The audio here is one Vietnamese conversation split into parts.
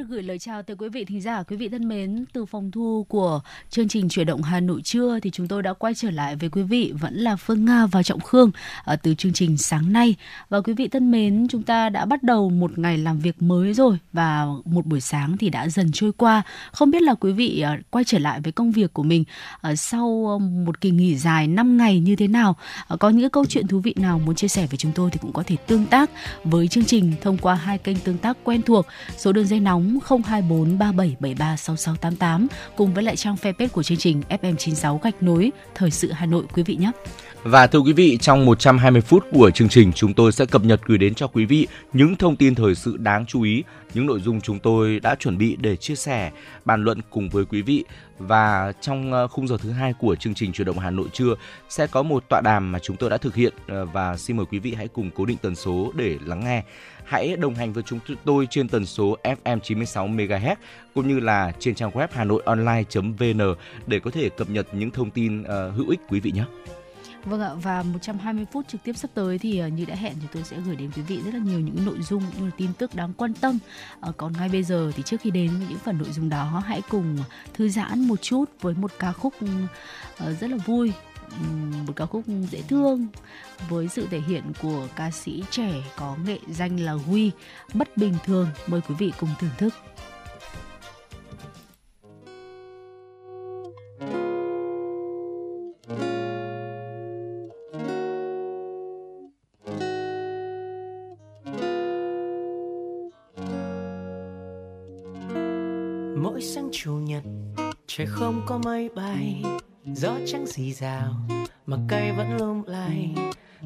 Được gửi lời chào tới quý vị thính giả, quý vị thân mến, từ phòng thu của chương trình chuyển động Hà Nội trưa thì chúng tôi đã quay trở lại với quý vị vẫn là Phương Nga và Trọng Khương ở từ chương trình sáng nay. Và quý vị thân mến, chúng ta đã bắt đầu một ngày làm việc mới rồi và một buổi sáng thì đã dần trôi qua. Không biết là quý vị ờ, quay trở lại với công việc của mình ờ, sau một kỳ nghỉ dài 5 ngày như thế nào? Có những câu chuyện thú vị nào muốn chia sẻ với chúng tôi thì cũng có thể tương tác với chương trình thông qua hai kênh tương tác quen thuộc. Số đường dây nóng nóng 024 3773 6688 cùng với lại trang fanpage của chương trình FM96 gạch nối Thời sự Hà Nội quý vị nhé. Và thưa quý vị, trong 120 phút của chương trình, chúng tôi sẽ cập nhật gửi đến cho quý vị những thông tin thời sự đáng chú ý, những nội dung chúng tôi đã chuẩn bị để chia sẻ, bàn luận cùng với quý vị. Và trong ờ, khung giờ thứ hai của chương trình chuyển động Hà Nội trưa sẽ có một tọa đàm mà chúng tôi đã thực hiện ờ, và xin mời quý vị hãy cùng cố định tần số để lắng nghe. Hãy đồng hành với chúng tôi trên tần số FM 96 MHz cũng như là trên trang web hanoionline.vn để có thể cập nhật những thông tin uh, hữu ích quý vị nhé. Vâng ạ và 120 phút trực tiếp sắp tới thì ờ, như đã hẹn thì tôi sẽ gửi đến quý vị rất là nhiều những nội dung như là tin tức đáng quan tâm. À, còn ngay bây giờ thì trước khi đến với những phần nội dung đó hãy cùng thư giãn một chút với một ca khúc ừ, rất là vui một ca khúc dễ thương với sự thể hiện của ca sĩ trẻ có nghệ danh là Huy, bất bình thường. Mời quý vị cùng thưởng thức. Mỗi sáng chủ nhật, trời không có mây bay gió trắng xì rào mà cây vẫn lung lay.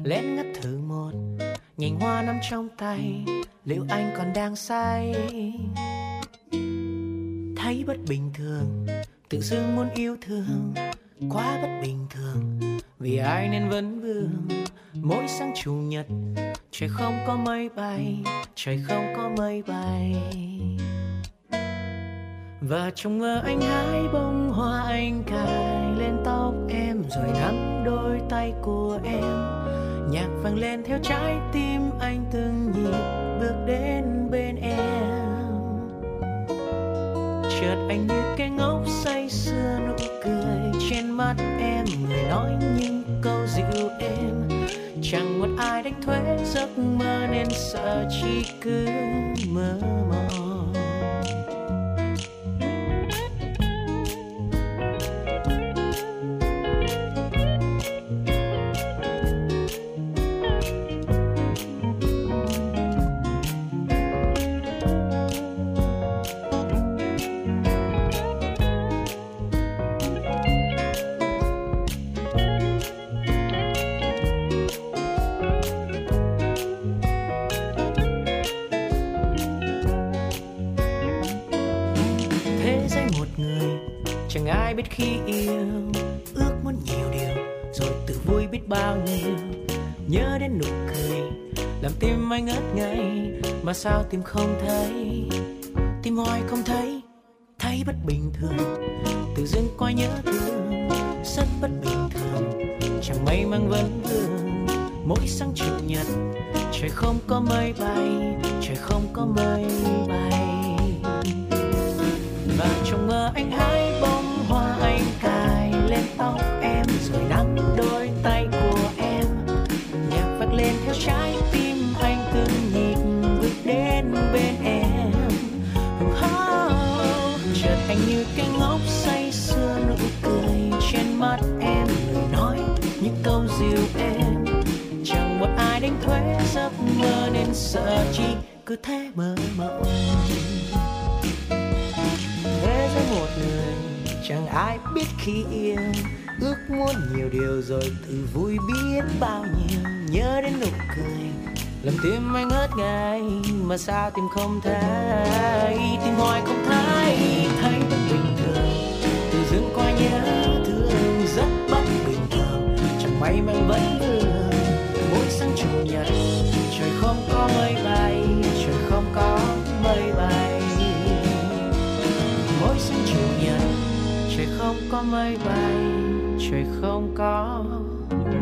Lén ngắt thử một nhành hoa nắm trong tay. Liệu anh còn đang say? Thấy bất bình thường, tự dưng muốn yêu thương. Quá bất bình thường, vì ai nên vấn vương. Mỗi sáng chủ nhật, trời không có mây bay, trời không có mây bay và trong mơ anh hái bông hoa anh cài lên tóc em, rồi nắm đôi tay của em. Nhạc vang lên theo trái tim anh từng nhịp bước đến bên em. Chợt anh như cái ngốc say sưa nụ cười trên mắt em, người nói những câu dịu êm. Chẳng một ai đánh thuế giấc mơ nên sợ chỉ cứ mơ mộng chẳng ai biết khi yêu, ước muốn nhiều điều, rồi từ vui biết bao nhiêu. Nhớ đến nụ cười, làm tim anh ngất ngây, mà sao tim không thấy? Tim hoài không thấy thấy bất bình thường. Tự dưng coi nhớ thương, rất bất bình thường. Chẳng may mang vấn vương mỗi sáng chủ nhật, trời không có mây bay, trời không có mây bay. Và trong mơ anh hãy bóng lên tóc em rồi nắm đôi tay của em. Nhạc vang lên theo trái tim anh từng nhịp bước đến bên em. Oh, chợt anh như cái ngốc say sưa nụ cười trên mắt em. Lời nói những câu dịu em chẳng một ai đánh thuế giấc mơ nên sợ chi cứ thế mơ mộng. Thế giới một người chẳng ai biết khi yêu ước muốn nhiều điều rồi từ vui biết bao nhiêu. Nhớ đến nụ cười, làm tim anh ngất ngây, mà sao tim không thấy? Tim hoài không thấy thấy bất bình thường. Từ dưng qua nhớ thương rất bất bình thường. Chẳng may mang vẫn vương sáng chủ nhật, trời không có mây bay. không có mây bay trời không có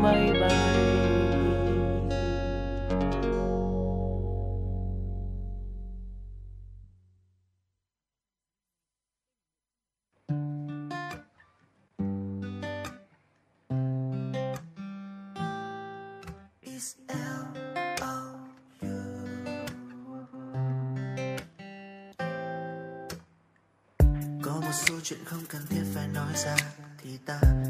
mây bay. The.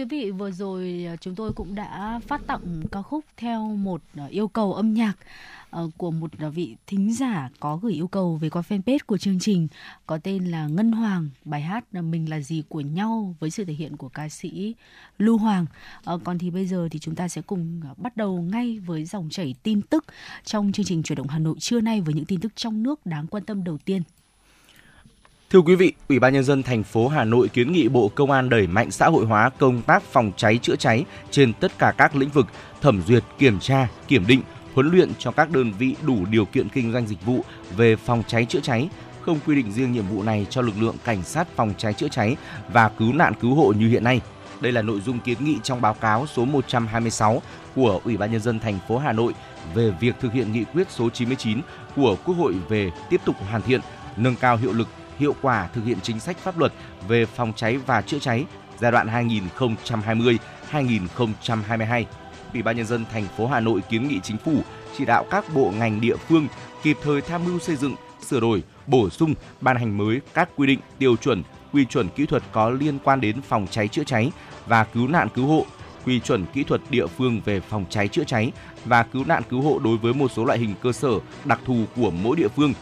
Quý vị, vừa rồi à, chúng tôi cũng đã phát tặng ca khúc theo một à, yêu cầu âm nhạc ờ, của một à, vị thính giả có gửi yêu cầu về qua fanpage của chương trình có tên là Ngân Hoàng. Bài hát là Mình là gì của nhau với sự thể hiện của ca sĩ Lưu Hoàng. Ờ, còn thì bây giờ thì chúng ta sẽ cùng bắt đầu ngay với dòng chảy tin tức trong chương trình chuyển động Hà Nội trưa nay với những tin tức trong nước đáng quan tâm đầu tiên. Thưa quý vị, Ủy ban nhân dân thành phố Hà Nội kiến nghị Bộ Công an đẩy mạnh xã hội hóa công tác phòng cháy chữa cháy trên tất cả các lĩnh vực, thẩm duyệt, kiểm tra, kiểm định, huấn luyện cho các đơn vị đủ điều kiện kinh doanh dịch vụ về phòng cháy chữa cháy, không quy định riêng nhiệm vụ này cho lực lượng cảnh sát phòng cháy chữa cháy và cứu nạn cứu hộ như hiện nay. Đây là nội dung kiến nghị trong báo cáo số 126 của Ủy ban nhân dân thành phố Hà Nội về việc thực hiện nghị quyết số 99 của Quốc hội về tiếp tục hoàn thiện, nâng cao hiệu lực hiệu quả thực hiện chính sách pháp luật về phòng cháy và chữa cháy giai đoạn 2020-2022. Ủy ban nhân dân thành phố Hà Nội kiến nghị chính phủ chỉ đạo các bộ ngành địa phương kịp thời tham mưu xây dựng, sửa đổi, bổ sung, ban hành mới các quy định, tiêu chuẩn, quy chuẩn kỹ thuật có liên quan đến phòng cháy chữa cháy và cứu nạn cứu hộ, quy chuẩn kỹ thuật địa phương về phòng cháy chữa cháy và cứu nạn cứu hộ đối với một số loại hình cơ sở đặc thù của mỗi địa phương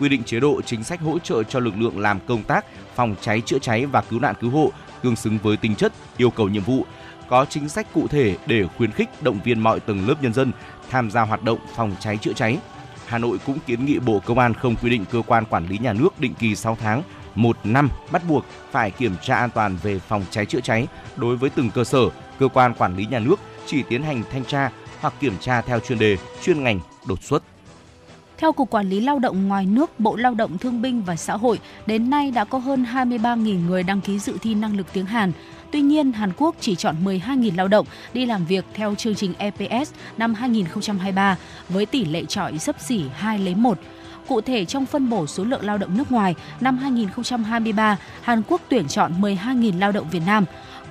quy định chế độ chính sách hỗ trợ cho lực lượng làm công tác phòng cháy chữa cháy và cứu nạn cứu hộ tương xứng với tính chất, yêu cầu nhiệm vụ, có chính sách cụ thể để khuyến khích động viên mọi tầng lớp nhân dân tham gia hoạt động phòng cháy chữa cháy. Hà Nội cũng kiến nghị Bộ Công an không quy định cơ quan quản lý nhà nước định kỳ 6 tháng, một năm bắt buộc phải kiểm tra an toàn về phòng cháy chữa cháy đối với từng cơ sở, cơ quan quản lý nhà nước chỉ tiến hành thanh tra hoặc kiểm tra theo chuyên đề, chuyên ngành, đột xuất. Theo Cục Quản lý Lao động ngoài nước, Bộ Lao động Thương binh và Xã hội, đến nay đã có hơn 23.000 người đăng ký dự thi năng lực tiếng Hàn. Tuy nhiên, Hàn Quốc chỉ chọn 12.000 lao động đi làm việc theo chương trình EPS năm 2023 với tỷ lệ trọi sấp xỉ 2 lấy 1. Cụ thể, trong phân bổ số lượng lao động nước ngoài, năm 2023, Hàn Quốc tuyển chọn 12.000 lao động Việt Nam.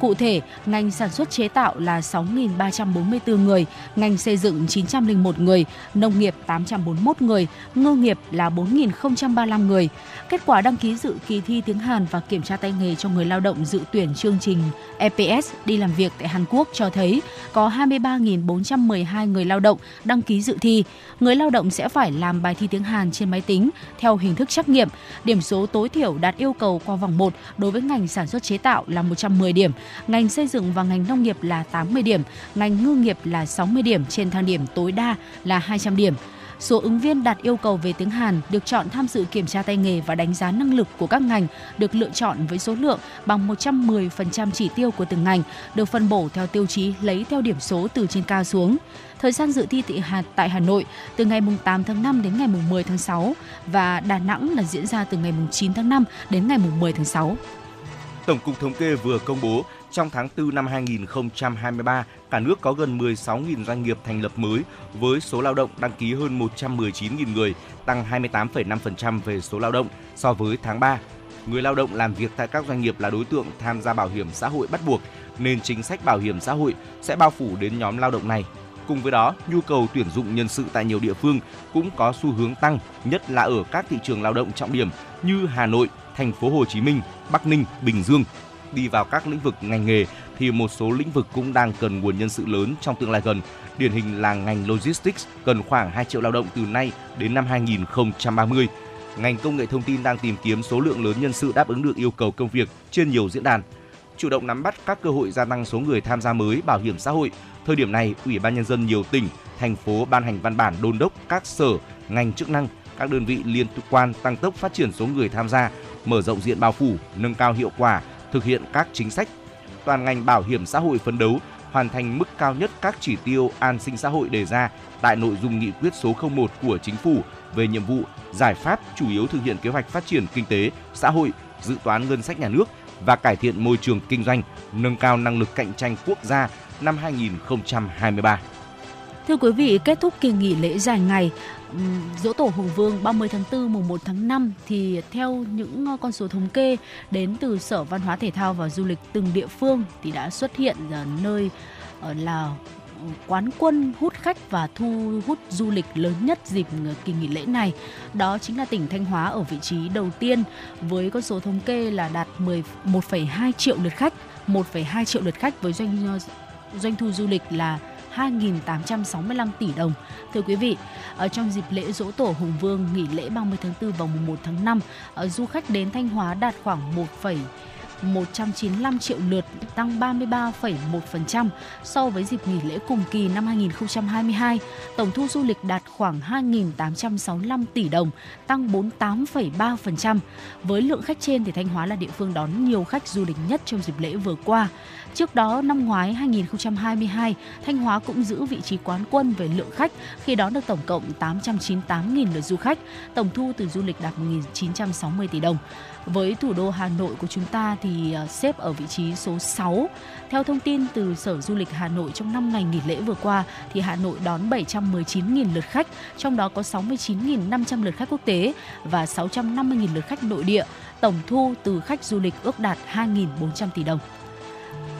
Cụ thể, ngành sản xuất chế tạo là 6.344 người, ngành xây dựng 901 người, nông nghiệp 841 người, ngư nghiệp là 4.035 người. Kết quả đăng ký dự kỳ thi tiếng Hàn và kiểm tra tay nghề cho người lao động dự tuyển chương trình EPS đi làm việc tại Hàn Quốc cho thấy có 23.412 người lao động đăng ký dự thi. Người lao động sẽ phải làm bài thi tiếng Hàn trên máy tính theo hình thức trắc nghiệm. Điểm số tối thiểu đạt yêu cầu qua vòng 1 đối với ngành sản xuất chế tạo là 110 điểm, ngành xây dựng và ngành nông nghiệp là 80 điểm, ngành ngư nghiệp là 60 điểm trên thang điểm tối đa là 200 điểm. Số ứng viên đạt yêu cầu về tiếng Hàn được chọn tham dự kiểm tra tay nghề và đánh giá năng lực của các ngành được lựa chọn với số lượng bằng 110% chỉ tiêu của từng ngành, được phân bổ theo tiêu chí lấy theo điểm số từ trên cao xuống. Thời gian dự thi tại hạt tại Hà Nội từ ngày 8 tháng 5 đến ngày 10 tháng 6 và Đà Nẵng là diễn ra từ ngày 9 tháng 5 đến ngày 10 tháng 6. Tổng cục Thống kê vừa công bố trong tháng 4 năm 2023, cả nước có gần 16.000 doanh nghiệp thành lập mới với số lao động đăng ký hơn 119.000 người, tăng 28,5% về số lao động so với tháng 3. Người lao động làm việc tại các doanh nghiệp là đối tượng tham gia bảo hiểm xã hội bắt buộc, nên chính sách bảo hiểm xã hội sẽ bao phủ đến nhóm lao động này. Cùng với đó, nhu cầu tuyển dụng nhân sự tại nhiều địa phương cũng có xu hướng tăng, nhất là ở các thị trường lao động trọng điểm như Hà Nội, thành phố Hồ Chí Minh, Bắc Ninh, Bình Dương. Đi vào các lĩnh vực ngành nghề thì một số lĩnh vực cũng đang cần nguồn nhân sự lớn trong tương lai gần. Điển hình là ngành logistics cần khoảng 2 triệu lao động từ nay đến năm 2030. Ngành công nghệ thông tin đang tìm kiếm số lượng lớn nhân sự đáp ứng được yêu cầu công việc trên nhiều diễn đàn. Chủ động nắm bắt các cơ hội gia tăng số người tham gia mới bảo hiểm xã hội. Thời điểm này, Ủy ban nhân dân nhiều tỉnh, thành phố ban hành văn bản đôn đốc các sở, ngành chức năng, các đơn vị liên quan tăng tốc phát triển số người tham gia, mở rộng diện bao phủ, nâng cao hiệu quả, thực hiện các chính sách. Toàn ngành bảo hiểm xã hội phấn đấu hoàn thành mức cao nhất các chỉ tiêu an sinh xã hội đề ra tại nội dung nghị quyết số 01 của chính phủ về nhiệm vụ, giải pháp chủ yếu thực hiện kế hoạch phát triển kinh tế, xã hội, dự toán ngân sách nhà nước và cải thiện môi trường kinh doanh, nâng cao năng lực cạnh tranh quốc gia năm 2023. Thưa quý vị, kết thúc kỳ nghỉ lễ dài ngày, dỗ tổ Hùng Vương 30 tháng 4 mùng 1 tháng 5 thì theo những ờ, con số thống kê đến từ Sở Văn hóa Thể thao và Du lịch từng địa phương thì đã xuất hiện ở nơi ờ, là ờ, quán quân hút khách và thu hút du lịch lớn nhất dịp kỳ nghỉ lễ này. Đó chính là tỉnh Thanh Hóa ở vị trí đầu tiên với con số thống kê là đạt 11,2 triệu lượt khách 1,2 triệu lượt khách với doanh doanh thu du lịch là 2.865 tỷ đồng. Thưa quý vị, ở trong dịp lễ Dỗ Tổ Hùng Vương nghỉ lễ 30 tháng 4 và mùng 1 tháng 5, ờ, du khách đến Thanh Hóa đạt khoảng 1, 195 triệu lượt, tăng 33,1% so với dịp nghỉ lễ cùng kỳ năm 2022. Tổng thu du lịch đạt khoảng 2.865 tỷ đồng, tăng 48,3%. Với lượng khách trên thì Thanh Hóa là địa phương đón nhiều khách du lịch nhất trong dịp lễ vừa qua. Trước đó, năm ngoái 2022, Thanh Hóa cũng giữ vị trí quán quân về lượng khách khi đón được tổng cộng 898.000 lượt du khách, tổng thu từ du lịch đạt 1.960 tỷ đồng. Với thủ đô Hà Nội của chúng ta thì à, xếp ở vị trí số 6. Theo thông tin từ Sở Du lịch Hà Nội trong 5 ngày nghỉ lễ vừa qua thì Hà Nội đón 719.000 lượt khách, trong đó có 69.500 lượt khách quốc tế và 650.000 lượt khách nội địa. Tổng thu từ khách du lịch ước đạt 2.400 tỷ đồng.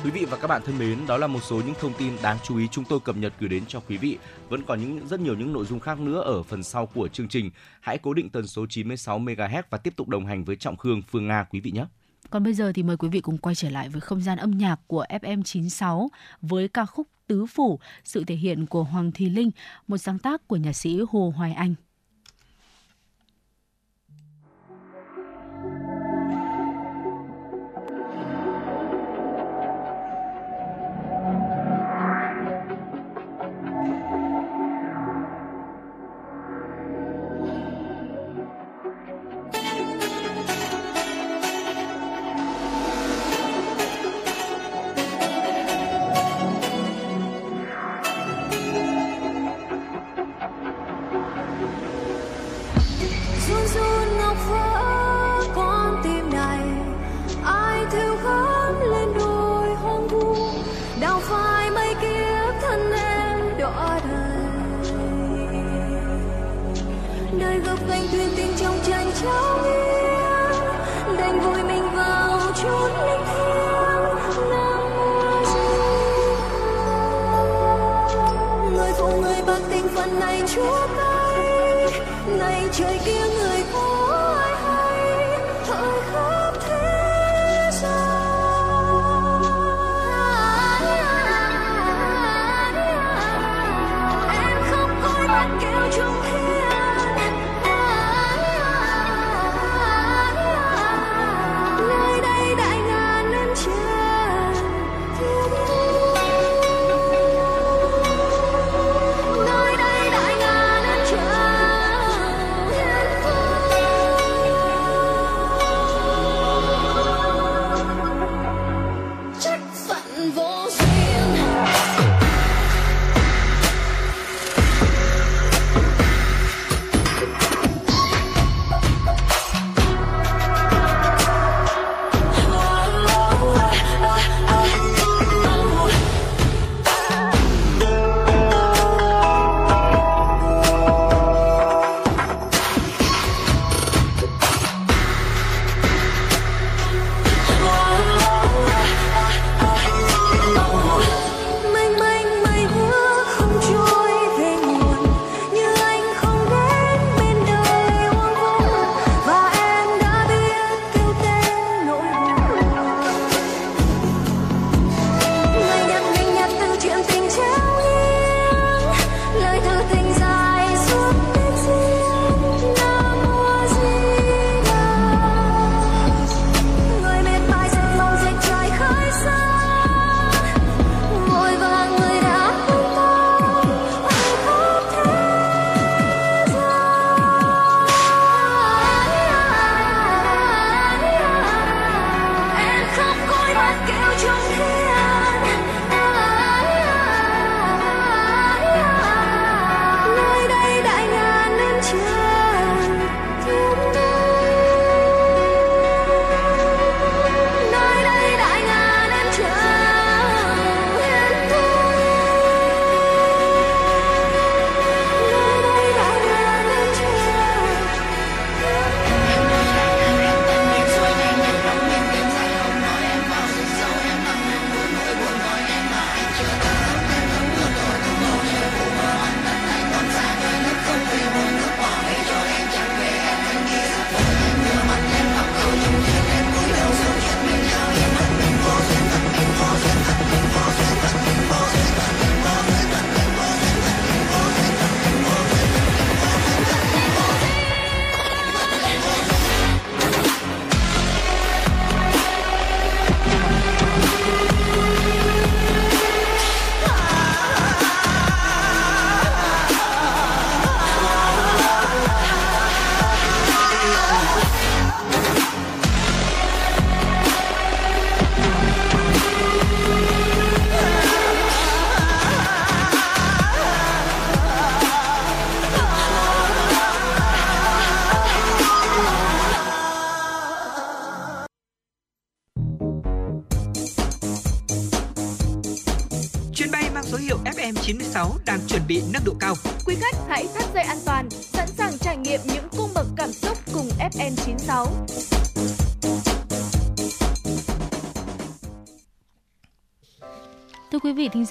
Quý vị và các bạn thân mến, đó là một số những thông tin đáng chú ý chúng tôi cập nhật gửi đến cho quý vị. Vẫn còn những rất nhiều những nội dung khác nữa ở phần sau của chương trình. Hãy cố định tần số 96 MHz và tiếp tục đồng hành với Trọng Khương, Phương Nga quý vị nhé. Còn bây giờ thì mời quý vị cùng quay trở lại với không gian âm nhạc của FM96 với ca khúc Tứ Phủ, sự thể hiện của Hoàng Thị Linh, một sáng tác của nhạc sĩ Hồ Hoài Anh.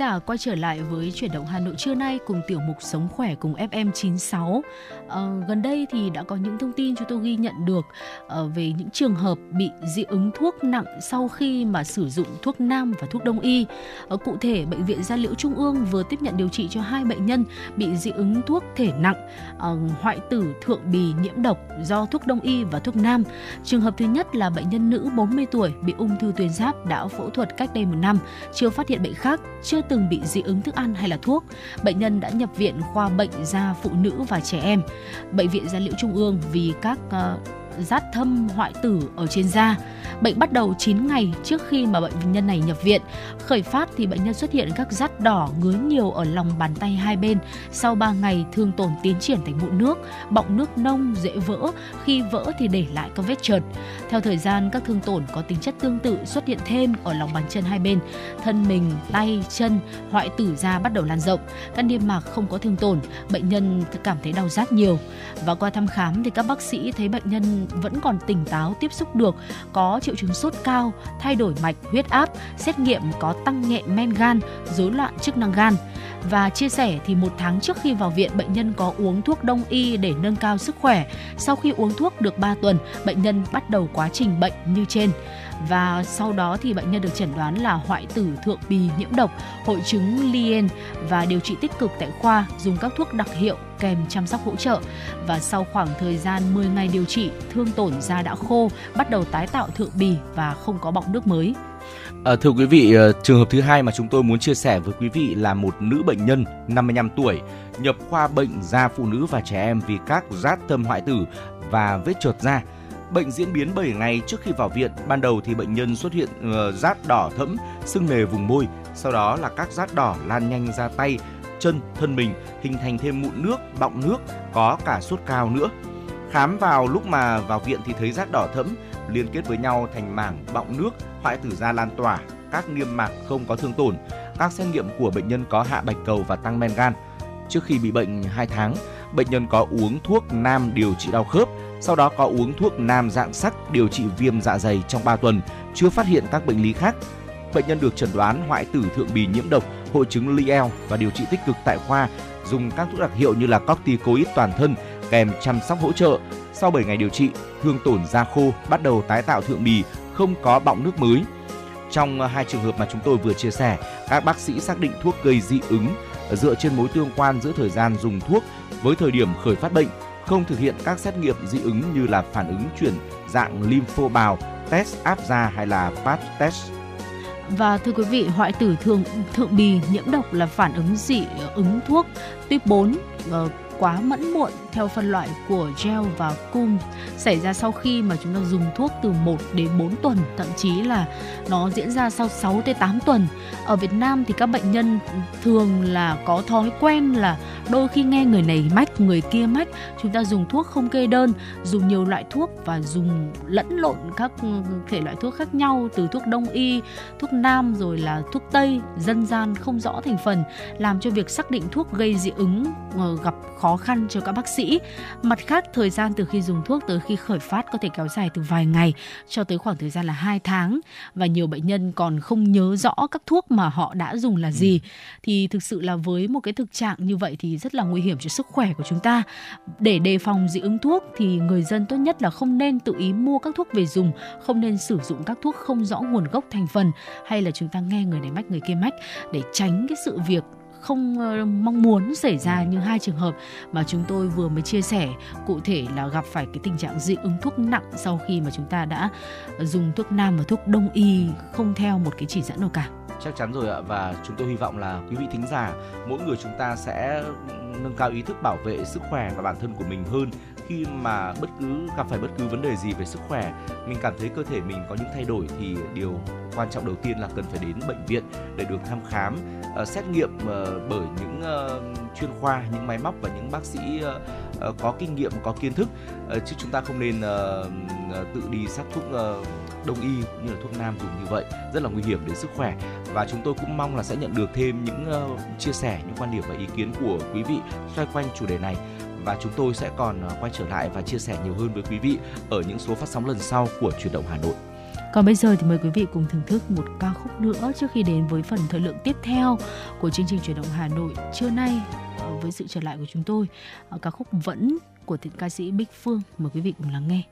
Giả, quay trở lại với chuyển động Hà Nội trưa nay cùng tiểu mục Sống khỏe cùng FM96. À, ờ, gần đây thì đã có những thông tin chúng tôi ghi nhận được Ờ, về những trường hợp bị dị ứng thuốc nặng sau khi mà sử dụng thuốc nam và thuốc đông y. Ờ, cụ thể, bệnh viện Gia Liễu Trung ương vừa tiếp nhận điều trị cho hai bệnh nhân bị dị ứng thuốc thể nặng, ờ, hoại tử thượng bì nhiễm độc do thuốc đông y và thuốc nam. Trường hợp thứ nhất là bệnh nhân nữ 40 tuổi bị ung thư tuyến giáp đã phẫu thuật cách đây một năm, chưa phát hiện bệnh khác, chưa từng bị dị ứng thức ăn hay là thuốc. Bệnh nhân đã nhập viện khoa bệnh da phụ nữ và trẻ em. Bệnh viện Gia Liễu Trung ương vì các uh, rát thâm hoại tử ở trên da. Bệnh bắt đầu 9 ngày trước khi mà bệnh nhân này nhập viện. Khởi phát thì bệnh nhân xuất hiện các rát đỏ ngứa nhiều ở lòng bàn tay hai bên. Sau 3 ngày thương tổn tiến triển thành mụn nước, bọng nước nông dễ vỡ, khi vỡ thì để lại các vết trượt. Theo thời gian các thương tổn có tính chất tương tự xuất hiện thêm ở lòng bàn chân hai bên. Thân mình, tay, chân, hoại tử da bắt đầu lan rộng. Các niêm mạc không có thương tổn, bệnh nhân cảm thấy đau rát nhiều. Và qua thăm khám thì các bác sĩ thấy bệnh nhân vẫn còn tỉnh táo tiếp xúc được, có triệu chứng sốt cao, thay đổi mạch, huyết áp, xét nghiệm có tăng nhẹ men gan, rối loạn chức năng gan. Và chia sẻ thì một tháng trước khi vào viện, bệnh nhân có uống thuốc đông y để nâng cao sức khỏe. Sau khi uống thuốc được 3 tuần, bệnh nhân bắt đầu quá trình bệnh như trên và sau đó thì bệnh nhân được chẩn đoán là hoại tử thượng bì nhiễm độc, hội chứng Lien và điều trị tích cực tại khoa dùng các thuốc đặc hiệu kèm chăm sóc hỗ trợ và sau khoảng thời gian 10 ngày điều trị, thương tổn da đã khô, bắt đầu tái tạo thượng bì và không có bọng nước mới. À, thưa quý vị, ờ, trường hợp thứ hai mà chúng tôi muốn chia sẻ với quý vị là một nữ bệnh nhân 55 tuổi nhập khoa bệnh da phụ nữ và trẻ em vì các rát thâm hoại tử và vết trượt da. Bệnh diễn biến 7 ngày trước khi vào viện. Ban đầu thì bệnh nhân xuất hiện uh, rát đỏ thẫm, sưng nề vùng môi, sau đó là các rát đỏ lan nhanh ra tay, chân, thân mình, hình thành thêm mụn nước, bọng nước, có cả sốt cao nữa. Khám vào lúc mà vào viện thì thấy rát đỏ thẫm liên kết với nhau thành mảng bọng nước, hoại tử da lan tỏa, các niêm mạc không có thương tổn. Các xét nghiệm của bệnh nhân có hạ bạch cầu và tăng men gan. Trước khi bị bệnh 2 tháng, bệnh nhân có uống thuốc nam điều trị đau khớp, sau đó có uống thuốc nam dạng sắc điều trị viêm dạ dày trong 3 tuần, chưa phát hiện các bệnh lý khác. Bệnh nhân được chẩn đoán hoại tử thượng bì nhiễm độc, hội chứng Liel và điều trị tích cực tại khoa, dùng các thuốc đặc hiệu như là corticoid toàn thân kèm chăm sóc hỗ trợ. Sau 7 ngày điều trị, thương tổn da khô bắt đầu tái tạo thượng bì, không có bọng nước mới. Trong hai trường hợp mà chúng tôi vừa chia sẻ, các bác sĩ xác định thuốc gây dị ứng dựa trên mối tương quan giữa thời gian dùng thuốc với thời điểm khởi phát bệnh không thực hiện các xét nghiệm dị ứng như là phản ứng chuyển dạng lympho bào, test áp da hay là patch test. Và thưa quý vị, hoại tử thường thượng bì nhiễm độc là phản ứng dị ứng thuốc tuyếp 4 quá mẫn muộn theo phân loại của gel và cum xảy ra sau khi mà chúng ta dùng thuốc từ 1 đến 4 tuần, thậm chí là nó diễn ra sau 6 tới 8 tuần. Ở Việt Nam thì các bệnh nhân thường là có thói quen là đôi khi nghe người này mách, người kia mách, chúng ta dùng thuốc không kê đơn, dùng nhiều loại thuốc và dùng lẫn lộn các ừ, thể loại thuốc khác nhau từ thuốc đông y, thuốc nam rồi là thuốc tây, dân gian không rõ thành phần làm cho việc xác định thuốc gây dị ứng ờ, gặp khó khăn cho các bác sĩ. Mặt khác, thời gian từ khi dùng thuốc tới khi khởi phát có thể kéo dài từ vài ngày cho tới khoảng thời gian là 2 tháng và nhiều bệnh nhân còn không nhớ rõ các thuốc mà họ đã dùng là gì. Ừ. Thì thực sự là với một cái thực trạng như vậy thì rất là nguy hiểm cho sức khỏe của chúng ta. Để đề phòng dị ứng thuốc thì người dân tốt nhất là không nên tự ý mua các thuốc về dùng, không nên sử dụng các thuốc không rõ nguồn gốc thành phần hay là chúng ta nghe người này mách người kia mách để tránh cái sự việc không ờ, mong muốn xảy ra như hai trường hợp mà chúng tôi vừa mới chia sẻ. Cụ thể là gặp phải cái tình trạng dị ứng thuốc nặng sau khi mà chúng ta đã dùng thuốc nam và thuốc đông y, không theo một cái chỉ dẫn nào cả. Chắc chắn rồi ạ, và chúng tôi hy vọng là quý vị thính giả, mỗi người chúng ta sẽ nâng cao ý thức bảo vệ sức khỏe và bản thân của mình hơn khi mà bất cứ, gặp phải bất cứ vấn đề gì về sức khỏe. Mình cảm thấy cơ thể mình có những thay đổi thì điều quan trọng đầu tiên là cần phải đến bệnh viện để được thăm khám uh, xét nghiệm uh, bởi những uh, chuyên khoa những máy móc và những bác sĩ uh, có kinh nghiệm có kiến thức. Uh, chứ chúng ta không nên uh, tự đi sắc thuốc uh, đông y cũng như là thuốc nam dùng như vậy. Rất là nguy hiểm đến sức khỏe. Và chúng tôi cũng mong là sẽ nhận được thêm những uh, chia sẻ những quan điểm và ý kiến của quý vị xoay quanh chủ đề này. Và chúng tôi sẽ còn quay trở lại và chia sẻ nhiều hơn với quý vị ở những số phát sóng lần sau của chuyển động Hà Nội. Còn bây giờ thì mời quý vị cùng thưởng thức một ca khúc nữa trước khi đến với phần thời lượng tiếp theo của chương trình chuyển động Hà Nội trưa nay ờ, với sự trở lại của chúng tôi. Ờ, ca khúc Vẫn của thiện ca sĩ Bích Phương. Mời quý vị cùng lắng nghe.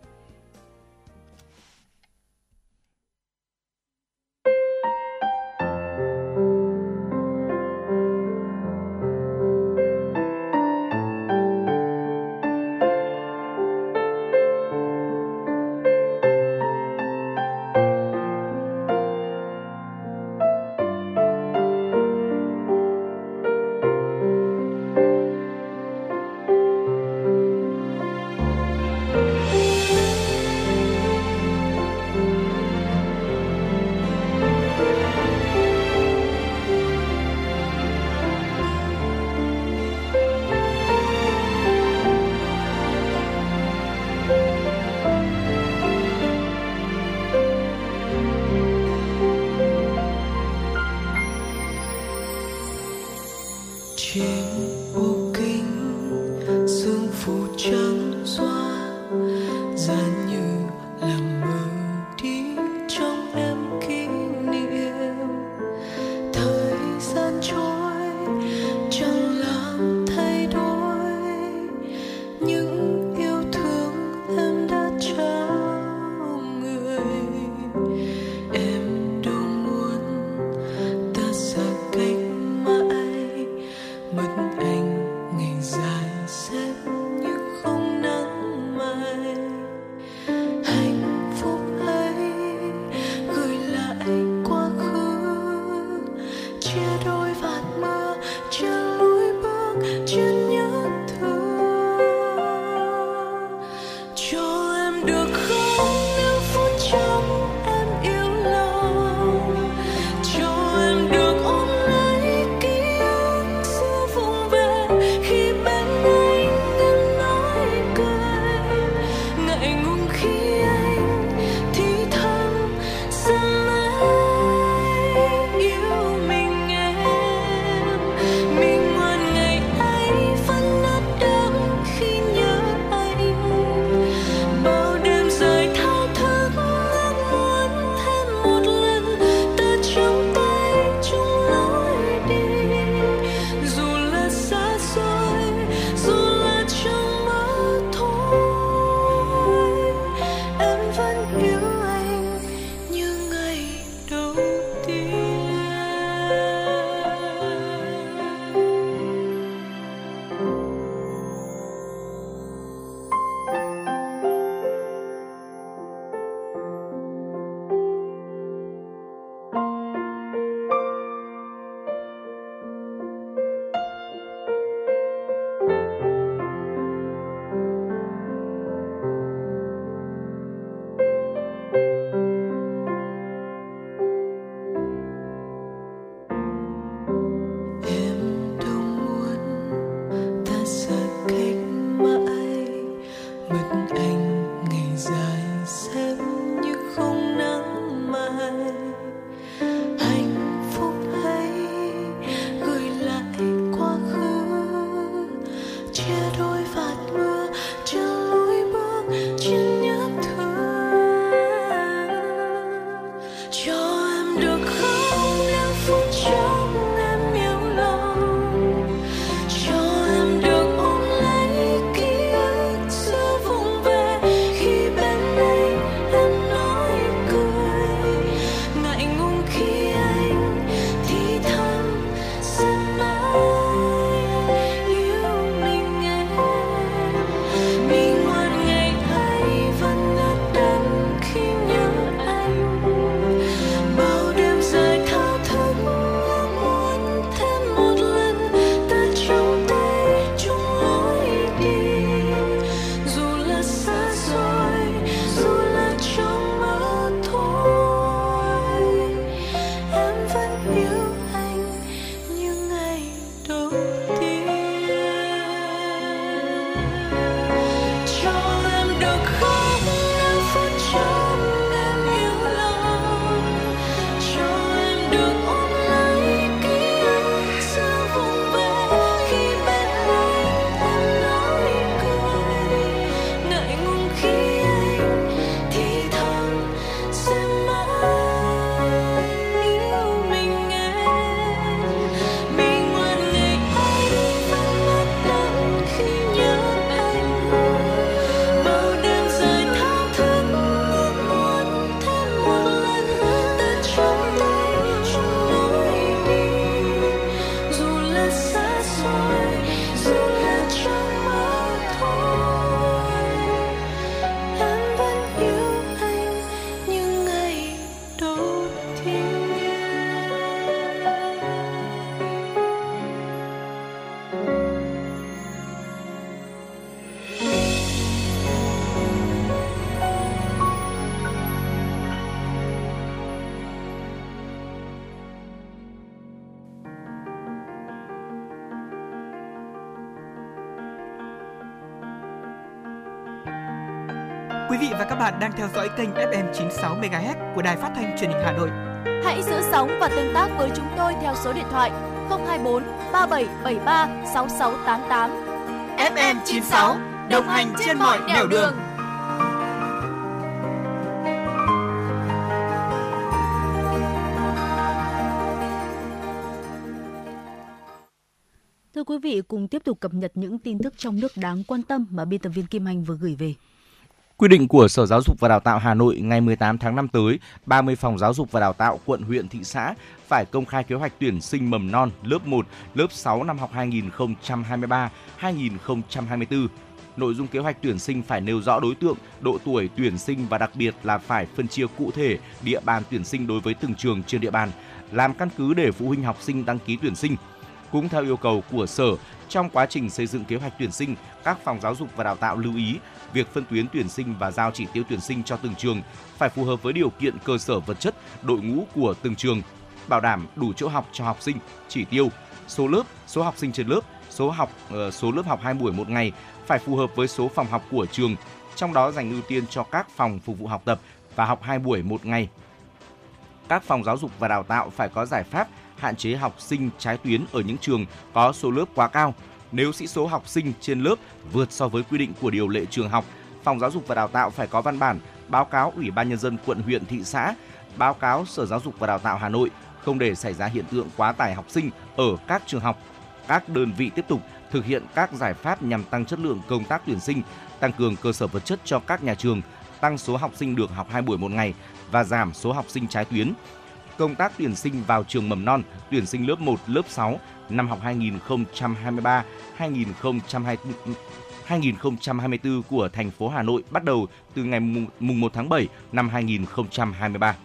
Vị và các bạn đang theo dõi kênh FM 96 MHz của Đài Phát thanh Truyền hình Hà Nội. Hãy giữ sóng và tương tác với chúng tôi theo số điện thoại 024 3773 6688. FM 96 đồng hành trên mọi nẻo đường. Thưa quý vị, cùng tiếp tục cập nhật những tin tức trong nước đáng quan tâm mà biên tập viên Kim Anh vừa gửi về. Quy định của Sở Giáo dục và Đào tạo Hà Nội ngày 18 tháng 5 tới, 30 phòng giáo dục và đào tạo quận, huyện, thị xã phải công khai kế hoạch tuyển sinh mầm non lớp 1, lớp 6 năm học 2023-2024. Nội dung kế hoạch tuyển sinh phải nêu rõ đối tượng, độ tuổi tuyển sinh và đặc biệt là phải phân chia cụ thể địa bàn tuyển sinh đối với từng trường trên địa bàn, làm căn cứ để phụ huynh học sinh đăng ký tuyển sinh. Cũng theo yêu cầu của Sở, trong quá trình xây dựng kế hoạch tuyển sinh, các phòng giáo dục và đào tạo lưu ý việc phân tuyến tuyển sinh và giao chỉ tiêu tuyển sinh cho từng trường phải phù hợp với điều kiện cơ sở vật chất, đội ngũ của từng trường, bảo đảm đủ chỗ học cho học sinh, chỉ tiêu, số lớp, số học sinh trên lớp, số học ờ, số lớp học 2 buổi một ngày phải phù hợp với số phòng học của trường, trong đó dành ưu tiên cho các phòng phục vụ học tập và học 2 buổi một ngày. Các phòng giáo dục và đào tạo phải có giải pháp hạn chế học sinh trái tuyến ở những trường có số lớp quá cao. Nếu sĩ số học sinh trên lớp vượt so với quy định của điều lệ trường học, phòng giáo dục và đào tạo phải có văn bản báo cáo Ủy ban nhân dân quận huyện thị xã, báo cáo Sở Giáo dục và Đào tạo Hà Nội không để xảy ra hiện tượng quá tải học sinh ở các trường học. Các đơn vị tiếp tục thực hiện các giải pháp nhằm tăng chất lượng công tác tuyển sinh, tăng cường cơ sở vật chất cho các nhà trường, tăng số học sinh được học 2 buổi một ngày và giảm số học sinh trái tuyến. Công tác tuyển sinh vào trường mầm non, tuyển sinh lớp 1, lớp 6 năm học 2023 2024 của thành phố Hà Nội bắt đầu từ ngày mùng 1 tháng 7 năm 2023.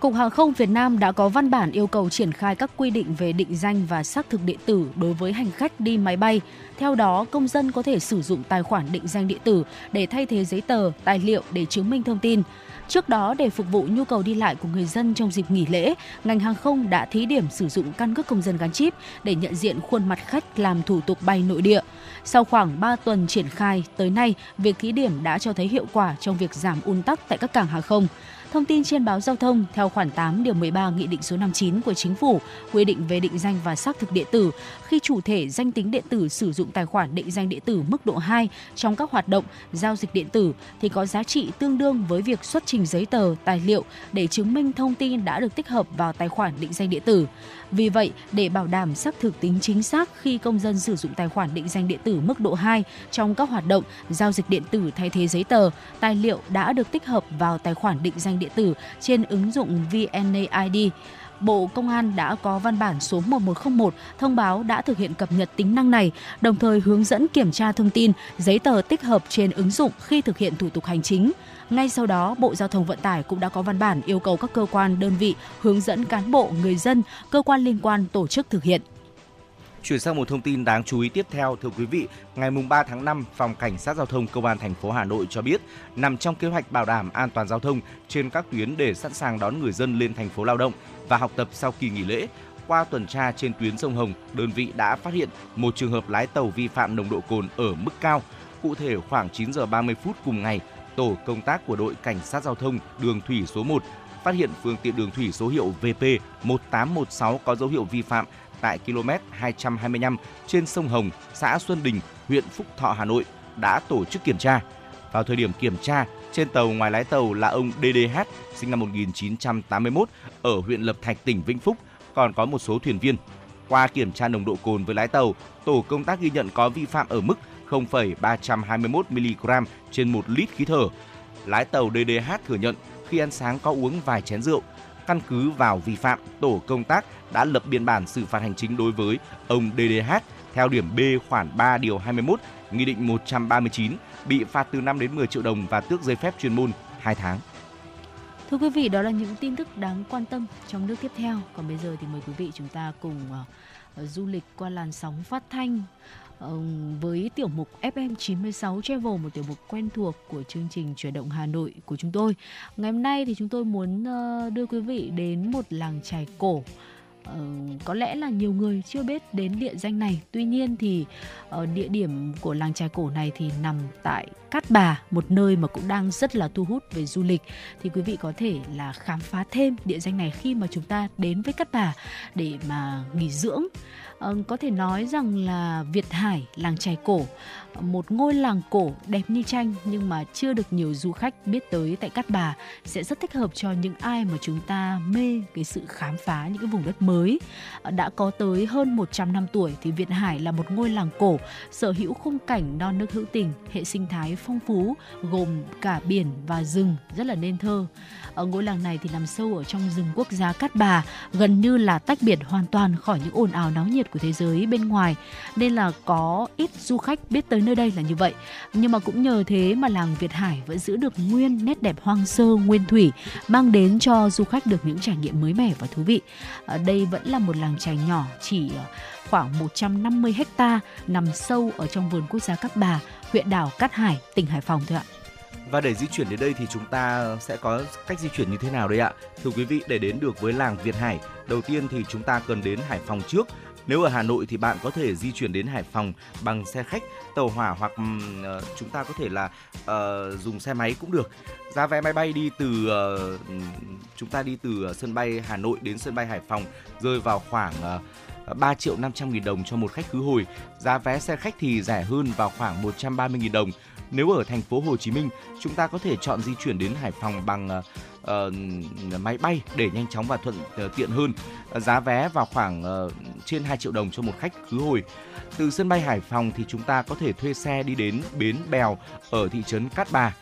Cục Hàng không Việt Nam đã có văn bản yêu cầu triển khai các quy định về định danh và xác thực điện tử đối với hành khách đi máy bay. Theo đó, công dân có thể sử dụng tài khoản định danh điện tử để thay thế giấy tờ, tài liệu để chứng minh thông tin. Trước đó, để phục vụ nhu cầu đi lại của người dân trong dịp nghỉ lễ, ngành hàng không đã thí điểm sử dụng căn cước công dân gắn chip để nhận diện khuôn mặt khách làm thủ tục bay nội địa. Sau khoảng 3 tuần triển khai, tới nay, việc thí điểm đã cho thấy hiệu quả trong việc giảm ùn tắc tại các cảng hàng không. Thông tin trên báo giao thông theo khoản 8 điều 13 Nghị định số 59 của Chính phủ quy định về định danh và xác thực điện tử khi chủ thể danh tính điện tử sử dụng tài khoản định danh điện tử mức độ 2 trong các hoạt động giao dịch điện tử thì có giá trị tương đương với việc xuất trình giấy tờ, tài liệu để chứng minh thông tin đã được tích hợp vào tài khoản định danh điện tử. Vì vậy, để bảo đảm xác thực tính chính xác khi công dân sử dụng tài khoản định danh điện tử mức độ 2 trong các hoạt động giao dịch điện tử thay thế giấy tờ, tài liệu đã được tích hợp vào tài khoản định danh điện tử trên ứng dụng VNAID. Bộ Công an đã có văn bản số 1101 thông báo đã thực hiện cập nhật tính năng này, đồng thời hướng dẫn kiểm tra thông tin, giấy tờ tích hợp trên ứng dụng khi thực hiện thủ tục hành chính. Ngay sau đó, Bộ Giao thông Vận tải cũng đã có văn bản yêu cầu các cơ quan, đơn vị hướng dẫn cán bộ, người dân, cơ quan liên quan tổ chức thực hiện. Chuyển sang một thông tin đáng chú ý tiếp theo thưa quý vị, ngày 3 tháng 5, Phòng Cảnh sát Giao thông Công an thành phố Hà Nội cho biết, nằm trong kế hoạch bảo đảm an toàn giao thông trên các tuyến để sẵn sàng đón người dân lên thành phố lao động và học tập sau kỳ nghỉ lễ. Qua tuần tra trên tuyến sông Hồng, đơn vị đã phát hiện một trường hợp lái tàu vi phạm nồng độ cồn ở mức cao. Cụ thể khoảng 9 giờ 30 phút cùng ngày, tổ công tác của đội cảnh sát giao thông đường thủy số 1 phát hiện phương tiện đường thủy số hiệu VP 1816 có dấu hiệu vi phạm tại km 225 trên sông Hồng, xã Xuân Đình, huyện Phúc Thọ, Hà Nội đã tổ chức kiểm tra. Vào thời điểm kiểm tra, trên tàu ngoài lái tàu là ông DDH sinh năm 1981 ở huyện Lập Thạch, tỉnh Vĩnh Phúc, còn có một số thuyền viên. Qua kiểm tra nồng độ cồn với lái tàu, tổ công tác ghi nhận có vi phạm ở mức 0,321 mg trên 1 lít khí thở. Lái tàu DDH thừa nhận khi ăn sáng có uống vài chén rượu. Căn cứ vào vi phạm, tổ công tác đã lập biên bản xử phạt hành chính đối với ông DDH theo điểm B khoản 3 điều 21 Nghị định 139 bị phạt từ 5 đến 10 triệu đồng và tước giấy phép chuyên môn 2 tháng. Thưa quý vị, đó là những tin tức đáng quan tâm trong nước tiếp theo. Còn bây giờ thì mời quý vị chúng ta cùng uh, du lịch qua làn sóng phát thanh uh, với tiểu mục FM 96 Travel, một tiểu mục quen thuộc của chương trình chuyển động Hà Nội của chúng tôi. Ngày hôm nay thì chúng tôi muốn uh, đưa quý vị đến một làng trài cổ Uh, có lẽ là nhiều người chưa biết đến địa danh này. Tuy nhiên thì uh, địa điểm của làng trài cổ này thì nằm tại Cát Bà một nơi mà cũng đang rất là thu hút về du lịch. Thì quý vị có thể là khám phá thêm địa danh này khi mà chúng ta đến với Cát Bà để mà nghỉ dưỡng. Ờ, có thể nói rằng là Việt Hải làng trài cổ một ngôi làng cổ đẹp như tranh nhưng mà chưa được nhiều du khách biết tới tại Cát Bà sẽ rất thích hợp cho những ai mà chúng ta mê cái sự khám phá những cái vùng đất mới. Ờ, đã có tới hơn 100 năm tuổi thì Việt Hải là một ngôi làng cổ sở hữu khung cảnh non nước hữu tình, hệ sinh thái phong phú gồm cả biển và rừng rất là nên thơ. Ở ngôi làng này thì nằm sâu ở trong rừng quốc gia Cát Bà, gần như là tách biệt hoàn toàn khỏi những ồn ào náo nhiệt của thế giới bên ngoài nên là có ít du khách biết tới nơi đây là như vậy nhưng mà cũng nhờ thế mà làng Việt Hải vẫn giữ được nguyên nét đẹp hoang sơ nguyên thủy mang đến cho du khách được những trải nghiệm mới mẻ và thú vị ở đây vẫn là một làng chài nhỏ chỉ ờ, khoảng 150 hecta nằm sâu ở trong vườn quốc gia Cát Bà, huyện đảo Cát Hải, tỉnh Hải Phòng thôi ạ. Và để di chuyển đến đây thì chúng ta sẽ có cách di chuyển như thế nào đây ạ? Thưa quý vị, để đến được với làng Việt Hải, đầu tiên thì chúng ta cần đến Hải Phòng trước nếu ở Hà Nội thì bạn có thể di chuyển đến Hải Phòng bằng xe khách, tàu hỏa hoặc uh, chúng ta có thể là uh, dùng xe máy cũng được. Giá vé máy bay đi từ uh, chúng ta đi từ sân bay Hà Nội đến sân bay Hải Phòng rơi vào khoảng uh, 3 triệu 500 nghìn đồng cho một khách khứ hồi. Giá vé xe khách thì rẻ hơn vào khoảng 130 nghìn đồng. Nếu ở thành phố Hồ Chí Minh, chúng ta có thể chọn di chuyển đến Hải Phòng bằng uh, Ờ, máy bay để nhanh chóng và thuận uh, tiện hơn. Uh, giá vé vào khoảng uh, trên 2 triệu đồng cho một khách khứ hồi. Từ sân bay Hải Phòng thì chúng ta có thể thuê xe đi đến bến Bèo ở thị trấn Cát Bà.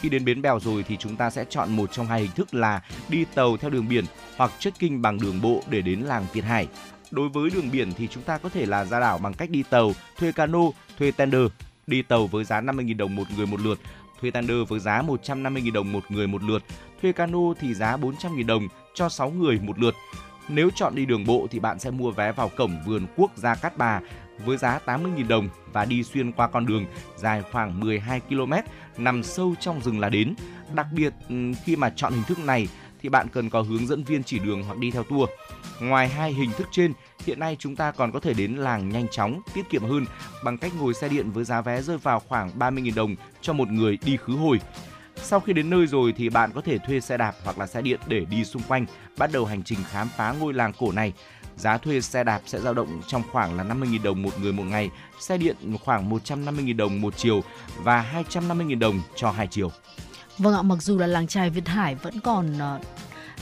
Khi đến bến Bèo rồi thì chúng ta sẽ chọn một trong hai hình thức là đi tàu theo đường biển hoặc check-in bằng đường bộ để đến làng Việt Hải. Đối với đường biển thì chúng ta có thể là ra đảo bằng cách đi tàu, thuê cano, thuê tender. Đi tàu với giá 50.000 đồng một người một lượt, thuê tender với giá 150.000 đồng một người một lượt, thuê cano thì giá 400.000 đồng cho 6 người một lượt. Nếu chọn đi đường bộ thì bạn sẽ mua vé vào cổng vườn quốc gia Cát Bà với giá 80.000 đồng và đi xuyên qua con đường dài khoảng 12 km nằm sâu trong rừng là đến. Đặc biệt ừ, khi mà chọn hình thức này thì bạn cần có hướng dẫn viên chỉ đường hoặc đi theo tour. Ngoài hai hình thức trên, hiện nay chúng ta còn có thể đến làng nhanh chóng, tiết kiệm hơn bằng cách ngồi xe điện với giá vé rơi vào khoảng 30.000 đồng cho một người đi khứ hồi. Sau khi đến nơi rồi thì bạn có thể thuê xe đạp hoặc là xe điện để đi xung quanh, bắt đầu hành trình khám phá ngôi làng cổ này. Giá thuê xe đạp sẽ dao động trong khoảng là 50.000 đồng một người một ngày, xe điện khoảng 150.000 đồng một chiều và 250.000 đồng cho hai chiều. Vâng ạ, mặc dù là làng trài Việt Hải vẫn còn ờ,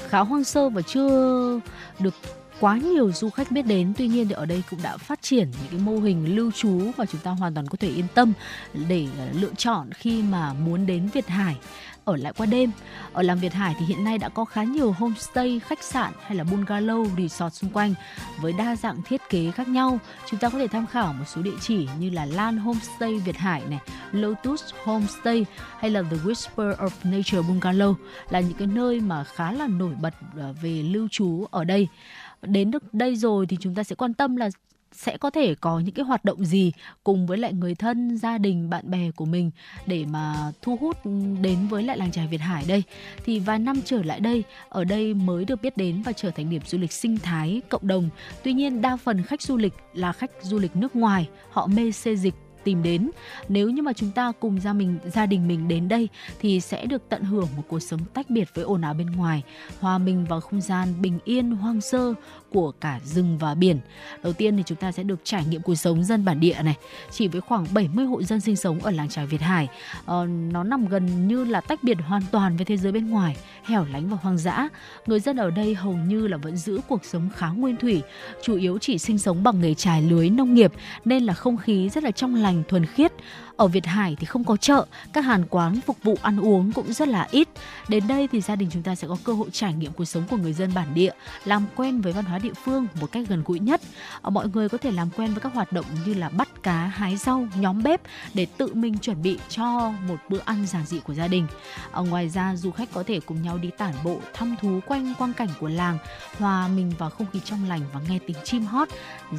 khá hoang sơ và chưa được quá nhiều du khách biết đến. Tuy nhiên thì ở đây cũng đã phát triển những cái mô hình lưu trú và chúng ta hoàn toàn có thể yên tâm để ờ, lựa chọn khi mà muốn đến Việt Hải ở lại qua đêm. Ở làng Việt Hải thì hiện nay đã có khá nhiều homestay, khách sạn hay là bungalow, resort xung quanh với đa dạng thiết kế khác nhau. Chúng ta có thể tham khảo một số địa chỉ như là Lan Homestay Việt Hải này, Lotus Homestay hay là The Whisper of Nature Bungalow là những cái nơi mà khá là nổi bật ờ, về lưu trú ở đây đến được đây rồi thì chúng ta sẽ quan tâm là sẽ có thể có những cái hoạt động gì cùng với lại người thân, gia đình, bạn bè của mình để mà thu hút ừ, đến với lại làng trài Việt Hải đây. Thì vài năm trở lại đây, ở đây mới được biết đến và trở thành điểm du lịch sinh thái cộng đồng. Tuy nhiên đa phần khách du lịch là khách du lịch nước ngoài, họ mê xê dịch tìm đến. Nếu như mà chúng ta cùng gia mình gia đình mình đến đây thì sẽ được tận hưởng một cuộc sống tách biệt với ồn ào bên ngoài hòa mình vào không gian bình yên hoang sơ của cả rừng và biển. Đầu tiên thì chúng ta sẽ được trải nghiệm cuộc sống dân bản địa này. Chỉ với khoảng 70 hộ dân sinh sống ở làng trài Việt Hải ờ, nó nằm gần như là tách biệt hoàn toàn với thế giới bên ngoài hẻo lánh và hoang dã. Người dân ở đây hầu như là vẫn giữ cuộc sống khá nguyên thủy chủ yếu chỉ sinh sống bằng nghề trài lưới nông nghiệp nên là không khí rất là trong lành lành thuần khiết ở Việt Hải thì không có chợ, các hàng quán phục vụ ăn uống cũng rất là ít. Đến đây thì gia đình chúng ta sẽ có cơ hội trải nghiệm cuộc sống của người dân bản địa, làm quen với văn hóa địa phương một cách gần gũi nhất. Ờ, mọi người có thể làm quen với các hoạt động như là bắt cá, hái rau, nhóm bếp để tự mình chuẩn bị cho một bữa ăn giản dị của gia đình. Ở ngoài ra du khách có thể cùng nhau đi tản bộ, thăm thú quanh quang cảnh của làng, hòa mình vào không khí trong lành và nghe tiếng chim hót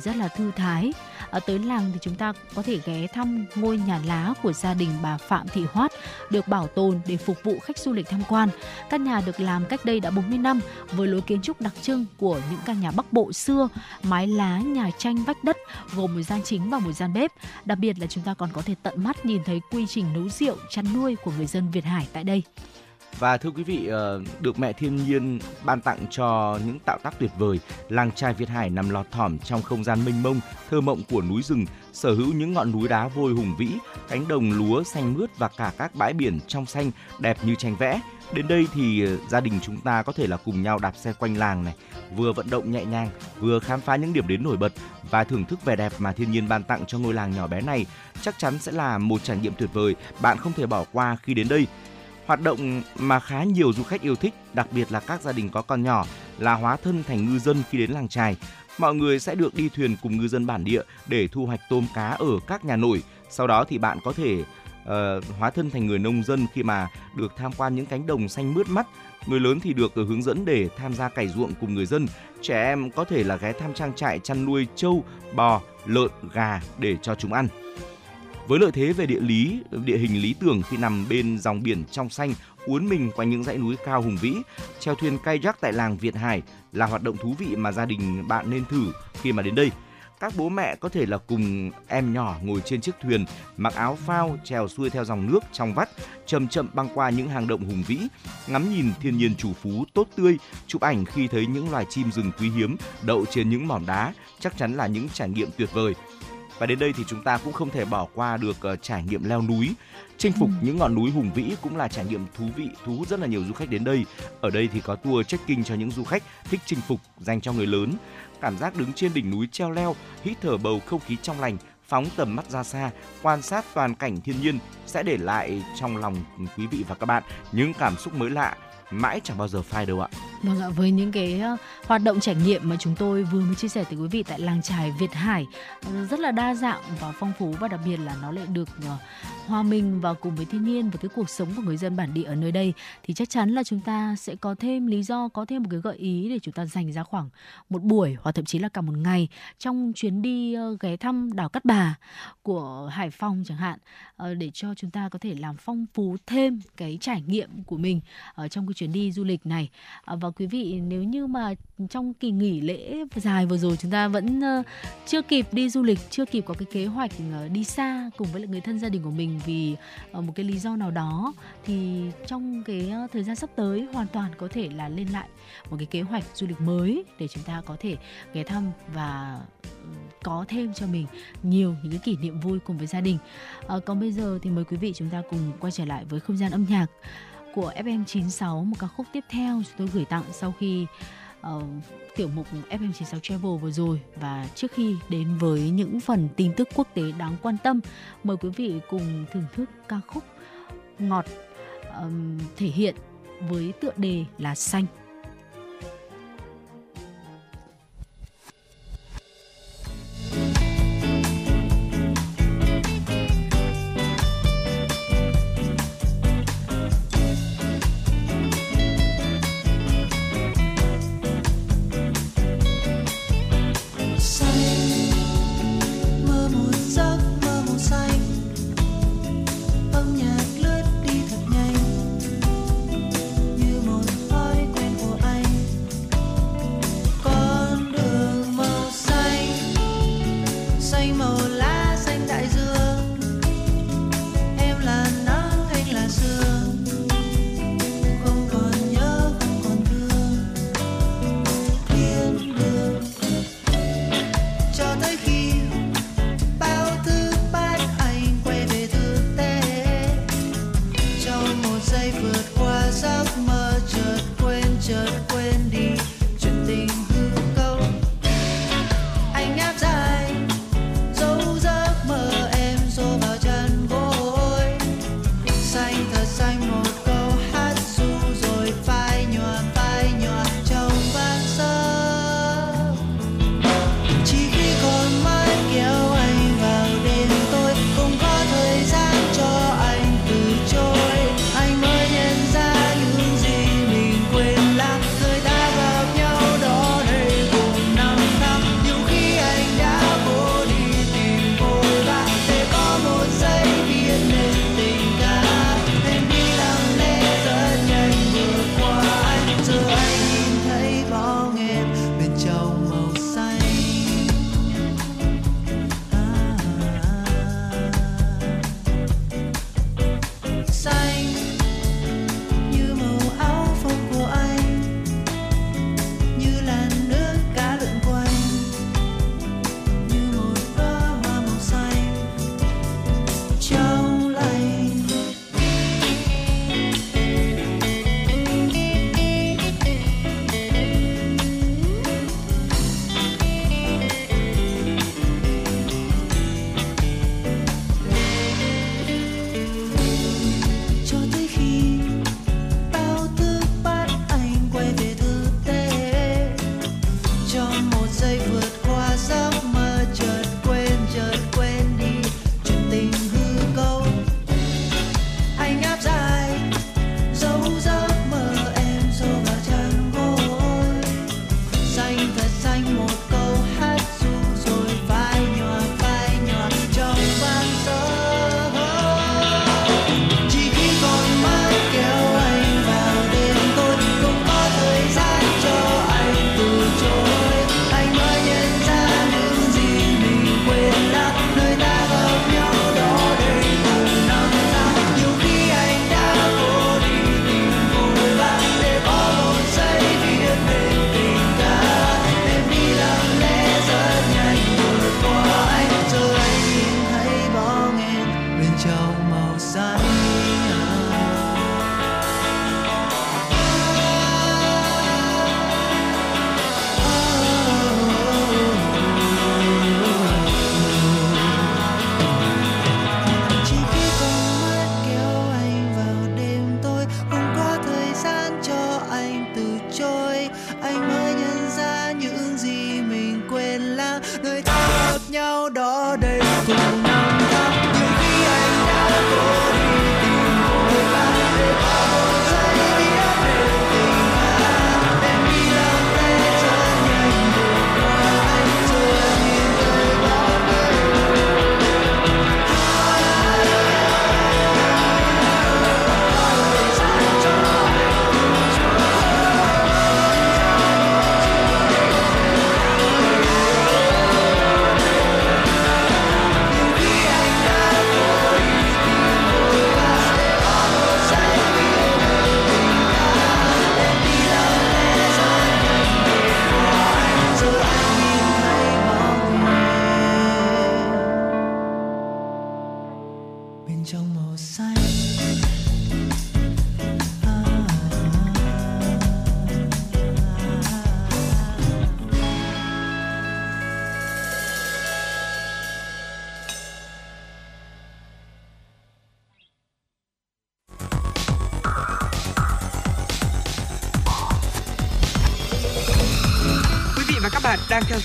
rất là thư thái. Ở tới làng thì chúng ta có thể ghé ghé thăm ngôi nhà lá của gia đình bà Phạm Thị Hoát được bảo tồn để phục vụ khách du lịch tham quan. Căn nhà được làm cách đây đã 40 năm với lối kiến trúc đặc trưng của những căn nhà Bắc Bộ xưa, mái lá, nhà tranh vách đất gồm một gian chính và một gian bếp. Đặc biệt là chúng ta còn có thể tận mắt nhìn thấy quy trình nấu rượu, chăn nuôi của người dân Việt Hải tại đây. Và thưa quý vị, ờ, được mẹ thiên nhiên ban tặng cho những tạo tác tuyệt vời, làng trai Việt Hải nằm lọt thỏm trong không gian mênh mông, thơ mộng của núi rừng, sở hữu những ngọn núi đá vôi hùng vĩ, cánh đồng lúa xanh mướt và cả các bãi biển trong xanh đẹp như tranh vẽ. Đến đây thì ờ, gia đình chúng ta có thể là cùng nhau đạp xe quanh làng này, vừa vận động nhẹ nhàng, vừa khám phá những điểm đến nổi bật và thưởng thức vẻ đẹp mà thiên nhiên ban tặng cho ngôi làng nhỏ bé này. Chắc chắn sẽ là một trải nghiệm tuyệt vời, bạn không thể bỏ qua khi đến đây. Hoạt động mà khá nhiều du khách yêu thích, đặc biệt là các gia đình có con nhỏ, là hóa thân thành ngư dân khi đến làng trài. Mọi người sẽ được đi thuyền cùng ngư dân bản địa để thu hoạch tôm cá ở các nhà nổi. Sau đó thì bạn có thể uh, hóa thân thành người nông dân khi mà được tham quan những cánh đồng xanh mướt mắt. Người lớn thì được hướng dẫn để tham gia cày ruộng cùng người dân. Trẻ em có thể là ghé thăm trang trại chăn nuôi trâu, bò, lợn, gà để cho chúng ăn. Với lợi thế về địa lý, địa hình lý tưởng khi nằm bên dòng biển trong xanh, uốn mình quanh những dãy núi cao hùng vĩ, treo thuyền kayak tại làng Việt Hải là hoạt động thú vị mà gia đình bạn nên thử khi mà đến đây. Các bố mẹ có thể là cùng em nhỏ ngồi trên chiếc thuyền, mặc áo phao, trèo xuôi theo dòng nước trong vắt, chậm chậm băng qua những hang động hùng vĩ, ngắm nhìn thiên nhiên chủ phú tốt tươi, chụp ảnh khi thấy những loài chim rừng quý hiếm đậu trên những mỏm đá, chắc chắn là những trải nghiệm tuyệt vời. Và đến đây thì chúng ta cũng không thể bỏ qua được uh, trải nghiệm leo núi. Chinh phục ừ. những ngọn núi hùng vĩ cũng là trải nghiệm thú vị, thu hút rất là nhiều du khách đến đây. Ở đây thì có tour trekking cho những du khách thích chinh phục dành cho người lớn. Cảm giác đứng trên đỉnh núi treo leo, hít thở bầu không khí trong lành, phóng tầm mắt ra xa, quan sát toàn cảnh thiên nhiên sẽ để lại trong lòng quý vị và các bạn những cảm xúc mới lạ mãi chẳng bao giờ phai đâu ạ. Vâng ạ, với những cái hoạt động trải nghiệm mà chúng tôi vừa mới chia sẻ tới quý vị tại làng trài Việt Hải ờ, rất là đa dạng và phong phú và đặc biệt là nó lại được ờ, hòa mình vào cùng với thiên nhiên và cái cuộc sống của người dân bản địa ở nơi đây. Thì chắc chắn là chúng ta sẽ có thêm lý do có thêm một cái gợi ý để chúng ta dành ra khoảng một buổi hoặc thậm chí là cả một ngày trong chuyến đi ghé thăm đảo Cát Bà của Hải Phòng chẳng hạn ờ, để cho chúng ta có thể làm phong phú thêm cái trải nghiệm của mình ở trong cái chuyến đi du lịch này. Và quý vị nếu như mà trong kỳ nghỉ lễ dài vừa rồi chúng ta vẫn uh, chưa kịp đi du lịch chưa kịp có cái kế hoạch uh, đi xa cùng với lại người thân gia đình của mình vì uh, một cái lý do nào đó thì trong cái uh, thời gian sắp tới hoàn toàn có thể là lên lại một cái kế hoạch du lịch mới để chúng ta có thể ghé thăm và ừ, có thêm cho mình nhiều những cái kỷ niệm vui cùng với gia đình. À, còn bây giờ thì mời quý vị chúng ta cùng quay trở lại với không gian âm nhạc của FM96 một ca khúc tiếp theo chúng tôi gửi tặng sau khi uh, tiểu mục FM96 Travel vừa rồi. Và trước khi đến với những phần tin tức quốc tế đáng quan tâm mời quý vị cùng thưởng thức ca khúc ngọt um, thể hiện với tựa đề là xanh.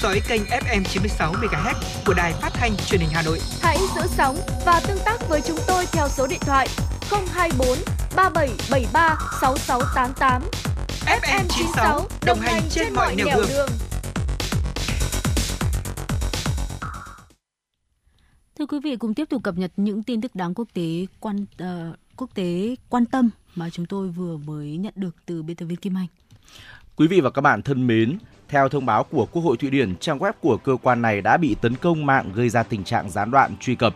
Dõi kênh FM 96 MHz của đài phát thanh truyền hình Hà Nội. Hãy giữ sóng và tương tác với chúng tôi theo số điện thoại 024 3773 6688. FM 96 đồng hành trên mọi nẻo đường. Thưa quý vị, cùng tiếp tục cập nhật những tin tức đáng quốc tế quan ờ, quốc tế quan tâm mà chúng tôi vừa mới nhận được từ biên tập viên Kim Anh. Quý vị và các bạn thân mến, theo thông báo của Quốc hội Thụy Điển, trang web của cơ quan này đã bị tấn công mạng gây ra tình trạng gián đoạn truy cập.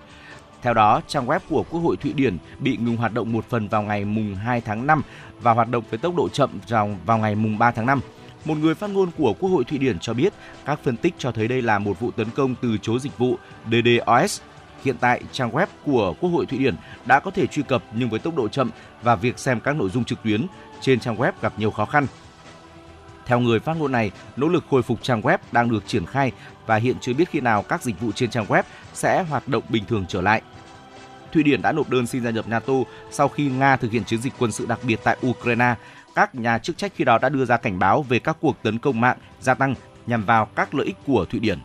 Theo đó, trang web của Quốc hội Thụy Điển bị ngừng hoạt động một phần vào ngày mùng 2 tháng 5 và hoạt động với tốc độ chậm vào vào ngày mùng 3 tháng 5. Một người phát ngôn của Quốc hội Thụy Điển cho biết các phân tích cho thấy đây là một vụ tấn công từ chối dịch vụ DDoS. Hiện tại, trang web của Quốc hội Thụy Điển đã có thể truy cập nhưng với tốc độ chậm và việc xem các nội dung trực tuyến trên trang web gặp nhiều khó khăn. Theo người phát ngôn này, nỗ lực khôi phục trang web đang được triển khai và hiện chưa biết khi nào các dịch vụ trên trang web sẽ hoạt động bình thường trở lại. Thụy Điển đã nộp đơn xin gia nhập NATO sau khi Nga thực hiện chiến dịch quân sự đặc biệt tại Ukraine. Các nhà chức trách khi đó đã đưa ra cảnh báo về các cuộc tấn công mạng gia tăng nhằm vào các lợi ích của Thụy Điển.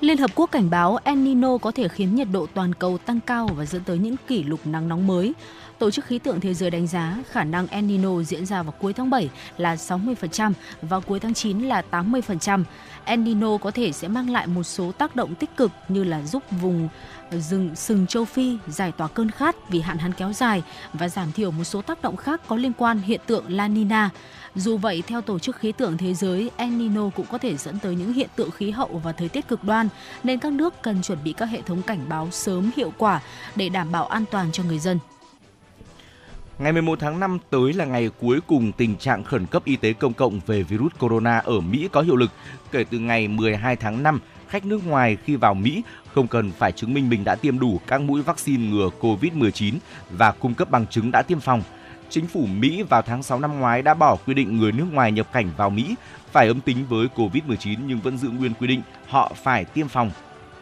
Liên Hợp Quốc cảnh báo El Nino có thể khiến nhiệt độ toàn cầu tăng cao và dẫn tới những kỷ lục nắng nóng mới. Tổ chức Khí tượng Thế giới đánh giá khả năng El Nino diễn ra vào cuối tháng 7 là 60%, và cuối tháng 9 là 80%. El Nino có thể sẽ mang lại một số tác động tích cực như là giúp vùng rừng sừng châu Phi giải tỏa cơn khát vì hạn hán kéo dài và giảm thiểu một số tác động khác có liên quan hiện tượng La Nina. Dù vậy, theo Tổ chức Khí tượng Thế giới, El Nino cũng có thể dẫn tới những hiện tượng khí hậu và thời tiết cực đoan, nên các nước cần chuẩn bị các hệ thống cảnh báo sớm hiệu quả để đảm bảo an toàn cho người dân. Ngày 11 tháng 5 tới là ngày cuối cùng tình trạng khẩn cấp y tế công cộng về virus corona ở Mỹ có hiệu lực. Kể từ ngày 12 tháng 5, khách nước ngoài khi vào Mỹ không cần phải chứng minh mình đã tiêm đủ các mũi vaccine ngừa COVID-19 và cung cấp bằng chứng đã tiêm phòng. Chính phủ Mỹ vào tháng 6 năm ngoái đã bỏ quy định người nước ngoài nhập cảnh vào Mỹ phải âm tính với COVID-19 nhưng vẫn giữ nguyên quy định họ phải tiêm phòng.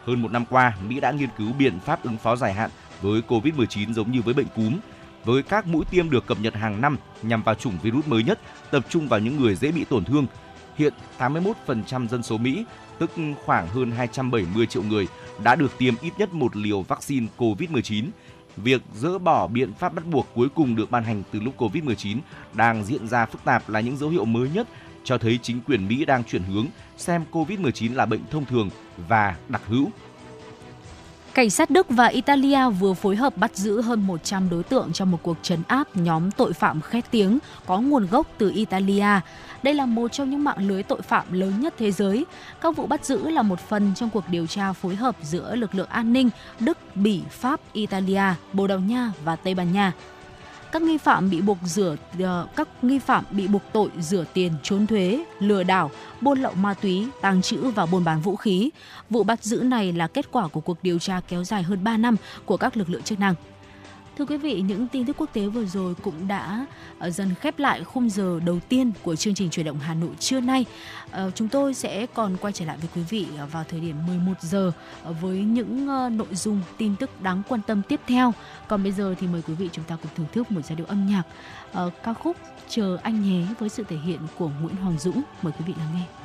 Hơn một năm qua, Mỹ đã nghiên cứu biện pháp ứng phó dài hạn với COVID-19 giống như với bệnh cúm, với các mũi tiêm được cập nhật hàng năm nhằm vào chủng virus mới nhất, tập trung vào những người dễ bị tổn thương. Hiện 81% dân số Mỹ, tức khoảng hơn 270 triệu người, đã được tiêm ít nhất một liều vaccine COVID-19. Việc dỡ bỏ biện pháp bắt buộc cuối cùng được ban hành từ lúc COVID-19 đang diễn ra phức tạp là những dấu hiệu mới nhất cho thấy chính quyền Mỹ đang chuyển hướng xem COVID-19 là bệnh thông thường và đặc hữu Cảnh sát Đức và Italia vừa phối hợp bắt giữ hơn 100 đối tượng trong một cuộc trấn áp nhóm tội phạm khét tiếng có nguồn gốc từ Italia. Đây là một trong những mạng lưới tội phạm lớn nhất thế giới. Các vụ bắt giữ là một phần trong cuộc điều tra phối hợp giữa lực lượng an ninh Đức, Bỉ, Pháp, Italia, Bồ Đào Nha và Tây Ban Nha các nghi phạm bị buộc rửa ờ, các nghi phạm bị buộc tội rửa tiền, trốn thuế, lừa đảo, buôn lậu ma túy, tàng trữ và buôn bán vũ khí. Vụ bắt giữ này là kết quả của cuộc điều tra kéo dài hơn 3 năm của các lực lượng chức năng. Thưa quý vị, những tin tức quốc tế vừa rồi cũng đã ờ, dần khép lại khung giờ đầu tiên của chương trình chuyển động Hà Nội trưa nay. Ờ, chúng tôi sẽ còn quay trở lại với quý vị ờ, vào thời điểm 11 giờ với những nội dung tin tức đáng quan tâm tiếp theo. Còn bây giờ thì mời quý vị chúng ta cùng thưởng thức một giai điệu âm nhạc ca khúc Chờ anh nhé với sự thể hiện của Nguyễn Hoàng Dũng. Mời quý vị lắng nghe.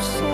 so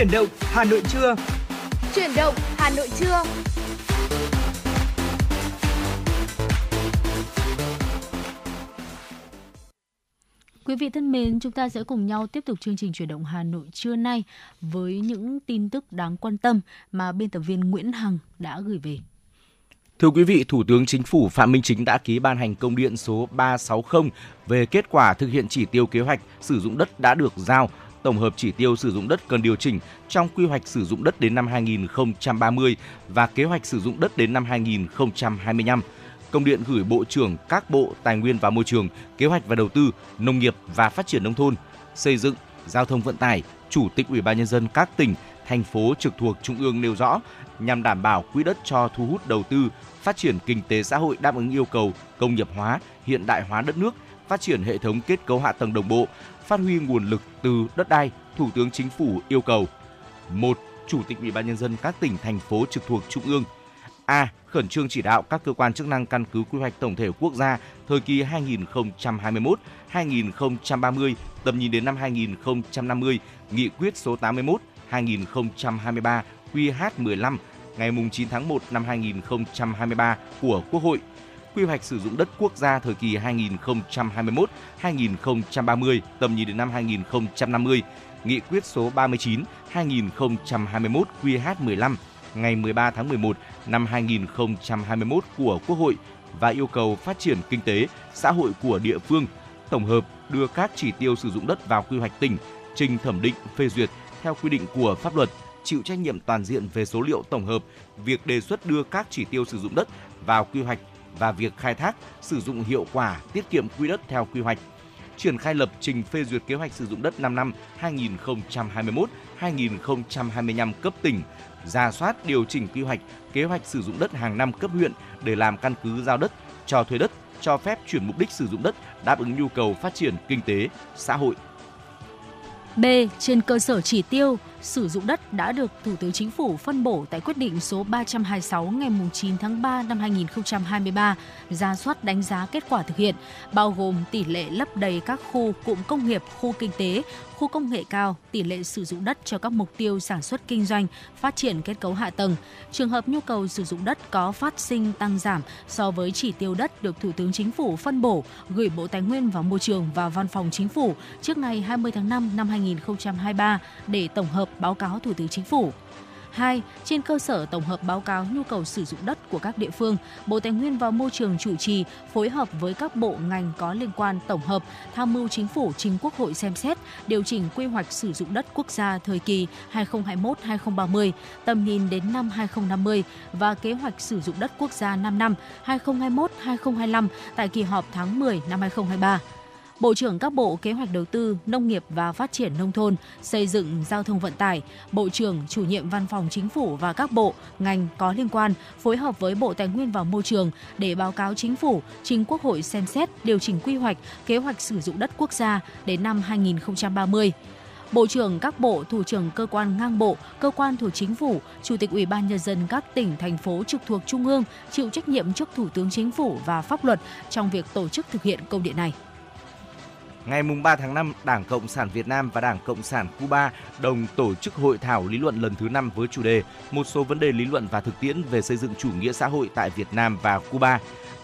Chuyển động Hà Nội trưa. Chuyển động Hà Nội trưa. Quý vị thân mến, chúng ta sẽ cùng nhau tiếp tục chương trình chuyển động Hà Nội trưa nay với những tin tức đáng quan tâm mà biên tập viên Nguyễn Hằng đã gửi về. Thưa quý vị, Thủ tướng Chính phủ Phạm Minh Chính đã ký ban hành công điện số 360 về kết quả thực hiện chỉ tiêu kế hoạch sử dụng đất đã được giao, tổng hợp chỉ tiêu sử dụng đất cần điều chỉnh trong quy hoạch sử dụng đất đến năm 2030 và kế hoạch sử dụng đất đến năm 2025. Công điện gửi Bộ trưởng các Bộ Tài nguyên và Môi trường, Kế hoạch và Đầu tư, Nông nghiệp và Phát triển Nông thôn, Xây dựng, Giao thông Vận tải, Chủ tịch Ủy ban Nhân dân các tỉnh, thành phố trực thuộc Trung ương nêu rõ nhằm đảm bảo quỹ đất cho thu hút đầu tư, phát triển kinh tế xã hội đáp ứng yêu cầu công nghiệp hóa, hiện đại hóa đất nước, phát triển hệ thống kết cấu hạ tầng đồng bộ, phát huy nguồn lực từ đất đai, Thủ tướng Chính phủ yêu cầu: một Chủ tịch Ủy ban nhân dân các tỉnh thành phố trực thuộc trung ương A. Khẩn trương chỉ đạo các cơ quan chức năng căn cứ quy hoạch tổng thể quốc gia thời kỳ 2021-2030, tầm nhìn đến năm 2050, nghị quyết số 81 2023 QH15 ngày 9 tháng 1 năm 2023 của Quốc hội quy hoạch sử dụng đất quốc gia thời kỳ 2021-2030, tầm nhìn đến năm 2050, Nghị quyết số 39 2021 QH15 ngày 13 tháng 11 năm 2021 của Quốc hội và yêu cầu phát triển kinh tế, xã hội của địa phương, tổng hợp đưa các chỉ tiêu sử dụng đất vào quy hoạch tỉnh, trình thẩm định phê duyệt theo quy định của pháp luật, chịu trách nhiệm toàn diện về số liệu tổng hợp, việc đề xuất đưa các chỉ tiêu sử dụng đất vào quy hoạch và việc khai thác, sử dụng hiệu quả, tiết kiệm quỹ đất theo quy hoạch. Triển khai lập trình phê duyệt kế hoạch sử dụng đất 5 năm 2021-2025 cấp tỉnh, ra soát điều chỉnh quy hoạch, kế hoạch sử dụng đất hàng năm cấp huyện để làm căn cứ giao đất, cho thuê đất, cho phép chuyển mục đích sử dụng đất đáp ứng nhu cầu phát triển kinh tế, xã hội. B. Trên cơ sở chỉ tiêu, sử dụng đất đã được Thủ tướng Chính phủ phân bổ tại quyết định số 326 ngày 9 tháng 3 năm 2023 ra soát đánh giá kết quả thực hiện, bao gồm tỷ lệ lấp đầy các khu cụm công nghiệp, khu kinh tế, khu công nghệ cao, tỷ lệ sử dụng đất cho các mục tiêu sản xuất kinh doanh, phát triển kết cấu hạ tầng. Trường hợp nhu cầu sử dụng đất có phát sinh tăng giảm so với chỉ tiêu đất được Thủ tướng Chính phủ phân bổ gửi Bộ Tài nguyên và Môi trường và Văn phòng Chính phủ trước ngày 20 tháng 5 năm 2023 để tổng hợp báo cáo Thủ tướng Chính phủ. 2. Trên cơ sở tổng hợp báo cáo nhu cầu sử dụng đất của các địa phương, Bộ Tài nguyên và Môi trường chủ trì phối hợp với các bộ ngành có liên quan tổng hợp, tham mưu chính phủ trình Quốc hội xem xét, điều chỉnh quy hoạch sử dụng đất quốc gia thời kỳ 2021-2030, tầm nhìn đến năm 2050 và kế hoạch sử dụng đất quốc gia 5 năm 2021-2025 tại kỳ họp tháng 10 năm 2023. Bộ trưởng các bộ Kế hoạch Đầu tư, Nông nghiệp và Phát triển Nông thôn, Xây dựng, Giao thông Vận tải, Bộ trưởng, Chủ nhiệm Văn phòng Chính phủ và các bộ, ngành có liên quan phối hợp với Bộ Tài nguyên và Môi trường để báo cáo Chính phủ, trình Quốc hội xem xét điều chỉnh quy hoạch, kế hoạch sử dụng đất quốc gia đến năm 2030. Bộ trưởng các bộ, thủ trưởng cơ quan ngang bộ, cơ quan thuộc chính phủ, chủ tịch Ủy ban nhân dân các tỉnh thành phố trực thuộc trung ương chịu trách nhiệm trước Thủ tướng Chính phủ và pháp luật trong việc tổ chức thực hiện công điện này. Ngày 3 tháng 5, Đảng Cộng sản Việt Nam và Đảng Cộng sản Cuba đồng tổ chức hội thảo lý luận lần thứ 5 với chủ đề Một số vấn đề lý luận và thực tiễn về xây dựng chủ nghĩa xã hội tại Việt Nam và Cuba.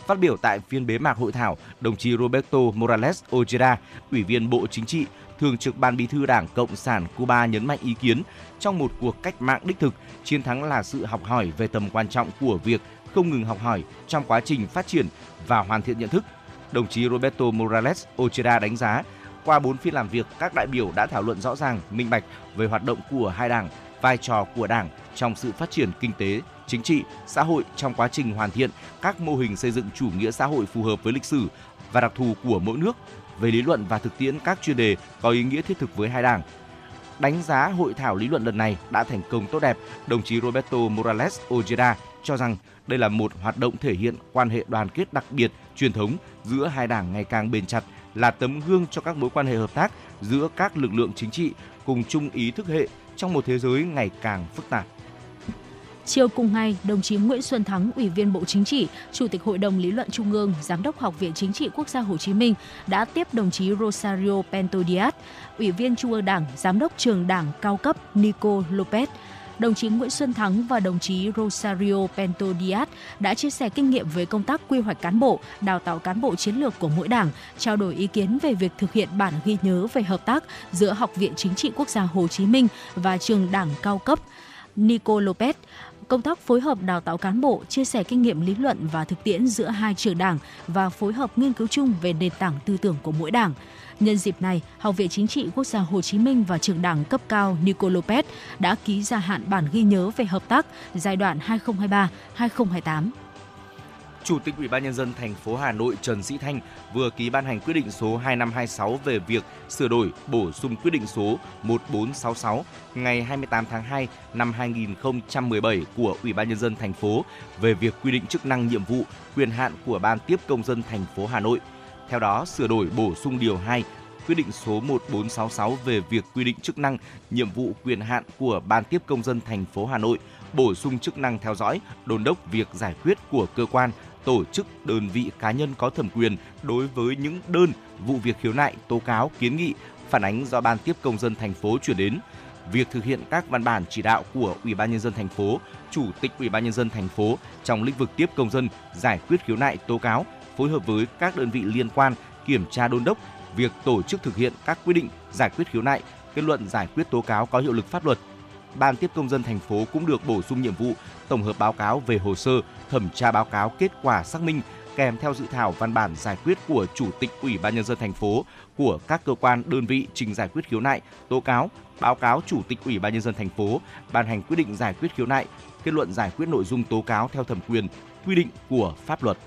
Phát biểu tại phiên bế mạc hội thảo, đồng chí Roberto Morales Ojeda, Ủy viên Bộ Chính trị, Thường trực Ban Bí thư Đảng Cộng sản Cuba nhấn mạnh ý kiến trong một cuộc cách mạng đích thực, chiến thắng là sự học hỏi về tầm quan trọng của việc không ngừng học hỏi trong quá trình phát triển và hoàn thiện nhận thức đồng chí Roberto Morales Ocheda đánh giá qua 4 phiên làm việc, các đại biểu đã thảo luận rõ ràng, minh bạch về hoạt động của hai đảng, vai trò của đảng trong sự phát triển kinh tế, chính trị, xã hội trong quá trình hoàn thiện các mô hình xây dựng chủ nghĩa xã hội phù hợp với lịch sử và đặc thù của mỗi nước, về lý luận và thực tiễn các chuyên đề có ý nghĩa thiết thực với hai đảng. Đánh giá hội thảo lý luận lần này đã thành công tốt đẹp, đồng chí Roberto Morales Ojeda cho rằng đây là một hoạt động thể hiện quan hệ đoàn kết đặc biệt, truyền thống giữa hai đảng ngày càng bền chặt, là tấm gương cho các mối quan hệ hợp tác giữa các lực lượng chính trị cùng chung ý thức hệ trong một thế giới ngày càng phức tạp. Chiều cùng ngày, đồng chí Nguyễn Xuân Thắng, Ủy viên Bộ Chính trị, Chủ tịch Hội đồng Lý luận Trung ương, Giám đốc Học viện Chính trị Quốc gia Hồ Chí Minh đã tiếp đồng chí Rosario Pento Diaz, Ủy viên Trung ương Đảng, Giám đốc Trường Đảng cao cấp Nico Lopez, đồng chí Nguyễn Xuân Thắng và đồng chí Rosario Pento Diaz đã chia sẻ kinh nghiệm về công tác quy hoạch cán bộ, đào tạo cán bộ chiến lược của mỗi đảng, trao đổi ý kiến về việc thực hiện bản ghi nhớ về hợp tác giữa Học viện Chính trị Quốc gia Hồ Chí Minh và trường đảng cao cấp Nico Lopez công tác phối hợp đào tạo cán bộ, chia sẻ kinh nghiệm lý luận và thực tiễn giữa hai trường đảng và phối hợp nghiên cứu chung về nền tảng tư tưởng của mỗi đảng. Nhân dịp này, Học viện Chính trị Quốc gia Hồ Chí Minh và trường đảng cấp cao Nico Lopez đã ký gia hạn bản ghi nhớ về hợp tác giai đoạn 2023-2028. Chủ tịch Ủy ban nhân dân thành phố Hà Nội Trần Sĩ Thanh vừa ký ban hành quyết định số 2526 về việc sửa đổi, bổ sung quyết định số 1466 ngày 28 tháng 2 năm 2017 của Ủy ban nhân dân thành phố về việc quy định chức năng nhiệm vụ, quyền hạn của ban tiếp công dân thành phố Hà Nội. Theo đó, sửa đổi bổ sung điều 2 quyết định số 1466 về việc quy định chức năng, nhiệm vụ quyền hạn của Ban tiếp công dân thành phố Hà Nội, bổ sung chức năng theo dõi, đôn đốc việc giải quyết của cơ quan, tổ chức, đơn vị cá nhân có thẩm quyền đối với những đơn, vụ việc khiếu nại, tố cáo, kiến nghị, phản ánh do Ban tiếp công dân thành phố chuyển đến. Việc thực hiện các văn bản chỉ đạo của Ủy ban nhân dân thành phố, Chủ tịch Ủy ban nhân dân thành phố trong lĩnh vực tiếp công dân, giải quyết khiếu nại, tố cáo, phối hợp với các đơn vị liên quan kiểm tra đôn đốc việc tổ chức thực hiện các quyết định giải quyết khiếu nại, kết luận giải quyết tố cáo có hiệu lực pháp luật. Ban tiếp công dân thành phố cũng được bổ sung nhiệm vụ tổng hợp báo cáo về hồ sơ, thẩm tra báo cáo kết quả xác minh kèm theo dự thảo văn bản giải quyết của Chủ tịch Ủy ban nhân dân thành phố của các cơ quan đơn vị trình giải quyết khiếu nại, tố cáo, báo cáo Chủ tịch Ủy ban nhân dân thành phố ban hành quyết định giải quyết khiếu nại, kết luận giải quyết nội dung tố cáo theo thẩm quyền, quy định của pháp luật.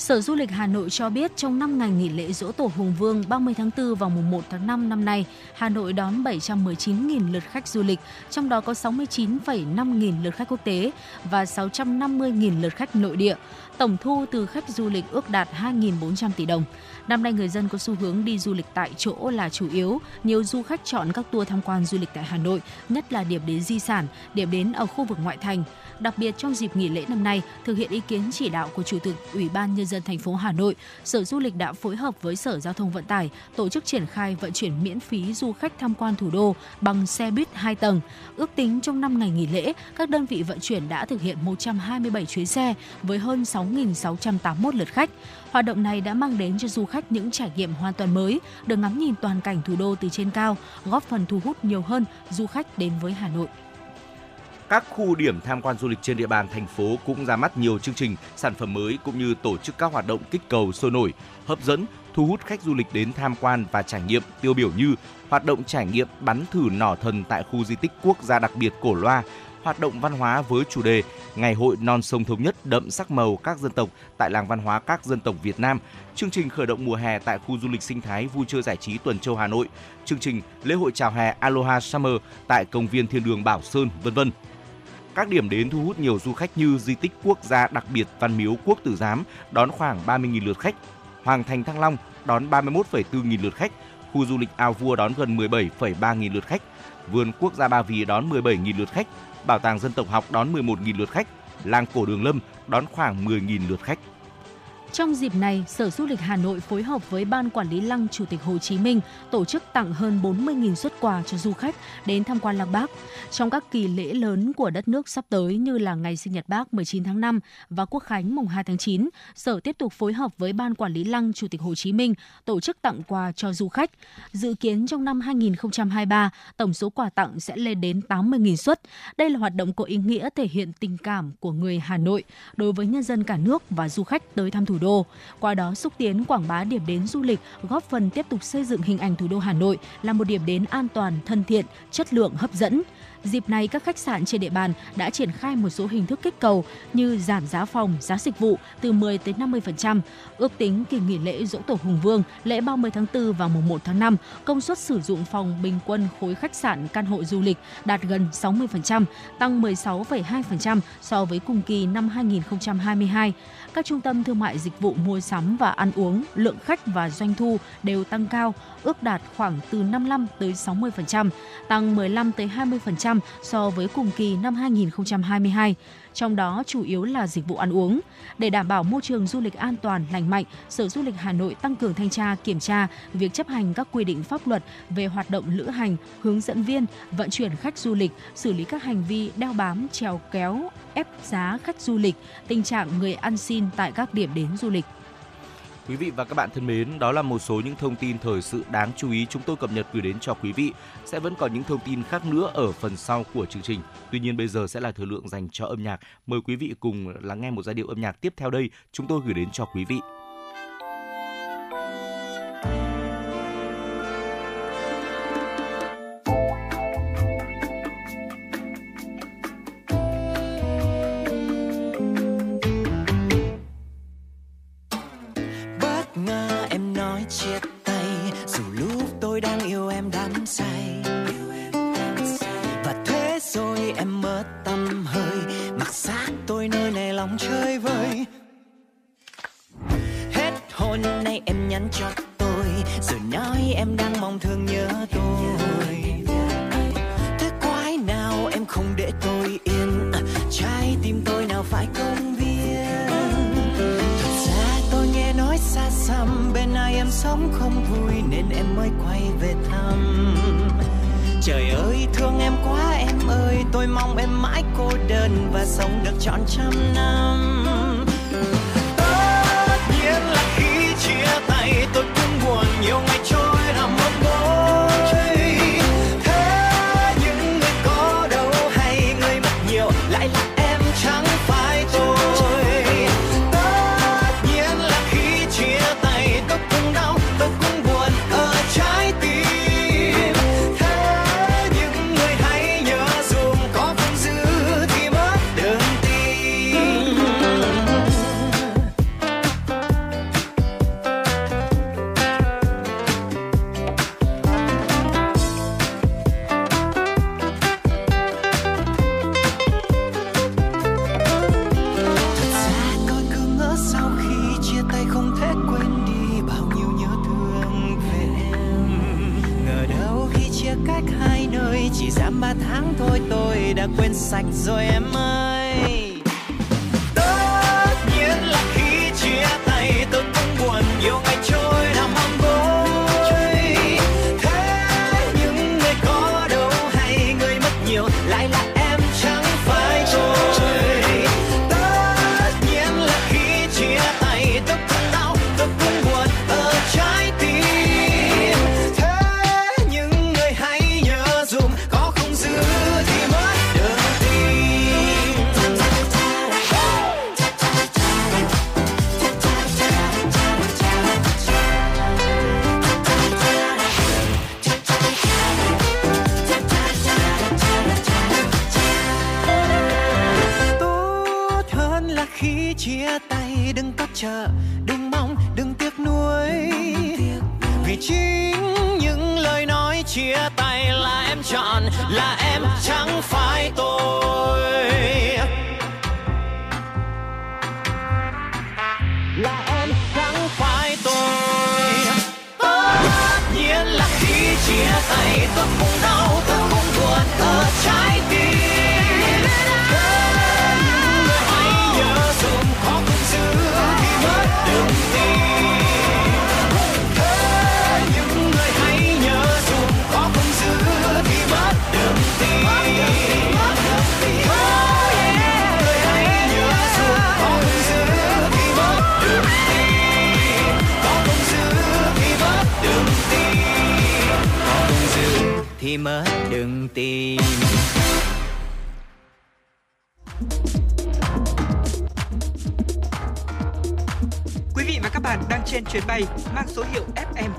Sở Du lịch Hà Nội cho biết trong 5 ngày nghỉ lễ Dỗ Tổ Hùng Vương 30 tháng 4 và mùng 1 tháng 5 năm nay, Hà Nội đón 719.000 lượt khách du lịch, trong đó có 69,5 nghìn lượt khách quốc tế và 650.000 lượt khách nội địa. Tổng thu từ khách du lịch ước đạt 2.400 tỷ đồng. Năm nay người dân có xu hướng đi du lịch tại chỗ là chủ yếu. Nhiều du khách chọn các tour tham quan du lịch tại Hà Nội, nhất là điểm đến di sản, điểm đến ở khu vực ngoại thành. Đặc biệt trong dịp nghỉ lễ năm nay, thực hiện ý kiến chỉ đạo của Chủ tịch Ủy ban nhân dân thành phố Hà Nội, Sở Du lịch đã phối hợp với Sở Giao thông Vận tải tổ chức triển khai vận chuyển miễn phí du khách tham quan thủ đô bằng xe buýt 2 tầng. Ước tính trong 5 ngày nghỉ lễ, các đơn vị vận chuyển đã thực hiện 127 chuyến xe với hơn 6.681 lượt khách. Hoạt động này đã mang đến cho du khách những trải nghiệm hoàn toàn mới, được ngắm nhìn toàn cảnh thủ đô từ trên cao, góp phần thu hút nhiều hơn du khách đến với Hà Nội. Các khu điểm tham quan du lịch trên địa bàn thành phố cũng ra mắt nhiều chương trình, sản phẩm mới cũng như tổ chức các hoạt động kích cầu sôi nổi, hấp dẫn, thu hút khách du lịch đến tham quan và trải nghiệm tiêu biểu như hoạt động trải nghiệm bắn thử nỏ thần tại khu di tích quốc gia đặc biệt Cổ Loa, hoạt động văn hóa với chủ đề Ngày hội non sông thống nhất đậm sắc màu các dân tộc tại làng văn hóa các dân tộc Việt Nam, chương trình khởi động mùa hè tại khu du lịch sinh thái vui chơi giải trí Tuần Châu Hà Nội, chương trình lễ hội chào hè Aloha Summer tại công viên Thiên đường Bảo Sơn, vân vân. Các điểm đến thu hút nhiều du khách như di tích quốc gia đặc biệt Văn Miếu Quốc Tử Giám đón khoảng 30.000 lượt khách, Hoàng thành Thăng Long đón 31,4 nghìn lượt khách, khu du lịch Ao Vua đón gần 17,3 nghìn lượt khách, vườn quốc gia Ba Vì đón 17.000 lượt khách, bảo tàng dân tộc học đón 11.000 lượt khách, làng cổ Đường Lâm đón khoảng 10.000 lượt khách. Trong dịp này, Sở Du lịch Hà Nội phối hợp với Ban Quản lý Lăng Chủ tịch Hồ Chí Minh tổ chức tặng hơn 40.000 xuất quà cho du khách đến tham quan Lăng Bác. Trong các kỳ lễ lớn của đất nước sắp tới như là ngày sinh nhật Bác 19 tháng 5 và Quốc khánh mùng 2 tháng 9, Sở tiếp tục phối hợp với Ban Quản lý Lăng Chủ tịch Hồ Chí Minh tổ chức tặng quà cho du khách. Dự kiến trong năm 2023, tổng số quà tặng sẽ lên đến 80.000 suất. Đây là hoạt động có ý nghĩa thể hiện tình cảm của người Hà Nội đối với nhân dân cả nước và du khách tới thăm thủ đô. Qua đó xúc tiến quảng bá điểm đến du lịch, góp phần tiếp tục xây dựng hình ảnh thủ đô Hà Nội là một điểm đến an toàn, thân thiện, chất lượng hấp dẫn. Dịp này, các khách sạn trên địa bàn đã triển khai một số hình thức kích cầu như giảm giá phòng, giá dịch vụ từ 10 tới 50%. Ước tính kỳ nghỉ lễ Dỗ Tổ Hùng Vương, lễ 30 tháng 4 và mùng 1 tháng 5, công suất sử dụng phòng bình quân khối khách sạn căn hộ du lịch đạt gần 60%, tăng 16,2% so với cùng kỳ năm 2022 các trung tâm thương mại dịch vụ mua sắm và ăn uống, lượng khách và doanh thu đều tăng cao, ước đạt khoảng từ 55 tới 60%, tăng 15 tới 20% 10% so với cùng kỳ năm 2022 trong đó chủ yếu là dịch vụ ăn uống. Để đảm bảo môi trường du lịch an toàn, lành mạnh, Sở Du lịch Hà Nội tăng cường thanh tra, kiểm tra việc chấp hành các quy định pháp luật về hoạt động lữ hành, hướng dẫn viên, vận chuyển khách du lịch, xử lý các hành vi đeo bám, trèo kéo, ép giá khách du lịch, tình trạng người ăn xin tại các điểm đến du lịch. Quý vị và các bạn thân mến, đó là một số những thông tin thời sự đáng chú ý chúng tôi cập nhật gửi đến cho quý vị. Sẽ vẫn còn những thông tin khác nữa ở phần sau của chương trình. Tuy nhiên bây giờ sẽ là thời lượng dành cho âm nhạc. Mời quý vị cùng lắng nghe một giai điệu âm nhạc tiếp theo đây chúng tôi gửi đến cho quý vị. nói chia tay. Dù lúc tôi đang yêu em đắm say. Và thế rồi em mất tâm hơi. Mặc xác tôi nơi này lòng chơi vơi. Hết hôm nay em nhắn cho tôi. Rồi nói em đang mong thương nhớ tôi. sống không vui nên em mới quay về thăm. Trời ơi, thương em quá em ơi, tôi mong em mãi cô đơn và sống được trọn trăm năm. Tất nhiên là khi chia tay, tôi cũng buồn nhiều ngày trôi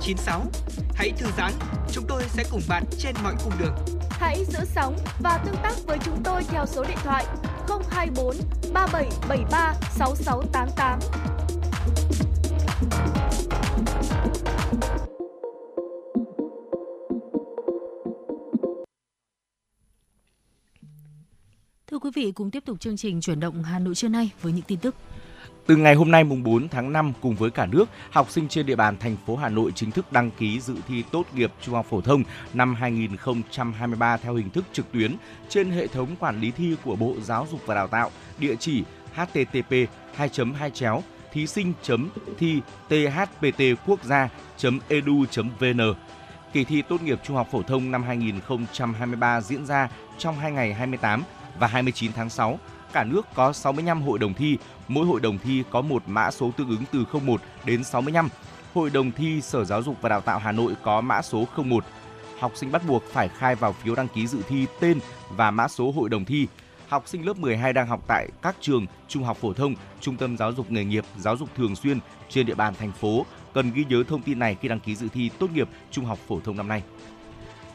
FM96. Hãy thư giãn, chúng tôi sẽ cùng bạn trên mọi cung đường. Hãy giữ sóng và tương tác với chúng tôi theo số điện thoại 024 3773 6688. Thưa quý vị, cùng tiếp tục chương trình chuyển động Hà Nội trưa nay với những tin tức từ ngày hôm nay mùng 4 tháng 5 cùng với cả nước, học sinh trên địa bàn thành phố Hà Nội chính thức đăng ký dự thi tốt nghiệp trung học phổ thông năm 2023 theo hình thức trực tuyến trên hệ thống quản lý thi của Bộ Giáo dục và Đào tạo, địa chỉ http 2 2 chéo thí sinh thi thpt quốc gia edu vn Kỳ thi tốt nghiệp trung học phổ thông năm 2023 diễn ra trong hai ngày 28 và 29 tháng 6. Cả nước có 65 hội đồng thi, mỗi hội đồng thi có một mã số tương ứng từ 01 đến 65. Hội đồng thi Sở Giáo dục và Đào tạo Hà Nội có mã số 01. Học sinh bắt buộc phải khai vào phiếu đăng ký dự thi tên và mã số hội đồng thi. Học sinh lớp 12 đang học tại các trường trung học phổ thông, trung tâm giáo dục nghề nghiệp, giáo dục thường xuyên trên địa bàn thành phố cần ghi nhớ thông tin này khi đăng ký dự thi tốt nghiệp trung học phổ thông năm nay.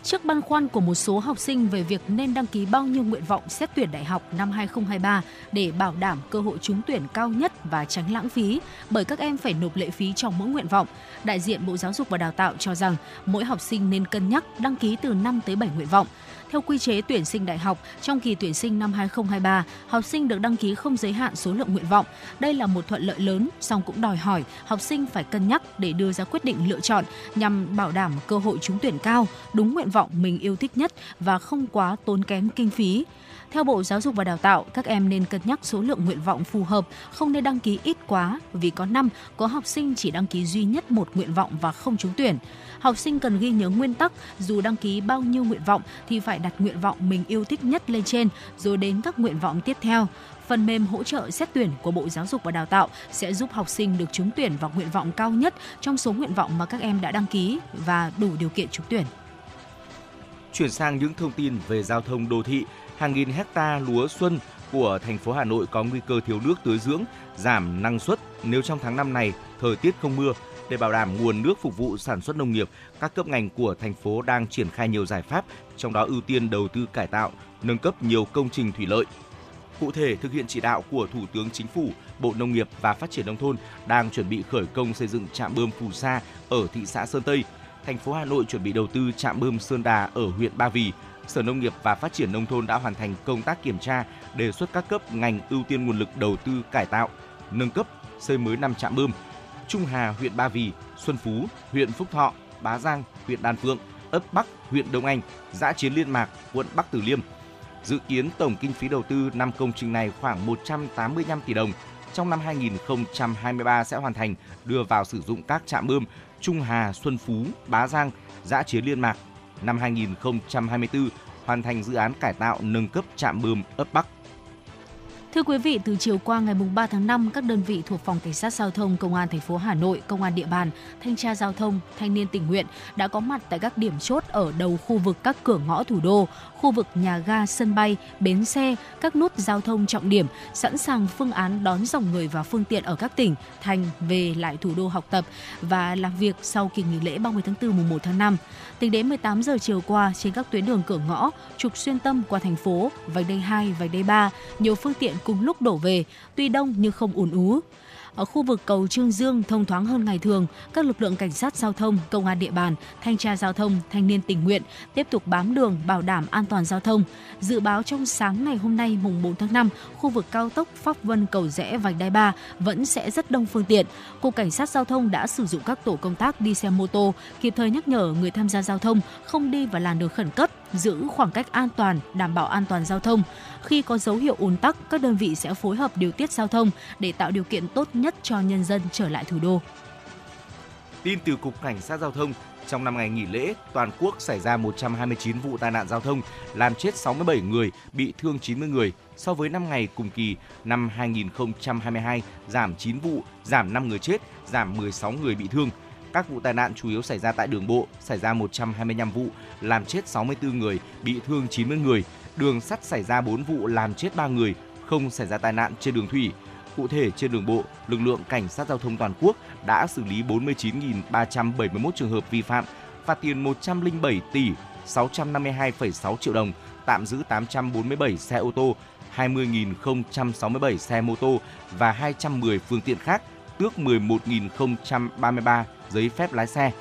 Trước băn khoăn của một số học sinh về việc nên đăng ký bao nhiêu nguyện vọng xét tuyển đại học năm 2023 để bảo đảm cơ hội trúng tuyển cao nhất và tránh lãng phí, bởi các em phải nộp lệ phí trong mỗi nguyện vọng, đại diện Bộ Giáo dục và Đào tạo cho rằng mỗi học sinh nên cân nhắc đăng ký từ 5 tới 7 nguyện vọng. Theo quy chế tuyển sinh đại học, trong kỳ tuyển sinh năm 2023, học sinh được đăng ký không giới hạn số lượng nguyện vọng. Đây là một thuận lợi lớn, song cũng đòi hỏi học sinh phải cân nhắc để đưa ra quyết định lựa chọn nhằm bảo đảm cơ hội trúng tuyển cao, đúng nguyện vọng mình yêu thích nhất và không quá tốn kém kinh phí. Theo Bộ Giáo dục và Đào tạo, các em nên cân nhắc số lượng nguyện vọng phù hợp, không nên đăng ký ít quá vì có năm có học sinh chỉ đăng ký duy nhất một nguyện vọng và không trúng tuyển. Học sinh cần ghi nhớ nguyên tắc, dù đăng ký bao nhiêu nguyện vọng thì phải đặt nguyện vọng mình yêu thích nhất lên trên, rồi đến các nguyện vọng tiếp theo. Phần mềm hỗ trợ xét tuyển của Bộ Giáo dục và Đào tạo sẽ giúp học sinh được trúng tuyển vào nguyện vọng cao nhất trong số nguyện vọng mà các em đã đăng ký và đủ điều kiện trúng tuyển. Chuyển sang những thông tin về giao thông đô thị, hàng nghìn hecta lúa xuân của thành phố Hà Nội có nguy cơ thiếu nước tưới dưỡng, giảm năng suất nếu trong tháng 5 này thời tiết không mưa. Để bảo đảm nguồn nước phục vụ sản xuất nông nghiệp, các cấp ngành của thành phố đang triển khai nhiều giải pháp, trong đó ưu tiên đầu tư cải tạo, nâng cấp nhiều công trình thủy lợi. Cụ thể, thực hiện chỉ đạo của Thủ tướng Chính phủ, Bộ Nông nghiệp và Phát triển Nông thôn đang chuẩn bị khởi công xây dựng trạm bơm phù sa ở thị xã Sơn Tây. Thành phố Hà Nội chuẩn bị đầu tư trạm bơm Sơn Đà ở huyện Ba Vì. Sở Nông nghiệp và Phát triển Nông thôn đã hoàn thành công tác kiểm tra, đề xuất các cấp ngành ưu tiên nguồn lực đầu tư cải tạo, nâng cấp, xây mới 5 trạm bơm, Trung Hà huyện Ba Vì, Xuân Phú huyện Phúc Thọ, Bá Giang huyện Đan Phượng, ấp Bắc huyện Đông Anh, Giã Chiến Liên Mạc quận Bắc Từ Liêm. Dự kiến tổng kinh phí đầu tư năm công trình này khoảng 185 tỷ đồng. Trong năm 2023 sẽ hoàn thành đưa vào sử dụng các trạm bơm Trung Hà, Xuân Phú, Bá Giang, Giã Chiến Liên Mạc. Năm 2024 hoàn thành dự án cải tạo nâng cấp trạm bơm ấp Bắc. Thưa quý vị, từ chiều qua ngày 3 tháng 5, các đơn vị thuộc Phòng Cảnh sát Giao thông Công an thành phố Hà Nội, Công an địa bàn, Thanh tra Giao thông, Thanh niên tình nguyện đã có mặt tại các điểm chốt ở đầu khu vực các cửa ngõ thủ đô, khu vực nhà ga, sân bay, bến xe, các nút giao thông trọng điểm, sẵn sàng phương án đón dòng người và phương tiện ở các tỉnh, thành về lại thủ đô học tập và làm việc sau kỳ nghỉ lễ 30 tháng 4 mùng 1 tháng 5. Tính đến 18 giờ chiều qua, trên các tuyến đường cửa ngõ, trục xuyên tâm qua thành phố, vành đai 2, vành đai 3, nhiều phương tiện cùng lúc đổ về, tuy đông nhưng không ùn ứ. Ở khu vực cầu Trương Dương thông thoáng hơn ngày thường, các lực lượng cảnh sát giao thông, công an địa bàn, thanh tra giao thông, thanh niên tình nguyện tiếp tục bám đường bảo đảm an toàn giao thông. Dự báo trong sáng ngày hôm nay mùng 4 tháng 5, khu vực cao tốc Pháp Vân Cầu Rẽ vành đai 3 vẫn sẽ rất đông phương tiện. Cục Cảnh sát giao thông đã sử dụng các tổ công tác đi xe mô tô kịp thời nhắc nhở người tham gia giao thông không đi vào làn đường khẩn cấp, giữ khoảng cách an toàn, đảm bảo an toàn giao thông. Khi có dấu hiệu ùn tắc, các đơn vị sẽ phối hợp điều tiết giao thông để tạo điều kiện tốt nhất cho nhân dân trở lại thủ đô. Tin từ Cục Cảnh sát Giao thông, trong năm ngày nghỉ lễ, toàn quốc xảy ra 129 vụ tai nạn giao thông, làm chết 67 người, bị thương 90 người. So với năm ngày cùng kỳ năm 2022, giảm 9 vụ, giảm 5 người chết, giảm 16 người bị thương. Các vụ tai nạn chủ yếu xảy ra tại đường bộ, xảy ra 125 vụ, làm chết 64 người, bị thương 90 người. Đường sắt xảy ra 4 vụ, làm chết 3 người, không xảy ra tai nạn trên đường thủy. Cụ thể, trên đường bộ, lực lượng cảnh sát giao thông toàn quốc đã xử lý 49.371 trường hợp vi phạm, phạt tiền 107 tỷ 652,6 triệu đồng, tạm giữ 847 xe ô tô, 20.067 xe mô tô và 210 phương tiện khác, tước 11.033 giấy phép lái xe.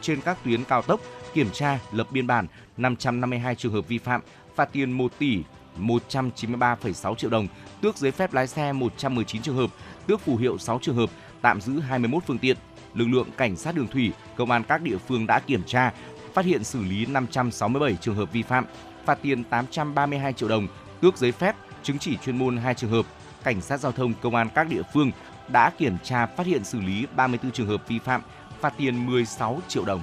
Trên các tuyến cao tốc, kiểm tra, lập biên bản 552 trường hợp vi phạm, phạt tiền 1 tỷ 193,6 triệu đồng, tước giấy phép lái xe 119 trường hợp, tước phù hiệu 6 trường hợp, tạm giữ 21 phương tiện. Lực lượng cảnh sát đường thủy, công an các địa phương đã kiểm tra, phát hiện xử lý 567 trường hợp vi phạm, phạt tiền 832 triệu đồng, tước giấy phép, chứng chỉ chuyên môn 2 trường hợp. Cảnh sát giao thông công an các địa phương đã kiểm tra phát hiện xử lý 34 trường hợp vi phạm, phạt tiền 16 triệu đồng.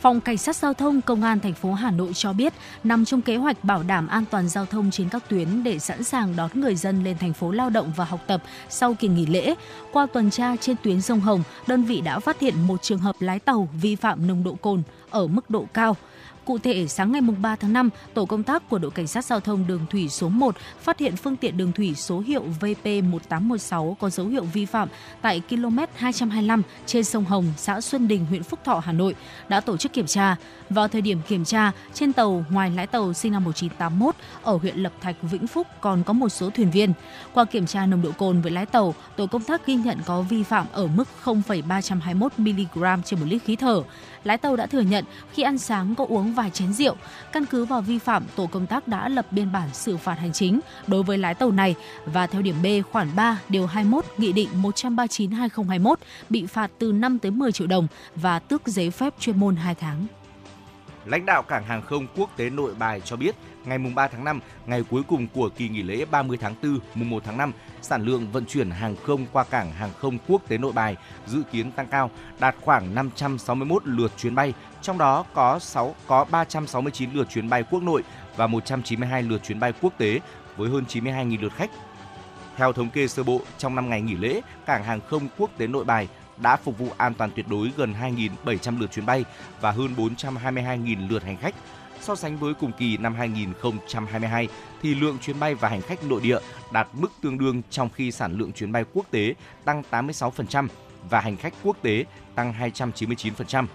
Phòng Cảnh sát Giao thông Công an thành phố Hà Nội cho biết, nằm trong kế hoạch bảo đảm an toàn giao thông trên các tuyến để sẵn sàng đón người dân lên thành phố lao động và học tập sau kỳ nghỉ lễ. Qua tuần tra trên tuyến sông Hồng, đơn vị đã phát hiện một trường hợp lái tàu vi phạm nồng độ cồn ở mức độ cao. Cụ thể, sáng ngày 3 tháng 5, tổ công tác của đội cảnh sát giao thông đường thủy số 1 phát hiện phương tiện đường thủy số hiệu VP1816 có dấu hiệu vi phạm tại km 225 trên sông Hồng, xã Xuân Đình, huyện Phúc Thọ, Hà Nội, đã tổ chức kiểm tra. Vào thời điểm kiểm tra, trên tàu ngoài lái tàu sinh năm 1981 ở huyện Lập Thạch, Vĩnh Phúc còn có một số thuyền viên. Qua kiểm tra nồng độ cồn với lái tàu, tổ công tác ghi nhận có vi phạm ở mức 0,321 mg trên một lít khí thở. Lái tàu đã thừa nhận khi ăn sáng có uống vài chén rượu. Căn cứ vào vi phạm, tổ công tác đã lập biên bản xử phạt hành chính đối với lái tàu này và theo điểm B khoản 3 điều 21 Nghị định 139/2021 bị phạt từ 5 tới 10 triệu đồng và tước giấy phép chuyên môn 2 tháng. Lãnh đạo Cảng hàng không quốc tế Nội Bài cho biết, ngày 3 tháng 5, ngày cuối cùng của kỳ nghỉ lễ 30 tháng 4, mùng 1 tháng 5, sản lượng vận chuyển hàng không qua Cảng hàng không quốc tế Nội Bài dự kiến tăng cao, đạt khoảng 561 lượt chuyến bay, trong đó có 6 có 369 lượt chuyến bay quốc nội và 192 lượt chuyến bay quốc tế với hơn 92.000 lượt khách. Theo thống kê sơ bộ, trong 5 ngày nghỉ lễ, Cảng hàng không quốc tế Nội Bài đã phục vụ an toàn tuyệt đối gần 2.700 lượt chuyến bay và hơn 422.000 lượt hành khách. So sánh với cùng kỳ năm 2022 thì lượng chuyến bay và hành khách nội địa đạt mức tương đương trong khi sản lượng chuyến bay quốc tế tăng 86% và hành khách quốc tế tăng 299%.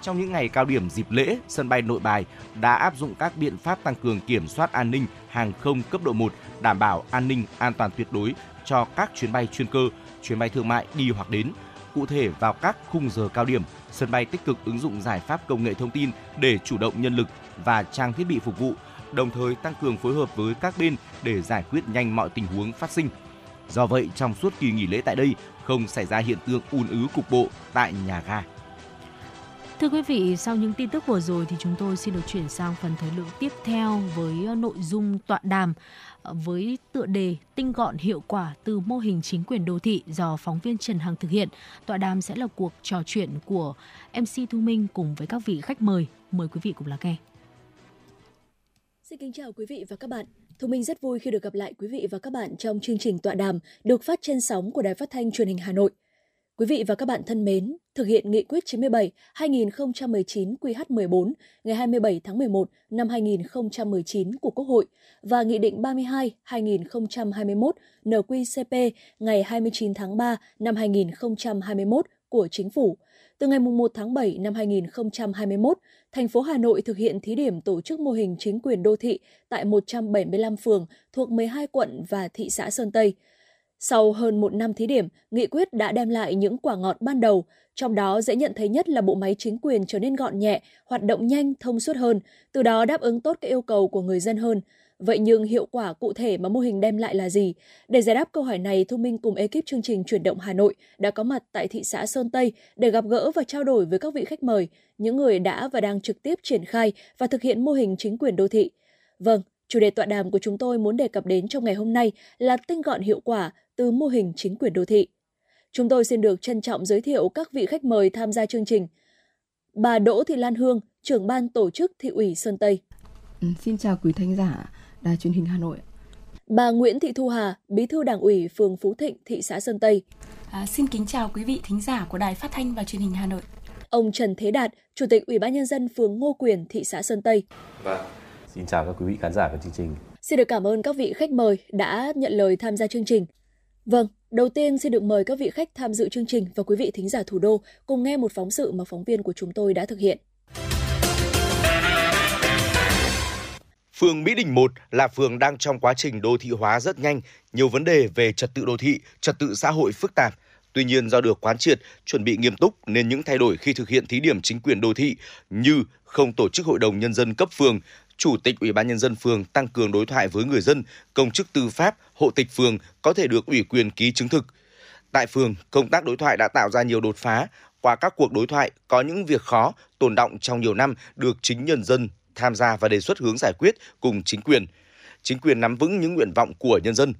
Trong những ngày cao điểm dịp lễ, sân bay Nội Bài đã áp dụng các biện pháp tăng cường kiểm soát an ninh hàng không cấp độ 1, đảm bảo an ninh an toàn tuyệt đối cho các chuyến bay chuyên cơ, chuyến bay thương mại đi hoặc đến, Cụ thể vào các khung giờ cao điểm, sân bay tích cực ứng dụng giải pháp công nghệ thông tin để chủ động nhân lực và trang thiết bị phục vụ, đồng thời tăng cường phối hợp với các bên để giải quyết nhanh mọi tình huống phát sinh. Do vậy, trong suốt kỳ nghỉ lễ tại đây không xảy ra hiện tượng ùn ứ cục bộ tại nhà ga. Thưa quý vị, sau những tin tức vừa rồi thì chúng tôi xin được chuyển sang phần thời lượng tiếp theo với ờ, nội dung tọa đàm ờ, với tựa đề tinh gọn hiệu quả từ mô hình chính quyền đô thị do phóng viên Trần Hằng thực hiện. Tọa đàm sẽ là cuộc trò chuyện của MC Thu Minh cùng với các vị khách mời. Mời quý vị cùng lắng nghe. Xin kính chào quý vị và các bạn. Thu Minh rất vui khi được gặp lại quý vị và các bạn trong chương trình tọa đàm được phát trên sóng của Đài Phát thanh Truyền hình Hà Nội. Quý vị và các bạn thân mến, thực hiện nghị quyết 97 2019 QH14 ngày 27 tháng 11 năm 2019 của Quốc hội và Nghị định 32 2021 NQCP ngày 29 tháng 3 năm 2021 của Chính phủ. Từ ngày 1 tháng 7 năm 2021, thành phố Hà Nội thực hiện thí điểm tổ chức mô hình chính quyền đô thị tại 175 phường thuộc 12 quận và thị xã Sơn Tây – sau hơn một năm thí điểm, nghị quyết đã đem lại những quả ngọt ban đầu, trong đó dễ nhận thấy nhất là bộ máy chính quyền trở nên gọn nhẹ, hoạt động nhanh, thông suốt hơn, từ đó đáp ứng tốt các yêu cầu của người dân hơn. Vậy nhưng hiệu quả cụ thể mà mô hình đem lại là gì? Để giải đáp câu hỏi này, Thu Minh cùng ekip chương trình Chuyển động Hà Nội đã có mặt tại thị xã Sơn Tây để gặp gỡ và trao đổi với các vị khách mời, những người đã và đang trực tiếp triển khai và thực hiện mô hình chính quyền đô thị. Vâng, chủ đề tọa đàm của chúng tôi muốn đề cập đến trong ngày hôm nay là tinh gọn hiệu quả từ mô hình chính quyền đô thị. Chúng tôi xin được trân trọng giới thiệu các vị khách mời tham gia chương trình. Bà Đỗ Thị Lan Hương, trưởng ban tổ chức thị ủy Sơn Tây. Ừ, xin chào quý thính giả đài truyền hình Hà Nội. Bà Nguyễn Thị Thu Hà, bí thư đảng ủy phường Phú Thịnh, thị xã Sơn Tây. À, xin kính chào quý vị thính giả của đài phát thanh và truyền hình Hà Nội. Ông Trần Thế Đạt, chủ tịch Ủy ban nhân dân phường Ngô Quyền, thị xã Sơn Tây. Vâng, xin chào các quý vị khán giả của chương trình. Xin được cảm ơn các vị khách mời đã nhận lời tham gia chương trình. Vâng, đầu tiên xin được mời các vị khách tham dự chương trình và quý vị thính giả thủ đô cùng nghe một phóng sự mà phóng viên của chúng tôi đã thực hiện. Phường Mỹ Đình 1 là phường đang trong quá trình đô thị hóa rất nhanh, nhiều vấn đề về trật tự đô thị, trật tự xã hội phức tạp. Tuy nhiên do được quán triệt, chuẩn bị nghiêm túc nên những thay đổi khi thực hiện thí điểm chính quyền đô thị như không tổ chức hội đồng nhân dân cấp phường, Chủ tịch Ủy ban nhân dân phường tăng cường đối thoại với người dân, công chức tư pháp, hộ tịch phường có thể được ủy quyền ký chứng thực. Tại phường, công tác đối thoại đã tạo ra nhiều đột phá. Qua các cuộc đối thoại, có những việc khó, tồn động trong nhiều năm được chính nhân dân tham gia và đề xuất hướng giải quyết cùng chính quyền. Chính quyền nắm vững những nguyện vọng của nhân dân.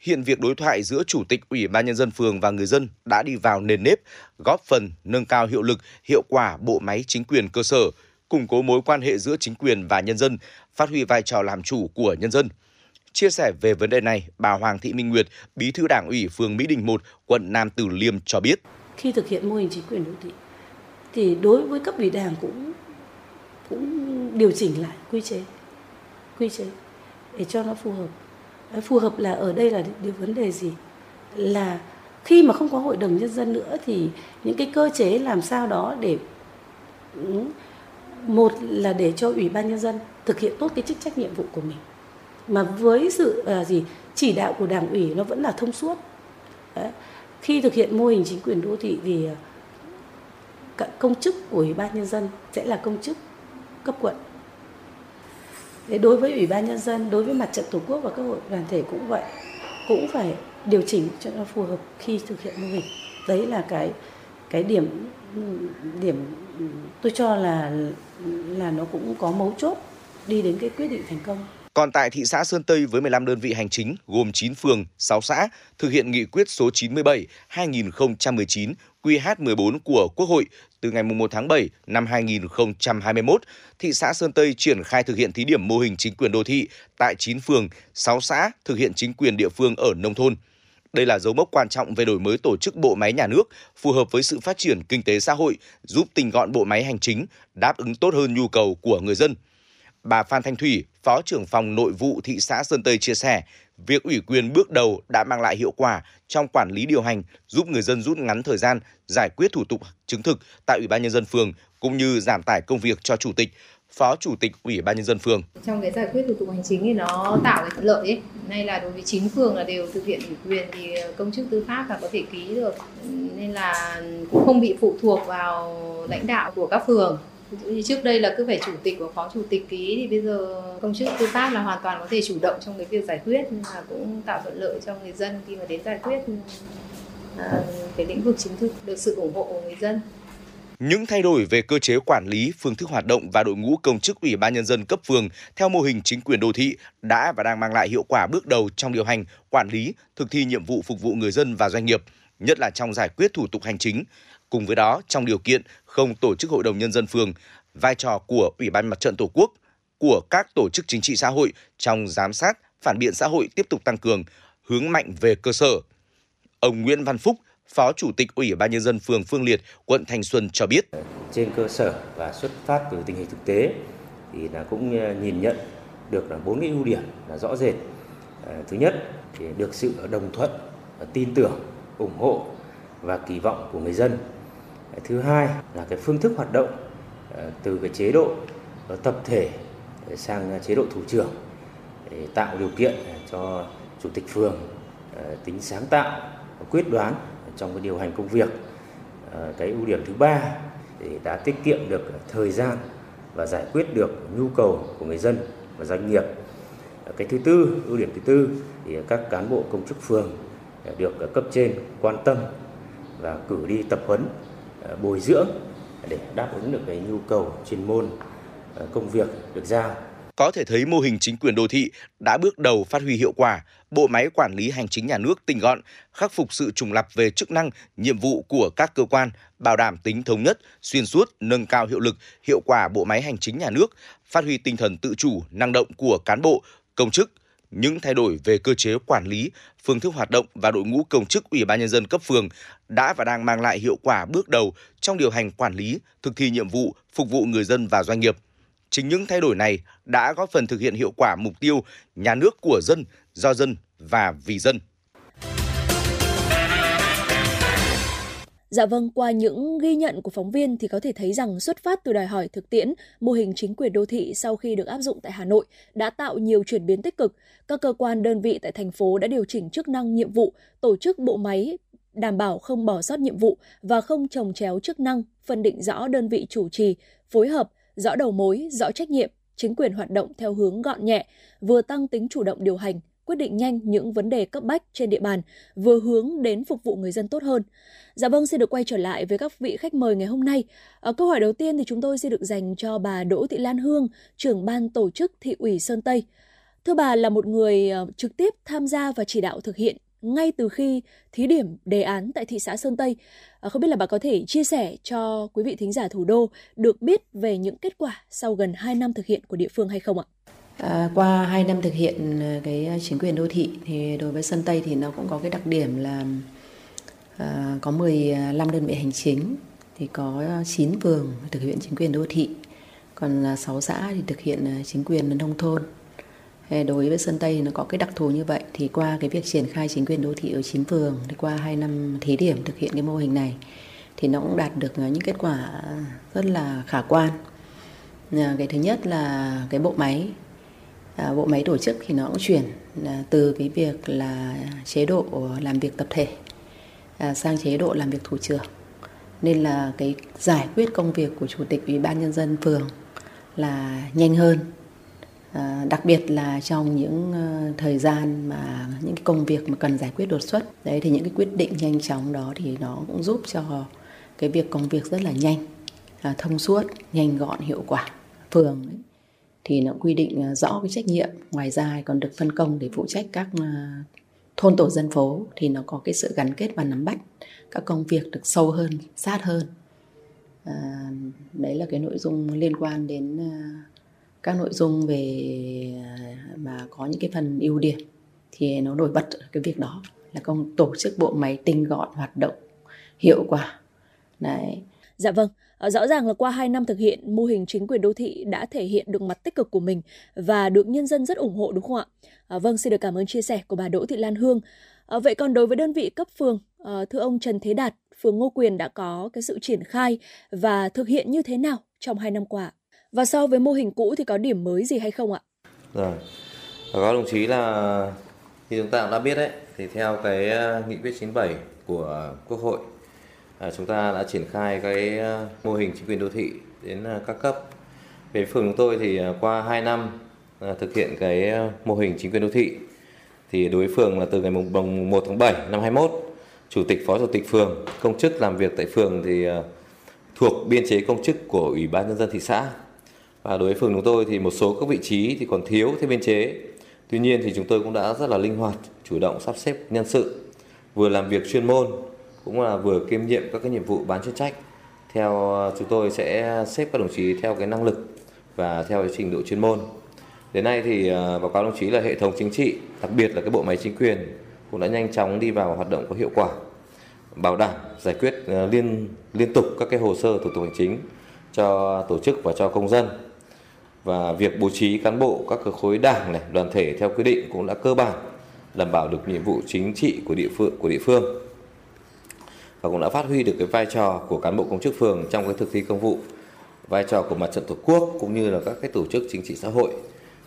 Hiện việc đối thoại giữa Chủ tịch Ủy ban Nhân dân phường và người dân đã đi vào nền nếp, góp phần nâng cao hiệu lực, hiệu quả bộ máy chính quyền cơ sở, củng cố mối quan hệ giữa chính quyền và nhân dân, phát huy vai trò làm chủ của nhân dân. Chia sẻ về vấn đề này, bà Hoàng Thị Minh Nguyệt, Bí thư Đảng ủy phường Mỹ Đình 1, quận Nam Từ Liêm cho biết. Khi thực hiện mô hình chính quyền đô thị, thì đối với cấp ủy đảng cũng cũng điều chỉnh lại quy chế, quy chế để cho nó phù hợp. Phù hợp là ở đây là điều vấn đề gì? Là khi mà không có hội đồng nhân dân nữa thì những cái cơ chế làm sao đó để ừ, một là để cho ủy ban nhân dân thực hiện tốt cái chức trách nhiệm vụ của mình mà với sự à, gì chỉ đạo của đảng ủy nó vẫn là thông suốt Đấy. khi thực hiện mô hình chính quyền đô thị thì à, công chức của ủy ban nhân dân sẽ là công chức cấp quận Thế đối với ủy ban nhân dân đối với mặt trận tổ quốc và các hội đoàn thể cũng vậy cũng phải điều chỉnh cho nó phù hợp khi thực hiện mô hình đấy là cái cái điểm điểm tôi cho là là nó cũng có mấu chốt đi đến cái quyết định thành công. Còn tại thị xã Sơn Tây với 15 đơn vị hành chính gồm 9 phường, 6 xã thực hiện nghị quyết số 97 2019 QH14 của Quốc hội từ ngày 1 tháng 7 năm 2021, thị xã Sơn Tây triển khai thực hiện thí điểm mô hình chính quyền đô thị tại 9 phường, 6 xã thực hiện chính quyền địa phương ở nông thôn. Đây là dấu mốc quan trọng về đổi mới tổ chức bộ máy nhà nước, phù hợp với sự phát triển kinh tế xã hội, giúp tinh gọn bộ máy hành chính, đáp ứng tốt hơn nhu cầu của người dân. Bà Phan Thanh Thủy, Phó trưởng phòng nội vụ thị xã Sơn Tây chia sẻ, việc ủy quyền bước đầu đã mang lại hiệu quả trong quản lý điều hành, giúp người dân rút ngắn thời gian giải quyết thủ tục chứng thực tại Ủy ban nhân dân phường cũng như giảm tải công việc cho chủ tịch, Phó Chủ tịch Ủy ban nhân dân phường. Trong cái giải quyết thủ tục hành chính thì nó tạo cái thuận lợi ấy. Nay là đối với chín phường là đều thực hiện ủy quyền thì công chức tư pháp là có thể ký được nên là cũng không bị phụ thuộc vào lãnh đạo của các phường. Như trước đây là cứ phải chủ tịch và phó chủ tịch ký thì bây giờ công chức tư pháp là hoàn toàn có thể chủ động trong cái việc giải quyết nhưng mà cũng tạo thuận lợi cho người dân khi mà đến giải quyết ừ, à, cái lĩnh vực chính thức được sự ủng hộ của người dân. Những thay đổi về cơ chế quản lý, phương thức hoạt động và đội ngũ công chức Ủy ban nhân dân cấp phường theo mô hình chính quyền đô thị đã và đang mang lại hiệu quả bước đầu trong điều hành, quản lý, thực thi nhiệm vụ phục vụ người dân và doanh nghiệp, nhất là trong giải quyết thủ tục hành chính. Cùng với đó, trong điều kiện không tổ chức hội đồng nhân dân phường, vai trò của Ủy ban Mặt trận Tổ quốc, của các tổ chức chính trị xã hội trong giám sát, phản biện xã hội tiếp tục tăng cường, hướng mạnh về cơ sở. Ông Nguyễn Văn Phúc, Phó Chủ tịch Ủy ban Nhân dân phường Phương Liệt, quận Thanh Xuân cho biết. Trên cơ sở và xuất phát từ tình hình thực tế thì là cũng ờ, nhìn nhận được là bốn cái ưu điểm là rõ rệt. Ờ, thứ nhất thì được sự đồng thuận, tin tưởng, ủng hộ và kỳ vọng của người dân. Thứ hai là cái phương thức hoạt động ờ, từ cái chế độ ờ, tập thể sang ờ, chế độ thủ trưởng để tạo điều kiện cho chủ tịch phường tính sáng tạo, quyết đoán trong cái điều hành công việc. Cái ưu điểm thứ ba thì đã tiết kiệm được thời gian và giải quyết được nhu cầu của người dân và doanh nghiệp. Cái thứ tư, ưu điểm thứ tư thì các cán bộ công chức phường được cấp trên quan tâm và cử đi tập huấn, Ờ, bồi dưỡng để đáp ứng được cái nhu cầu chuyên môn ờ, công việc được giao. Có thể thấy mô hình chính quyền đô thị đã bước đầu phát huy hiệu quả, bộ máy quản lý hành chính nhà nước tinh gọn, khắc phục sự trùng lập về chức năng, nhiệm vụ của các cơ quan, bảo đảm tính thống nhất, xuyên suốt, nâng cao hiệu lực, hiệu quả bộ máy hành chính nhà nước, phát huy tinh thần tự chủ, năng động của cán bộ, công chức, những thay đổi về cơ chế quản lý, phương thức hoạt động và đội ngũ công chức Ủy ban nhân dân cấp phường đã và đang mang lại hiệu quả bước đầu trong điều hành quản lý, thực thi nhiệm vụ phục vụ người dân và doanh nghiệp. Chính những thay đổi này đã góp phần thực hiện hiệu quả mục tiêu nhà nước của dân, do dân và vì dân. Dạ vâng, qua những ghi nhận của phóng viên thì có thể thấy rằng xuất phát từ đòi hỏi thực tiễn, mô hình chính quyền đô thị sau khi được áp dụng tại Hà Nội đã tạo nhiều chuyển biến tích cực. Các cơ quan đơn vị tại thành phố đã điều chỉnh chức năng nhiệm vụ, tổ chức bộ máy đảm bảo không bỏ sót nhiệm vụ và không trồng chéo chức năng, phân định rõ đơn vị chủ trì, phối hợp, rõ đầu mối, rõ trách nhiệm, chính quyền hoạt động theo hướng gọn nhẹ, vừa tăng tính chủ động điều hành, quyết định nhanh những vấn đề cấp bách trên địa bàn, vừa hướng đến phục vụ người dân tốt hơn. Dạ vâng, xin được quay trở lại với các vị khách mời ngày hôm nay. Ở câu hỏi đầu tiên thì chúng tôi sẽ được dành cho bà Đỗ Thị Lan Hương, trưởng ban tổ chức thị ủy Sơn Tây. Thưa bà là một người ờ, trực tiếp tham gia và chỉ đạo thực hiện ngay từ khi thí điểm đề án tại thị xã Sơn Tây. Ờ, không biết là bà có thể chia sẻ cho quý vị thính giả thủ đô được biết về những kết quả sau gần 2 năm thực hiện của địa phương hay không ạ? À, qua 2 năm thực hiện ờ, cái ờ, chính quyền đô thị thì đối với Sơn Tây thì nó cũng có cái đặc điểm là à, có 15 đơn vị hành chính thì có 9 phường thực hiện chính quyền đô thị còn 6 xã thì thực hiện chính quyền nông thôn đối với Sơn Tây nó có cái đặc thù như vậy thì qua cái việc triển khai chính quyền đô thị ở chín phường thì qua 2 năm thí điểm thực hiện cái mô hình này thì nó cũng đạt được những kết quả rất là khả quan. À, cái thứ nhất là cái bộ máy À, bộ máy tổ chức thì nó cũng chuyển à, từ cái việc là chế độ làm việc tập thể à, sang chế độ làm việc thủ trưởng. Nên là cái giải quyết công việc của chủ tịch ủy ban nhân dân phường là nhanh hơn. À, đặc biệt là trong những ờ, thời gian mà những cái công việc mà cần giải quyết đột xuất. Đấy thì những cái quyết định nhanh chóng đó thì nó cũng giúp cho cái việc công việc rất là nhanh à, thông suốt nhanh gọn hiệu quả. Phường ấy, thì nó quy định à, rõ cái trách nhiệm. Ngoài ra còn được phân công để phụ trách các à, thôn tổ dân phố thì nó có cái sự gắn kết và nắm bắt các công việc được sâu hơn sát hơn. À, đấy là cái nội dung liên quan đến à, các nội dung về mà có những cái phần ưu điểm thì nó nổi bật cái việc đó là công tổ chức bộ máy tinh gọn hoạt động hiệu quả. Đấy. Dạ vâng. Ờ, rõ ràng là qua 2 năm thực hiện, mô hình chính quyền đô thị đã thể hiện được mặt tích cực của mình và được nhân dân rất ủng hộ đúng không ạ? À, vâng, xin được cảm ơn chia sẻ của bà Đỗ Thị Lan Hương. À, vậy còn đối với đơn vị cấp phường, à, thưa ông Trần Thế Đạt, phường Ngô Quyền đã có cái sự triển khai và thực hiện như thế nào trong 2 năm qua? Và so với mô hình cũ thì có điểm mới gì hay không ạ? Rồi, có đồng chí là như chúng ta cũng đã biết đấy, thì theo cái nghị quyết 97 của Quốc hội, À, chúng ta đã triển khai cái ờ, mô hình chính quyền đô thị đến ờ, các cấp. Về phường chúng tôi thì ờ, qua 2 năm thực hiện cái mô hình chính quyền đô thị thì đối với phường là từ ngày mùng 1 tháng 7 năm 21 chủ tịch, phó chủ tịch phường, công chức làm việc tại phường thì thuộc biên chế công chức của ủy ban nhân dân thị xã và đối với phường chúng tôi thì một số các vị trí thì còn thiếu thêm biên chế tuy nhiên thì chúng tôi cũng đã rất là linh hoạt, chủ động sắp xếp nhân sự, vừa làm việc chuyên môn cũng là vừa kiêm nhiệm các cái nhiệm vụ bán chuyên trách. Theo ờ, chúng tôi sẽ xếp các đồng chí theo cái năng lực và theo cái trình độ chuyên môn. Đến nay thì ờ, báo cáo đồng chí là hệ thống chính trị, đặc biệt là cái bộ máy chính quyền cũng đã nhanh chóng đi vào hoạt động có hiệu quả, bảo đảm giải quyết ờ, liên liên tục các cái hồ sơ thủ tục hành chính cho tổ chức và cho công dân. Và việc bố trí cán bộ các khối đảng này, đoàn thể theo quy định cũng đã cơ bản đảm bảo được nhiệm vụ chính trị của địa phương, của địa phương và cũng đã phát huy được cái vai trò của cán bộ công chức phường trong cái thực thi công vụ vai trò của mặt trận tổ quốc cũng như là các cái tổ chức chính trị xã hội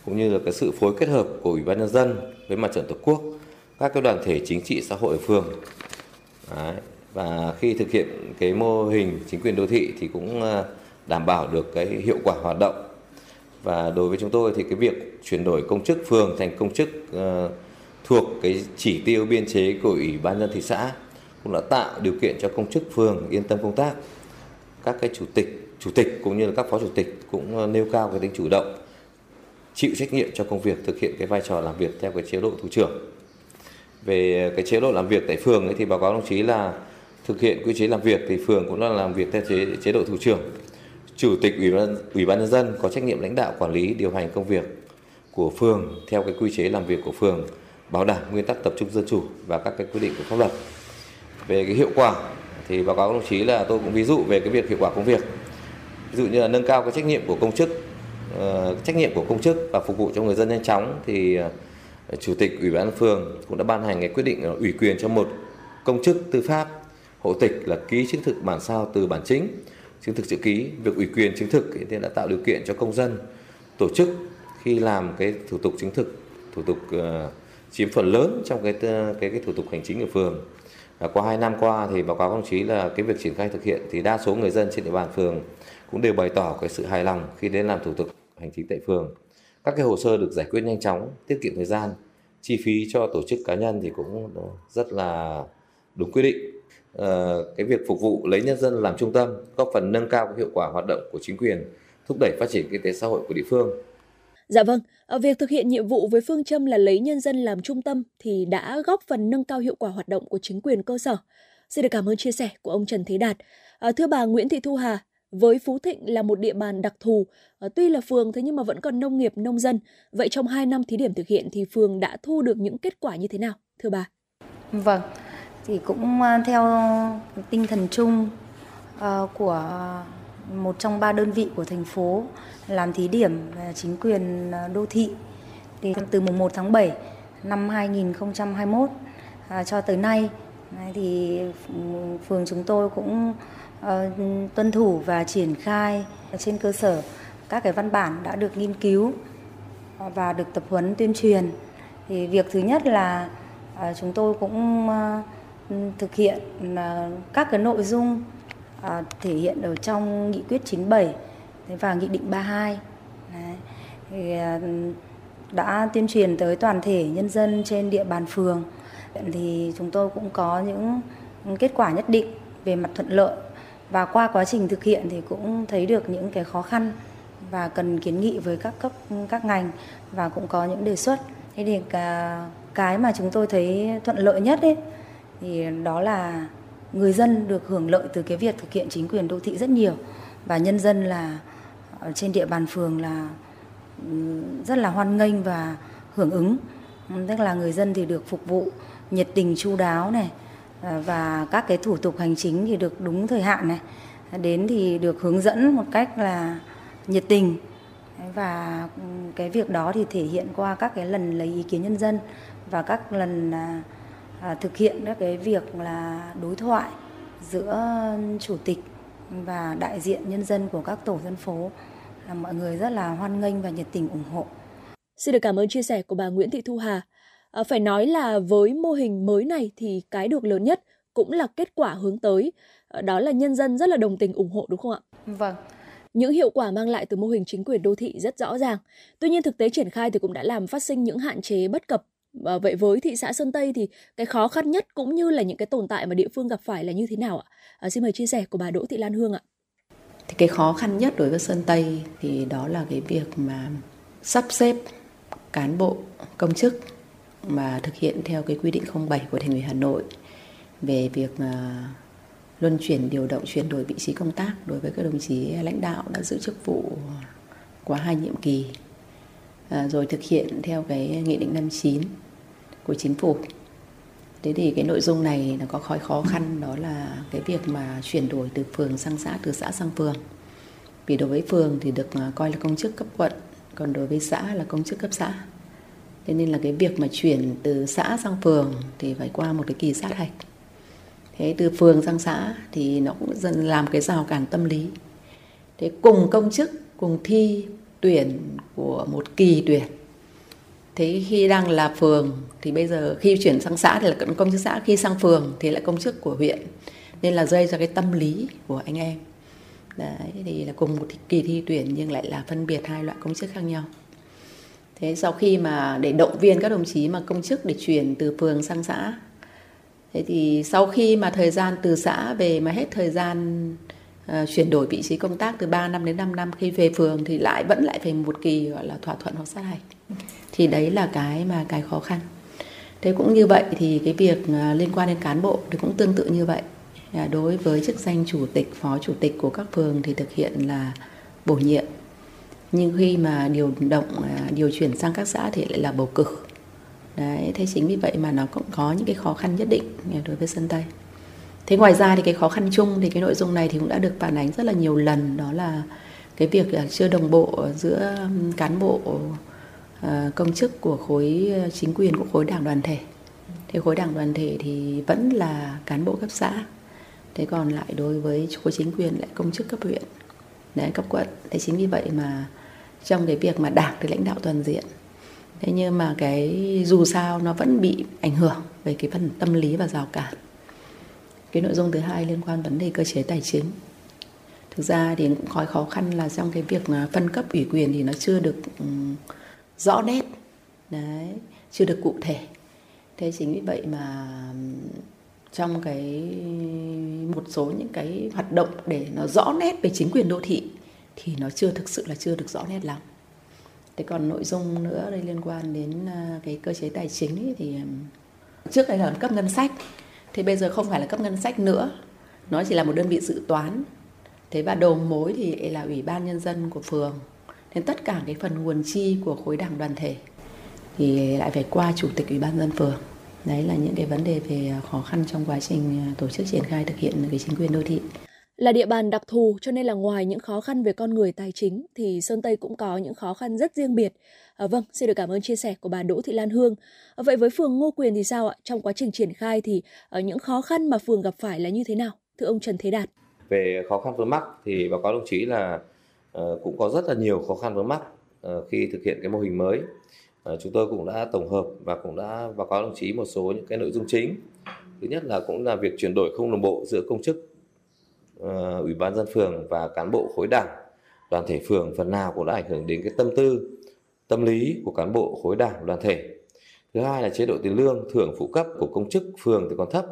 cũng như là cái sự phối kết hợp của ủy ban nhân dân với mặt trận tổ quốc các cái đoàn thể chính trị xã hội ở phường Đấy. và khi thực hiện cái mô hình chính quyền đô thị thì cũng à, đảm bảo được cái hiệu quả hoạt động và đối với chúng tôi thì cái việc chuyển đổi công chức phường thành công chức uh, thuộc cái chỉ tiêu biên chế của ủy ban nhân thị xã cũng đã tạo điều kiện cho công chức phường yên tâm công tác. Các cái chủ tịch chủ tịch cũng như là các phó chủ tịch cũng ờ, nêu cao cái tính chủ động chịu trách nhiệm cho công việc thực hiện cái vai trò làm việc theo cái chế độ thủ trưởng. Về cái chế độ làm việc tại phường ấy thì báo cáo đồng chí là thực hiện quy chế làm việc thì phường cũng là làm việc theo chế chế độ thủ trưởng. Chủ tịch Ủy ban, Ủy ban nhân dân có trách nhiệm lãnh đạo quản lý điều hành công việc của phường theo cái quy chế làm việc của phường, bảo đảm nguyên tắc tập trung dân chủ và các cái quy định của pháp luật. Về cái hiệu quả thì báo cáo đồng chí là tôi cũng ví dụ về cái việc hiệu quả công việc. Ví dụ như là nâng cao cái trách nhiệm của công chức, uh, trách nhiệm của công chức và phục vụ cho người dân nhanh chóng thì uh, chủ tịch ủy ban phường cũng đã ban hành cái quyết định ủy quyền cho một công chức tư pháp hộ tịch là ký chứng thực bản sao từ bản chính chứng thực chữ ký việc ủy quyền chứng thực thì đã tạo điều kiện cho công dân tổ chức khi làm cái thủ tục chứng thực thủ tục uh, chiếm phần lớn trong cái cái cái thủ tục hành chính ở phường qua hai năm qua thì báo cáo công chí là cái việc triển khai thực hiện thì đa số người dân trên địa bàn phường cũng đều bày tỏ cái sự hài lòng khi đến làm thủ tục hành chính tại phường. Các cái hồ sơ được giải quyết nhanh chóng, tiết kiệm thời gian, chi phí cho tổ chức cá nhân thì cũng rất là đúng quy định. À, cái việc phục vụ lấy nhân dân làm trung tâm, góp phần nâng cao hiệu quả hoạt động của chính quyền, thúc đẩy phát triển kinh tế xã hội của địa phương. Dạ vâng, ở việc thực hiện nhiệm vụ với phương châm là lấy nhân dân làm trung tâm thì đã góp phần nâng cao hiệu quả hoạt động của chính quyền cơ sở. Xin được cảm ơn chia sẻ của ông Trần Thế Đạt. À, thưa bà Nguyễn Thị Thu Hà, với Phú Thịnh là một địa bàn đặc thù, à, tuy là phường thế nhưng mà vẫn còn nông nghiệp, nông dân. Vậy trong 2 năm thí điểm thực hiện thì phường đã thu được những kết quả như thế nào, thưa bà? Vâng, thì cũng theo tinh thần chung của một trong ba đơn vị của thành phố làm thí điểm chính quyền à, đô thị. Thì từ mùng 1 tháng 7 năm 2021 à, cho tới nay thì ừ, phường chúng tôi cũng uh, tuân thủ và triển khai trên cơ sở các cái văn bản đã được nghiên cứu và được tập huấn tuyên truyền. Thì việc thứ nhất là uh, chúng tôi cũng uh, thực hiện các cái nội dung À, thể hiện ở trong nghị quyết 97 và nghị định 32 Đấy. Thì à, đã tuyên truyền tới toàn thể nhân dân trên địa bàn phường. Thì chúng tôi cũng có những kết quả nhất định về mặt thuận lợi. Và qua quá trình thực hiện thì cũng thấy được những cái khó khăn và cần kiến nghị với các cấp, các ngành và cũng có những đề xuất. Thế thì à, cái mà chúng tôi thấy thuận lợi nhất ấy, thì đó là người dân được hưởng lợi từ cái việc thực hiện chính quyền đô thị rất nhiều. Và nhân dân là, ở trên địa bàn phường là ừ, rất là hoan nghênh và hưởng ứng. Tức là người dân thì được phục vụ nhiệt tình chu đáo này à, và các cái thủ tục hành chính thì được đúng thời hạn này. Đến thì được hướng dẫn một cách là nhiệt tình. Và ừ, cái việc đó thì thể hiện qua các cái lần lấy ý kiến nhân dân và các lần là thực hiện các cái việc là đối thoại giữa chủ tịch và đại diện nhân dân của các tổ dân phố là mọi người rất là hoan nghênh và nhiệt tình ủng hộ. Xin được cảm ơn chia sẻ của bà Nguyễn Thị Thu Hà. À, phải nói là với mô hình mới này thì cái được lớn nhất cũng là kết quả hướng tới, à, đó là nhân dân rất là đồng tình ủng hộ đúng không ạ? Vâng. Những hiệu quả mang lại từ mô hình chính quyền đô thị rất rõ ràng. Tuy nhiên thực tế triển khai thì cũng đã làm phát sinh những hạn chế bất cập. À, vậy với thị xã Sơn Tây thì cái khó khăn nhất cũng như là những cái tồn tại mà địa phương gặp phải là như thế nào ạ? À, xin mời chia sẻ của bà Đỗ Thị Lan Hương ạ. Thì cái khó khăn nhất đối với Sơn Tây thì đó là cái việc mà sắp xếp cán bộ công chức mà thực hiện theo cái quy định 07 của Thành ủy Hà Nội về việc uh, luân chuyển điều động chuyển đổi vị trí công tác đối với các đồng chí lãnh đạo đã giữ chức vụ qua hai nhiệm kỳ Ờ, rồi thực hiện theo cái nghị định 59 của chính phủ. Thế thì cái nội dung này nó có khói khó khăn, đó là cái việc mà chuyển đổi từ phường sang xã, từ xã sang phường. Vì đối với phường thì được ờ, coi là công chức cấp quận, còn đối với xã là công chức cấp xã. Thế nên là cái việc mà chuyển từ xã sang phường thì phải qua một cái kỳ sát hạch. Thế từ phường sang xã thì nó cũng dần làm cái rào cản tâm lý. Thế cùng công chức, cùng thi tuyển của một kỳ tuyển. Thế khi đang là phường thì bây giờ khi chuyển sang xã thì là công chức xã, khi sang phường thì lại công chức của huyện. Nên là gây ra cái tâm lý của anh em. Đấy, thì là cùng một kỳ thi tuyển nhưng lại là phân biệt hai loại công chức khác nhau. Thế sau khi mà để động viên các đồng chí mà công chức để chuyển từ phường sang xã, thế thì sau khi mà thời gian từ xã về mà hết thời gian uh, chuyển đổi vị trí công tác từ 3 năm đến 5 năm khi về phường thì lại vẫn lại phải một kỳ gọi là thỏa thuận hoặc sát hạch. Thì đấy là cái mà cái khó khăn. Thế cũng như vậy thì cái việc ờ, liên quan đến cán bộ thì cũng tương tự như vậy. Ờ, đối với chức danh chủ tịch phó chủ tịch của các phường thì thực hiện là bổ nhiệm. Nhưng khi mà điều động điều chuyển sang các xã thì lại là bầu cử. Đấy thế chính vì vậy mà nó cũng có những cái khó khăn nhất định đối với sân tây thế ngoài ra thì cái khó khăn chung thì cái nội dung này thì cũng đã được phản ánh rất là nhiều lần. Đó là cái việc à, chưa đồng bộ giữa cán bộ ờ, công chức của khối ờ, chính quyền của khối đảng đoàn thể. Thì khối đảng đoàn thể thì vẫn là cán bộ cấp xã. Thế còn lại đối với khối chính quyền lại công chức cấp huyện, đấy, cấp quận. Thế chính vì vậy mà trong cái việc mà đảng thì lãnh đạo toàn diện. Thế nhưng mà cái dù sao nó vẫn bị ảnh hưởng về cái phần tâm lý và rào cản cái nội dung thứ hai liên quan vấn đề cơ chế tài chính. Thực ra thì cũng có khó khăn là trong cái việc phân cấp ủy quyền thì nó chưa được rõ nét. Đấy chưa được cụ thể. Thế chính vì vậy mà trong cái một số những cái hoạt động để nó rõ nét về chính quyền đô thị thì nó chưa thực sự là chưa được rõ nét lắm. Thế còn nội dung nữa đây liên quan đến à, cái cơ chế tài chính ấy, thì trước đây là cấp ngân sách thế bây giờ không phải là cấp ngân sách nữa. Nó chỉ là một đơn vị dự toán. Thế và đầu mối thì là ủy ban nhân dân của phường. Nên tất cả cái phần nguồn chi của khối đảng đoàn thể thì lại phải qua chủ tịch ủy ban dân phường. Đấy là những cái vấn đề về khó khăn trong quá trình à, tổ chức triển khai thực hiện cái chính quyền đô thị. Là địa bàn đặc thù cho nên là ngoài những khó khăn về con người, tài chính thì Sơn Tây cũng có những khó khăn rất riêng biệt. À, vâng, xin được cảm ơn chia sẻ của bà Đỗ Thị Lan Hương. À, vậy với phường Ngô Quyền thì sao ạ? Trong quá trình triển khai thì à, những khó khăn mà phường gặp phải là như thế nào? Thưa ông Trần Thế Đạt. Về khó khăn vướng mắc thì báo cáo đồng chí là uh, cũng có rất là nhiều khó khăn vướng mắc uh, khi thực hiện cái mô hình mới. Uh, chúng tôi cũng đã tổng hợp và cũng đã báo cáo đồng chí một số những cái nội dung chính. Thứ nhất là cũng là việc chuyển đổi không đồng bộ giữa công chức uh, ủy ban dân phường và cán bộ khối đảng đoàn thể phường phần nào cũng đã ảnh hưởng đến cái tâm tư tâm lý của cán bộ khối đảng, đoàn thể. Thứ hai là chế độ tiền lương, thưởng phụ cấp của công chức phường thì còn thấp.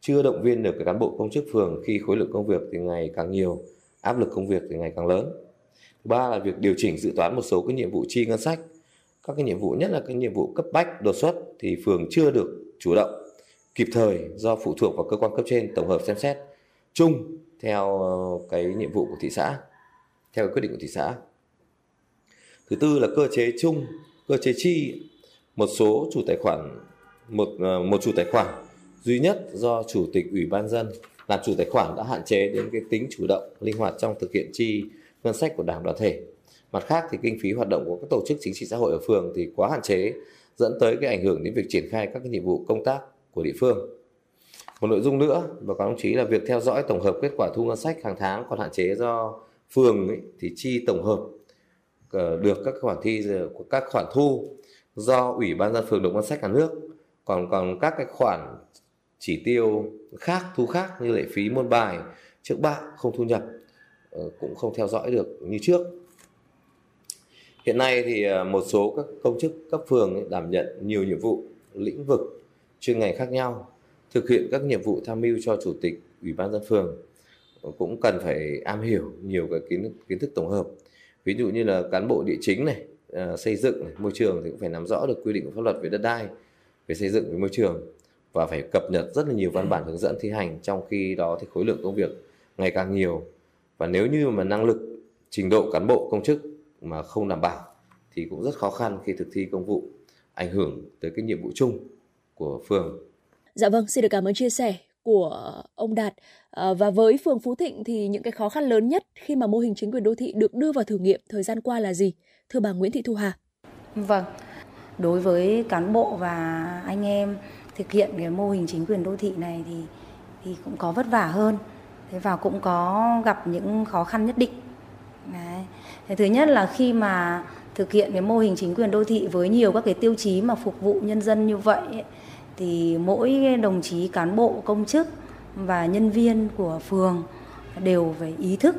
Chưa động viên được các cán bộ công chức phường khi khối lượng công việc thì ngày càng nhiều, áp lực công việc thì ngày càng lớn. Thứ ba là việc điều chỉnh dự toán một số cái nhiệm vụ chi ngân sách. Các cái nhiệm vụ, nhất là cái nhiệm vụ cấp bách, đột xuất thì phường chưa được chủ động. Kịp thời do phụ thuộc vào cơ quan cấp trên tổng hợp xem xét. Chung theo ờ, cái nhiệm vụ của thị xã, theo quyết định của thị xã thứ tư là cơ chế chung cơ chế chi. Một số chủ tài khoản một ờ, một chủ tài khoản duy nhất do chủ tịch ủy ban dân làm chủ tài khoản đã hạn chế đến cái tính chủ động linh hoạt trong thực hiện chi ngân sách của đảng đoàn thể. Mặt khác thì kinh phí hoạt động của các tổ chức chính trị xã hội ở phường thì quá hạn chế dẫn tới cái ảnh hưởng đến việc triển khai các cái nhiệm vụ công tác của địa phương. Một nội dung nữa và các đồng chí là việc theo dõi tổng hợp kết quả thu ngân sách hàng tháng còn hạn chế do phường ấy, thì chi tổng hợp. Ờ, được các khoản thi, các khoản thu do ủy ban dân phường nộp ngân sách nhà nước. Còn còn các cái khoản chỉ tiêu khác, thu khác như lệ phí môn bài trước bạ không thu nhập ờ, cũng không theo dõi được như trước. Hiện nay thì ờ, một số các công chức cấp phường đảm nhận nhiều nhiệm vụ lĩnh vực chuyên ngành khác nhau, thực hiện các nhiệm vụ tham mưu cho chủ tịch ủy ban dân phường. Cũng cần phải am hiểu nhiều cái kiến kiến thức tổng hợp ví dụ như là cán bộ địa chính này à, xây dựng này, môi trường thì cũng phải nắm rõ được quy định của pháp luật về đất đai về xây dựng về môi trường và phải cập nhật rất là nhiều văn bản hướng dẫn thi hành trong khi đó thì khối lượng công việc ngày càng nhiều và nếu như mà năng lực trình độ cán bộ công chức mà không đảm bảo thì cũng rất khó khăn khi thực thi công vụ ảnh hưởng tới cái nhiệm vụ chung của phường Dạ vâng, xin được cảm ơn chia sẻ của ông Đạt. Ờ, và với phường Phú Thịnh thì những cái khó khăn lớn nhất khi mà mô hình chính quyền đô thị được đưa vào thử nghiệm thời gian qua là gì? Thưa bà Nguyễn Thị Thu Hà. Vâng, đối với cán bộ và anh em thực hiện cái mô hình chính quyền đô thị này thì thì cũng có vất vả hơn thế và cũng có gặp những khó khăn nhất định Đấy. Thế thứ nhất là khi mà thực hiện cái mô hình chính quyền đô thị với nhiều các cái tiêu chí mà phục vụ nhân dân như vậy ấy, thì mỗi đồng chí cán bộ công chức và nhân viên của phường đều phải ý thức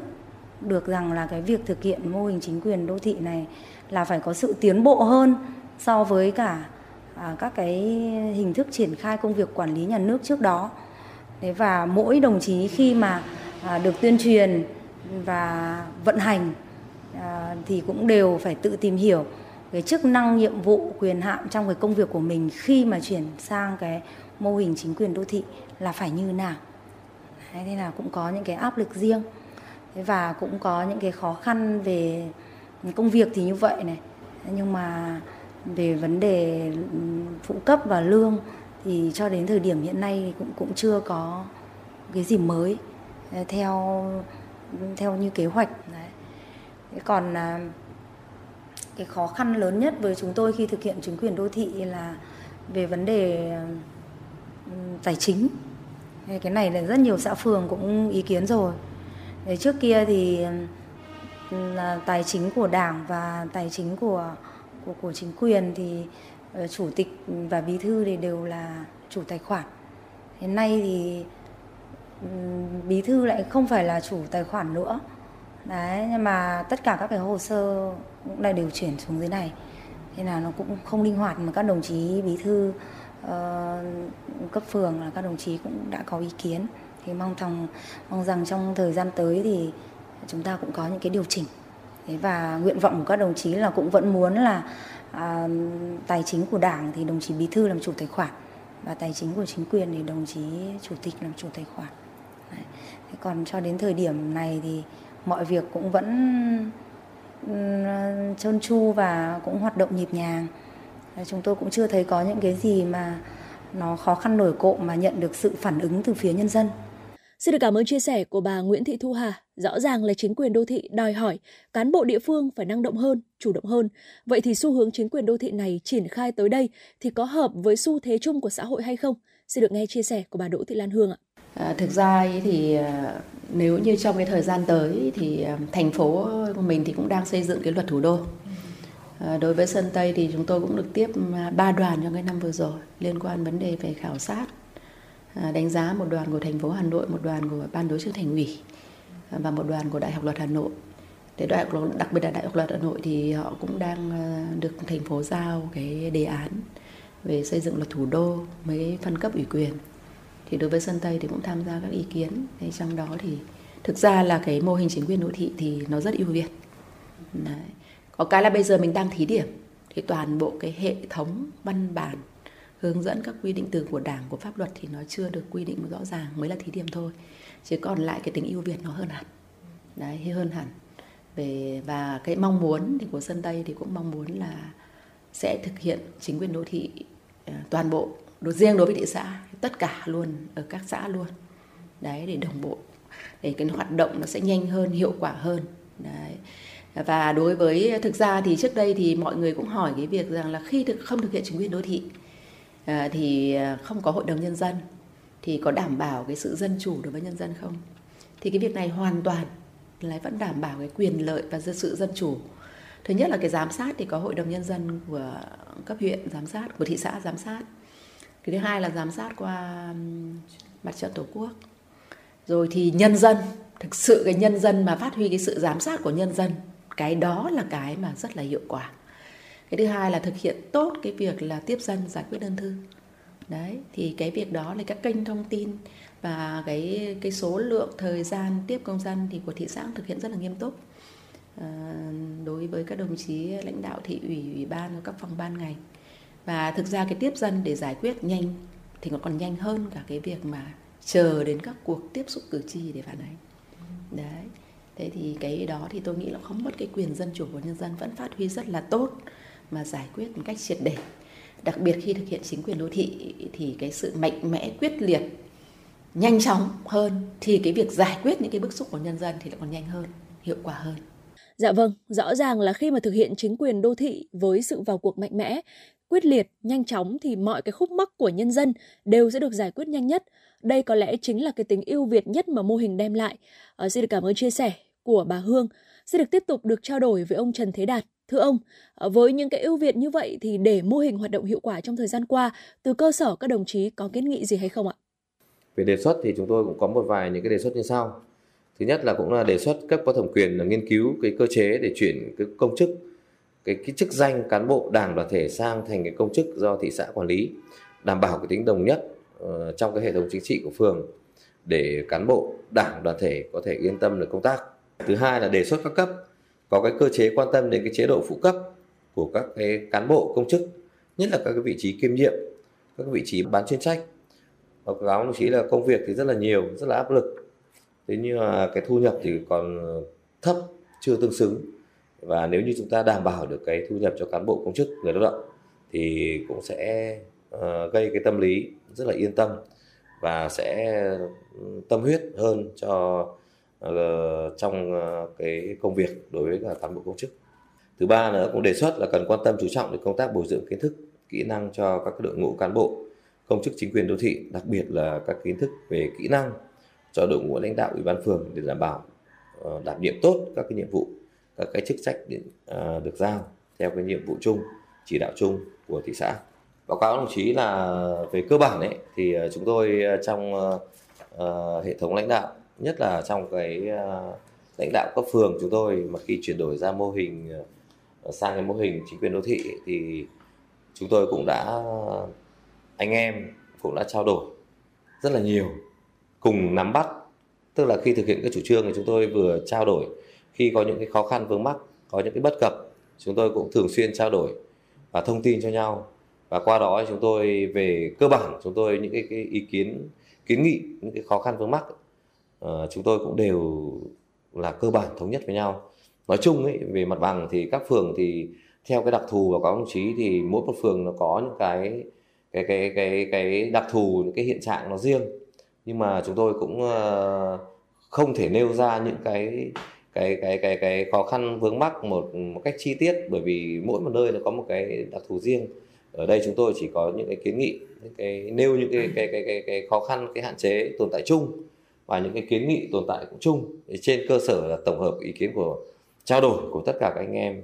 được rằng là cái việc thực hiện mô hình chính quyền đô thị này là phải có sự tiến bộ hơn so với cả à, các cái hình thức triển khai công việc quản lý nhà nước trước đó. Thế và mỗi đồng chí khi mà à, được tuyên truyền và vận hành à, thì cũng đều phải tự tìm hiểu cái chức năng nhiệm vụ quyền hạn trong cái công việc của mình khi mà chuyển sang cái mô hình chính quyền đô thị là phải như nào. Đấy, thế là cũng có những cái áp lực riêng. Và cũng có những cái khó khăn về công việc thì như vậy này. Nhưng mà về vấn đề phụ cấp và lương thì cho đến thời điểm hiện nay thì cũng cũng chưa có cái gì mới. Theo theo như kế hoạch đấy. Còn à, cái khó khăn lớn nhất với chúng tôi khi thực hiện chính quyền đô thị là về vấn đề tài chính cái này là rất nhiều xã phường cũng ý kiến rồi. Để trước kia thì là tài chính của đảng và tài chính của của của chính quyền thì ờ, chủ tịch và bí thư thì đều là chủ tài khoản. Hiện nay thì bí thư lại không phải là chủ tài khoản nữa. Đấy nhưng mà tất cả các cái hồ sơ cũng đã điều chuyển xuống dưới này. Thế là nó cũng không linh hoạt mà các đồng chí bí thư uh, Ờ, cấp phường là các đồng chí cũng đã có ý kiến. Thì mong rằng mong rằng trong thời gian tới thì chúng ta cũng có những cái điều chỉnh. Thế và nguyện vọng của các đồng chí là cũng vẫn muốn là à, tài chính của đảng thì đồng chí bí thư làm chủ tài khoản và tài chính của chính quyền thì đồng chí chủ tịch làm chủ tài khoản. Đấy. Thế còn cho đến thời điểm này thì mọi việc cũng vẫn trơn tru và cũng hoạt động nhịp nhàng chúng tôi cũng chưa thấy có những cái gì mà nó khó khăn nổi cộm mà nhận được sự phản ứng từ phía nhân dân Xin được cảm ơn chia sẻ của bà Nguyễn Thị Thu Hà. Rõ ràng là chính quyền đô thị đòi hỏi cán bộ địa phương phải năng động hơn, chủ động hơn. Vậy thì xu hướng chính quyền đô thị này triển khai tới đây thì có hợp với xu thế chung của xã hội hay không? Xin được nghe chia sẻ của bà Đỗ Thị Lan Hương ạ. À, thực ra thì à, nếu như trong cái thời gian tới thì à, thành phố của mình thì cũng đang xây dựng cái luật thủ đô. Ờ, đối với sân Tây thì chúng tôi cũng được tiếp ừ, ba đoàn trong cái năm vừa rồi liên quan vấn đề về khảo sát ờ, đánh giá một đoàn của thành phố Hà Nội, một đoàn của ban đối chức thành ủy ờ, và một đoàn của Đại học Luật Hà Nội. Để đại học đặc biệt là Đại học Luật Hà Nội thì họ cũng đang được thành phố giao cái đề án về xây dựng luật thủ đô mới phân cấp ủy quyền. Thì đối với sân Tây thì cũng tham gia các ý kiến. Thì trong đó thì thực ra là cái mô hình chính quyền đô thị thì nó rất ưu việt. Đấy. Có cái là bây giờ mình đang thí điểm. Thì toàn bộ cái hệ thống văn bản, hướng dẫn các quy định từ của đảng, của pháp luật thì nó chưa được quy định rõ ràng, mới là thí điểm thôi. Chứ còn lại cái tính ưu việt nó hơn hẳn. Đấy hơn hẳn. Về, và cái mong muốn thì của sân tây thì cũng mong muốn là sẽ thực hiện chính quyền đô thị ờ, toàn bộ đối riêng đối với thị xã, tất cả luôn, ở các xã luôn. Đấy, để đồng bộ, để cái hoạt động nó sẽ nhanh hơn, hiệu quả hơn. Đấy và đối với, thực ra thì trước đây thì mọi người cũng hỏi cái việc rằng là khi thực, không thực hiện chính quyền đô thị à, thì à, không có hội đồng nhân dân, thì có đảm bảo cái sự dân chủ đối với nhân dân không? Thì cái việc này hoàn toàn là vẫn đảm bảo cái quyền lợi và sự dân chủ. Thứ nhất là cái giám sát thì có hội đồng nhân dân của cấp huyện giám sát, của thị xã giám sát. Cái thứ hai là giám sát qua mặt trận tổ quốc. Rồi thì nhân dân, thực sự cái nhân dân mà phát huy cái sự giám sát của nhân dân cái đó là cái mà rất là hiệu quả. Cái thứ hai là thực hiện tốt cái việc là tiếp dân giải quyết đơn thư. Đấy thì cái việc đó là các kênh thông tin và cái cái số lượng thời gian tiếp công dân thì của thị xã thực hiện rất là nghiêm túc. À, đối với các đồng chí lãnh đạo thị ủy ủy ban và các phòng ban ngành. Và thực ra cái tiếp dân để giải quyết nhanh thì còn còn nhanh hơn cả cái việc mà chờ đến các cuộc tiếp xúc cử tri để phản ánh. Đấy thế thì cái đó thì tôi nghĩ là không mất cái quyền dân chủ của nhân dân vẫn phát huy rất là tốt mà giải quyết một cách triệt để đặc biệt khi thực hiện chính quyền đô thị thì cái sự mạnh mẽ quyết liệt nhanh chóng hơn thì cái việc giải quyết những cái bức xúc của nhân dân thì lại còn nhanh hơn hiệu quả hơn Dạ vâng, rõ ràng là khi mà thực hiện chính quyền đô thị với sự vào cuộc mạnh mẽ, quyết liệt, nhanh chóng thì mọi cái khúc mắc của nhân dân đều sẽ được giải quyết nhanh nhất. Đây có lẽ chính là cái tính ưu việt nhất mà mô hình đem lại. À, xin được cảm ơn chia sẻ của bà Hương. Xin được tiếp tục được trao đổi với ông Trần Thế Đạt, Thưa ông, ờ, với những cái ưu việt như vậy thì để mô hình hoạt động hiệu quả trong thời gian qua, từ cơ sở các đồng chí có kiến nghị gì hay không ạ? Về đề xuất thì chúng tôi cũng có một vài những cái đề xuất như sau. Thứ nhất là cũng là đề xuất cấp có thẩm quyền là nghiên cứu cái cơ chế để chuyển cái công chức cái, cái chức danh cán bộ đảng đoàn thể sang thành cái công chức do thị xã quản lý đảm bảo cái tính đồng nhất Ờ, trong cái hệ thống chính trị của phường để cán bộ đảng đoàn thể có thể yên tâm được công tác. Thứ hai là đề xuất các cấp có cái cơ chế quan tâm đến cái chế độ phụ cấp của các cái cán bộ công chức nhất là các cái vị trí kiêm nhiệm các cái vị trí bán chuyên trách. Báo cáo đồng chí là công việc thì rất là nhiều rất là áp lực. Thế nhưng mà cái thu nhập thì còn thấp chưa tương xứng. Và nếu như chúng ta đảm bảo được cái thu nhập cho cán bộ công chức người lao động thì cũng sẽ uh, gây cái tâm lý rất là yên tâm và sẽ ừ, tâm huyết hơn cho ờ, trong ờ, cái công việc đối với cả cán bộ công chức. Thứ ba nữa cũng đề xuất là cần quan tâm chú trọng đến công tác bồi dưỡng kiến thức, kỹ năng cho các đội ngũ cán bộ, công chức chính quyền đô thị, đặc biệt là các kiến thức về kỹ năng cho đội ngũ lãnh đạo ủy ban phường để đảm bảo ờ, đảm nhiệm tốt các cái nhiệm vụ, các cái chức trách được giao theo cái nhiệm vụ chung, chỉ đạo chung của thị xã. Báo cáo đồng chí là về cơ bản ấy thì ờ, chúng tôi ờ, trong uh, hệ thống lãnh đạo nhất là trong cái uh, lãnh đạo cấp phường chúng tôi mà khi chuyển đổi ra mô hình sang cái mô hình chính quyền đô thị thì chúng tôi cũng đã anh em cũng đã trao đổi rất là nhiều cùng nắm bắt. Tức là khi thực hiện các chủ trương thì chúng tôi vừa trao đổi khi có những cái khó khăn vướng mắc có những cái bất cập chúng tôi cũng thường xuyên trao đổi và thông tin cho nhau và qua đó chúng tôi về cơ bản chúng tôi những cái, cái ý kiến kiến nghị những cái khó khăn vướng mắc uh, chúng tôi cũng đều là cơ bản thống nhất với nhau. Nói chung ấy về mặt bằng thì các phường thì theo cái đặc thù và có đồng chí thì mỗi một phường nó có những cái cái cái cái cái đặc thù những cái hiện trạng nó riêng. Nhưng mà chúng tôi cũng uh, không thể nêu ra những cái cái cái cái cái khó khăn vướng mắc một một cách chi tiết bởi vì mỗi một nơi nó có một cái đặc thù riêng ở đây chúng tôi chỉ có những cái kiến nghị những cái nêu những cái cái cái cái, cái khó khăn cái hạn chế tồn tại chung và những cái kiến nghị tồn tại cũng chung. Trên cơ sở là tổng hợp ý kiến của trao đổi của tất cả các anh em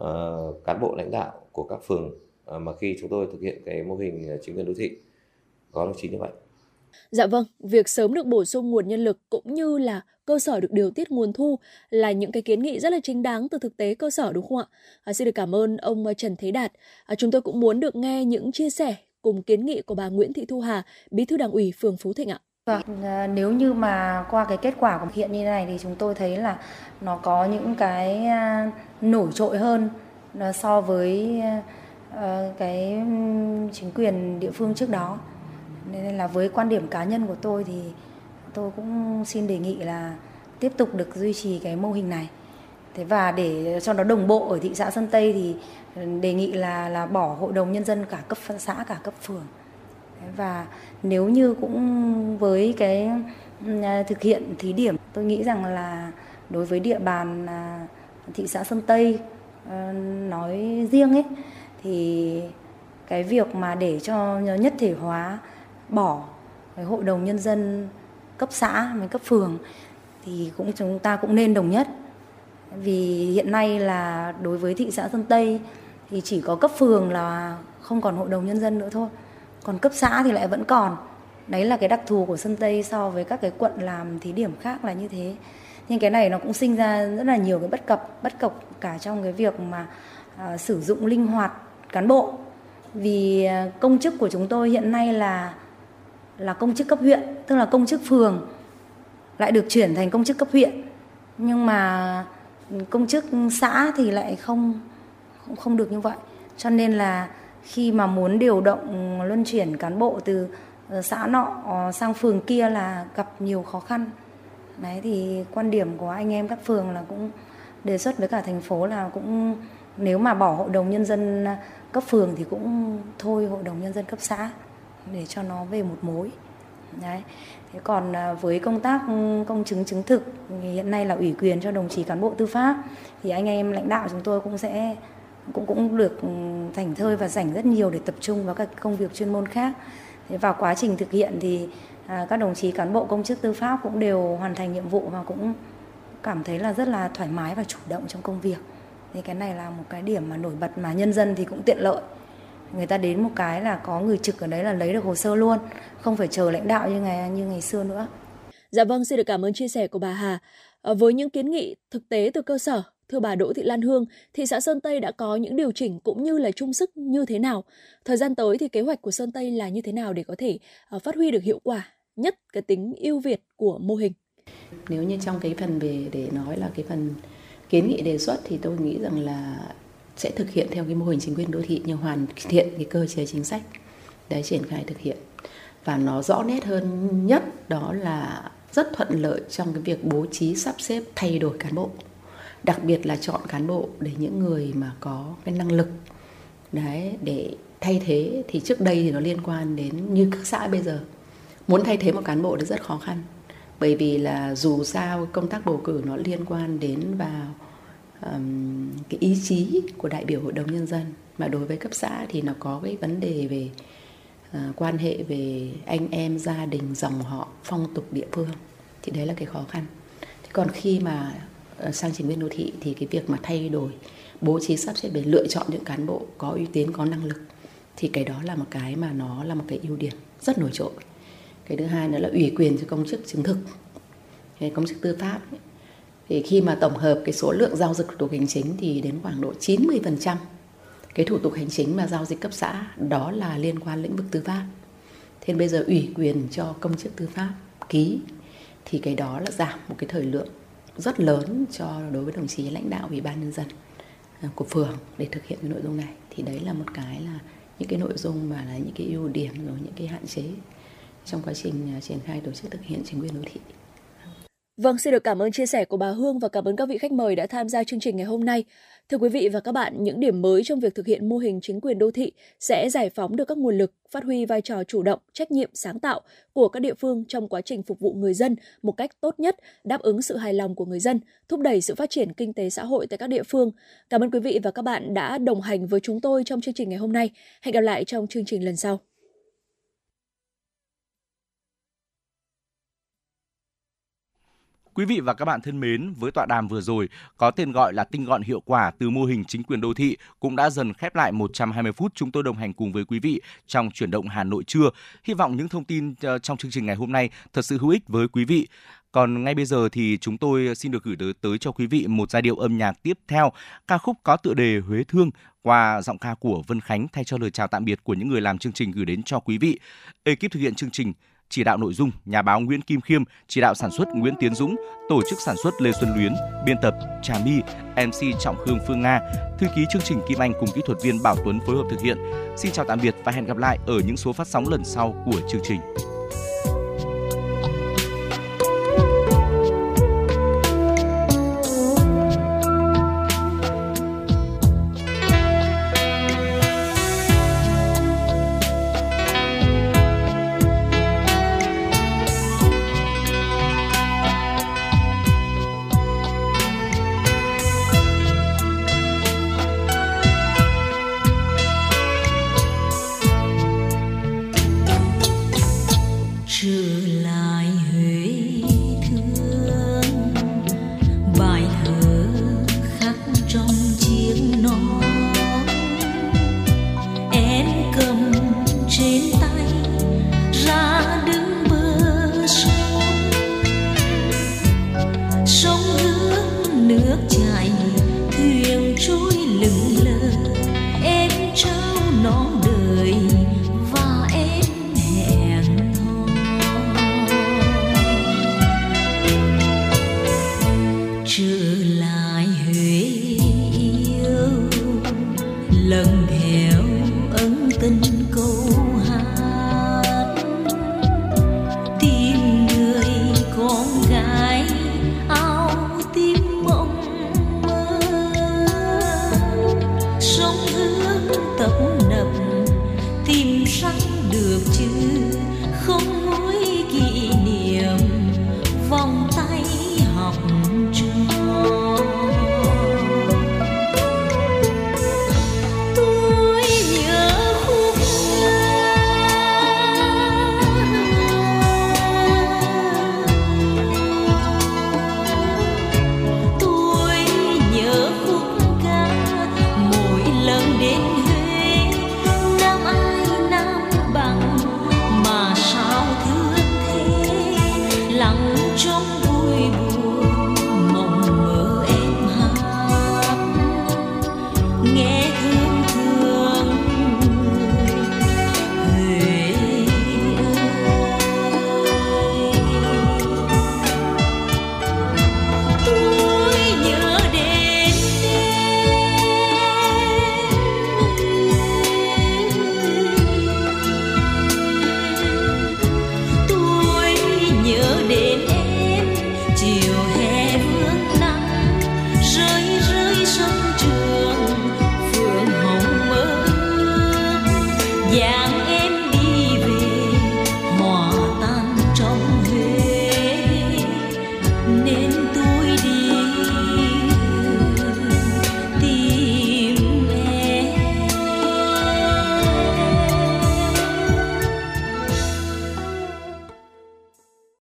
uh, cán bộ lãnh đạo của các phường uh, mà khi chúng tôi thực hiện cái mô hình ờ, chính quyền đô thị. Có đồng chí như vậy. Dạ vâng, việc sớm được bổ sung nguồn nhân lực cũng như là cơ sở được điều tiết nguồn thu là những cái kiến nghị rất là chính đáng từ thực tế cơ sở đúng không ạ? À, xin được cảm ơn ông à, Trần Thế Đạt. À, chúng tôi cũng muốn được nghe những chia sẻ cùng kiến nghị của bà Nguyễn Thị Thu Hà, Bí thư Đảng ủy phường Phú Thịnh ạ. Vâng, à, nếu như mà qua cái kết quả của hiện như này thì chúng tôi thấy là nó có những cái à, nổi trội hơn so với cái chính quyền địa phương trước đó nên là với quan điểm cá nhân của tôi thì tôi cũng xin đề nghị là tiếp tục được duy trì cái mô hình này. Thế và để cho nó đồng bộ ở thị xã Sơn Tây thì đề nghị là là bỏ hội đồng nhân dân cả cấp xã, cả cấp phường. Và nếu như cũng với cái ừ, thực hiện thí điểm, tôi nghĩ rằng là đối với địa bàn à, thị xã Sơn Tây ờ, nói riêng ấy, thì cái việc mà để cho nhất thể hóa bỏ cái hội đồng nhân dân cấp xã với cấp phường thì cũng chúng ta cũng nên đồng nhất. Vì hiện nay là đối với thị xã Sơn Tây thì chỉ có cấp phường là không còn hội đồng nhân dân nữa thôi. Còn cấp xã thì lại vẫn còn. Đấy là cái đặc thù của Sơn Tây so với các cái quận làm thí điểm khác là như thế. Nhưng cái này nó cũng sinh ra rất là nhiều cái bất cập bất cập cả trong cái việc mà à, sử dụng linh hoạt cán bộ. Vì à, công chức của chúng tôi hiện nay là là công chức cấp huyện, tức là công chức phường, lại được chuyển thành công chức cấp huyện. Nhưng mà công chức xã thì lại không không không được như vậy. Cho nên là khi mà muốn điều động ừ, luân chuyển cán bộ từ ờ, xã nọ ờ, sang phường kia là gặp nhiều khó khăn. Đấy, thì quan điểm của anh em các phường là cũng đề xuất với cả thành phố là cũng, nếu mà bỏ hội đồng nhân dân ờ, cấp phường thì cũng thôi hội đồng nhân dân cấp xã để cho nó về một mối. Đấy. Thế còn à, với công tác ừ, công chứng chứng thực thì hiện nay là ủy quyền cho đồng chí cán bộ tư pháp thì anh em lãnh đạo chúng tôi cũng sẽ cũng cũng được ừ, thảnh thơi và dành rất nhiều để tập trung vào các công việc chuyên môn khác. Thế vào quá trình thực hiện thì à, các đồng chí cán bộ công chức tư pháp cũng đều hoàn thành nhiệm vụ và cũng cảm thấy là rất là thoải mái và chủ động trong công việc. Thì cái này là một cái điểm mà nổi bật mà nhân dân thì cũng tiện lợi người ta đến một cái là có người trực ở đấy là lấy được hồ sơ luôn không phải chờ lãnh đạo như ngày như ngày xưa nữa. Dạ vâng xin được cảm ơn chia sẻ của bà Hà. À, với những kiến nghị thực tế từ cơ sở thưa bà Đỗ Thị Lan Hương thị xã Sơn Tây đã có những điều chỉnh cũng như là chung sức như thế nào? Thời gian tới thì kế hoạch của Sơn Tây là như thế nào để có thể uh, phát huy được hiệu quả nhất cái tính ưu việt của mô hình? Nếu như trong cái phần về để nói là cái phần kiến nghị đề xuất thì tôi nghĩ rằng là sẽ thực hiện theo cái mô hình chính quyền đô thị nhưng hoàn thiện cái cơ chế chính sách để triển khai thực hiện. Và nó rõ nét hơn nhất đó là rất thuận lợi trong cái việc bố trí, sắp xếp, thay đổi cán bộ. Đặc biệt là chọn cán bộ để những người mà có cái năng lực. Đấy, để thay thế thì trước đây thì nó liên quan đến như các xã bây giờ. Muốn thay thế một cán bộ thì rất khó khăn. Bởi vì là dù sao công tác bầu cử nó liên quan đến vào um, cái ý chí của đại biểu hội đồng nhân dân. Mà đối với cấp xã thì nó có cái vấn đề về uh, quan hệ về anh em gia đình dòng họ phong tục địa phương. Thì đấy là cái khó khăn. Thì còn khi mà uh, sang chính quyền đô thị thì cái việc mà thay đổi bố trí sắp xếp để lựa chọn những cán bộ có uy tín có năng lực thì cái đó là một cái mà nó là một cái ưu điểm rất nổi trội. Cái thứ hai nữa là ủy quyền cho công chức chứng thực cái công chức tư pháp ấy, thì khi mà tổng hợp cái số lượng giao dịch thủ tục hành chính thì đến khoảng độ 90% cái thủ tục hành chính mà giao dịch cấp xã, đó là liên quan lĩnh vực tư pháp. Thế bây giờ ủy quyền cho công chức tư pháp ký, thì cái đó là giảm một cái thời lượng rất lớn cho đối với đồng chí lãnh đạo ủy ban nhân dân à, của phường để thực hiện cái nội dung này thì đấy là một cái là những cái nội dung mà là những cái ưu điểm rồi những cái hạn chế trong quá trình à, triển khai tổ chức thực hiện chính quyền đô thị. Vâng, xin được cảm ơn chia sẻ của bà Hương và cảm ơn các vị khách mời đã tham gia chương trình ngày hôm nay. Thưa quý vị và các bạn, những điểm mới trong việc thực hiện mô hình chính quyền đô thị sẽ giải phóng được các nguồn lực, phát huy vai trò chủ động, trách nhiệm, sáng tạo của các địa phương trong quá trình phục vụ người dân một cách tốt nhất, đáp ứng sự hài lòng của người dân, thúc đẩy sự phát triển kinh tế xã hội tại các địa phương. Cảm ơn quý vị và các bạn đã đồng hành với chúng tôi trong chương trình ngày hôm nay. Hẹn gặp lại trong chương trình lần sau. Quý vị và các bạn thân mến, với tọa đàm vừa rồi có tên gọi là tinh gọn hiệu quả từ mô hình chính quyền đô thị cũng đã dần khép lại 120 phút chúng tôi đồng hành cùng với quý vị trong chuyển động Hà Nội trưa. Hy vọng những thông tin ờ, trong chương trình ngày hôm nay thật sự hữu ích với quý vị. Còn ngay bây giờ thì chúng tôi xin được gửi tới, tới cho quý vị một giai điệu âm nhạc tiếp theo, ca khúc có tựa đề Huế Thương qua giọng ca của Vân Khánh thay cho lời chào tạm biệt của những người làm chương trình gửi đến cho quý vị. Ekip thực hiện chương trình chỉ đạo nội dung nhà báo Nguyễn Kim Khiêm, chỉ đạo sản xuất Nguyễn Tiến Dũng, tổ chức sản xuất Lê Xuân Luyến, biên tập Trà My, MC Trọng Khương Phương Nga, thư ký chương trình Kim Anh cùng kỹ thuật viên Bảo Tuấn phối hợp thực hiện. Xin chào tạm biệt và hẹn gặp lại ở những số phát sóng lần sau của chương trình.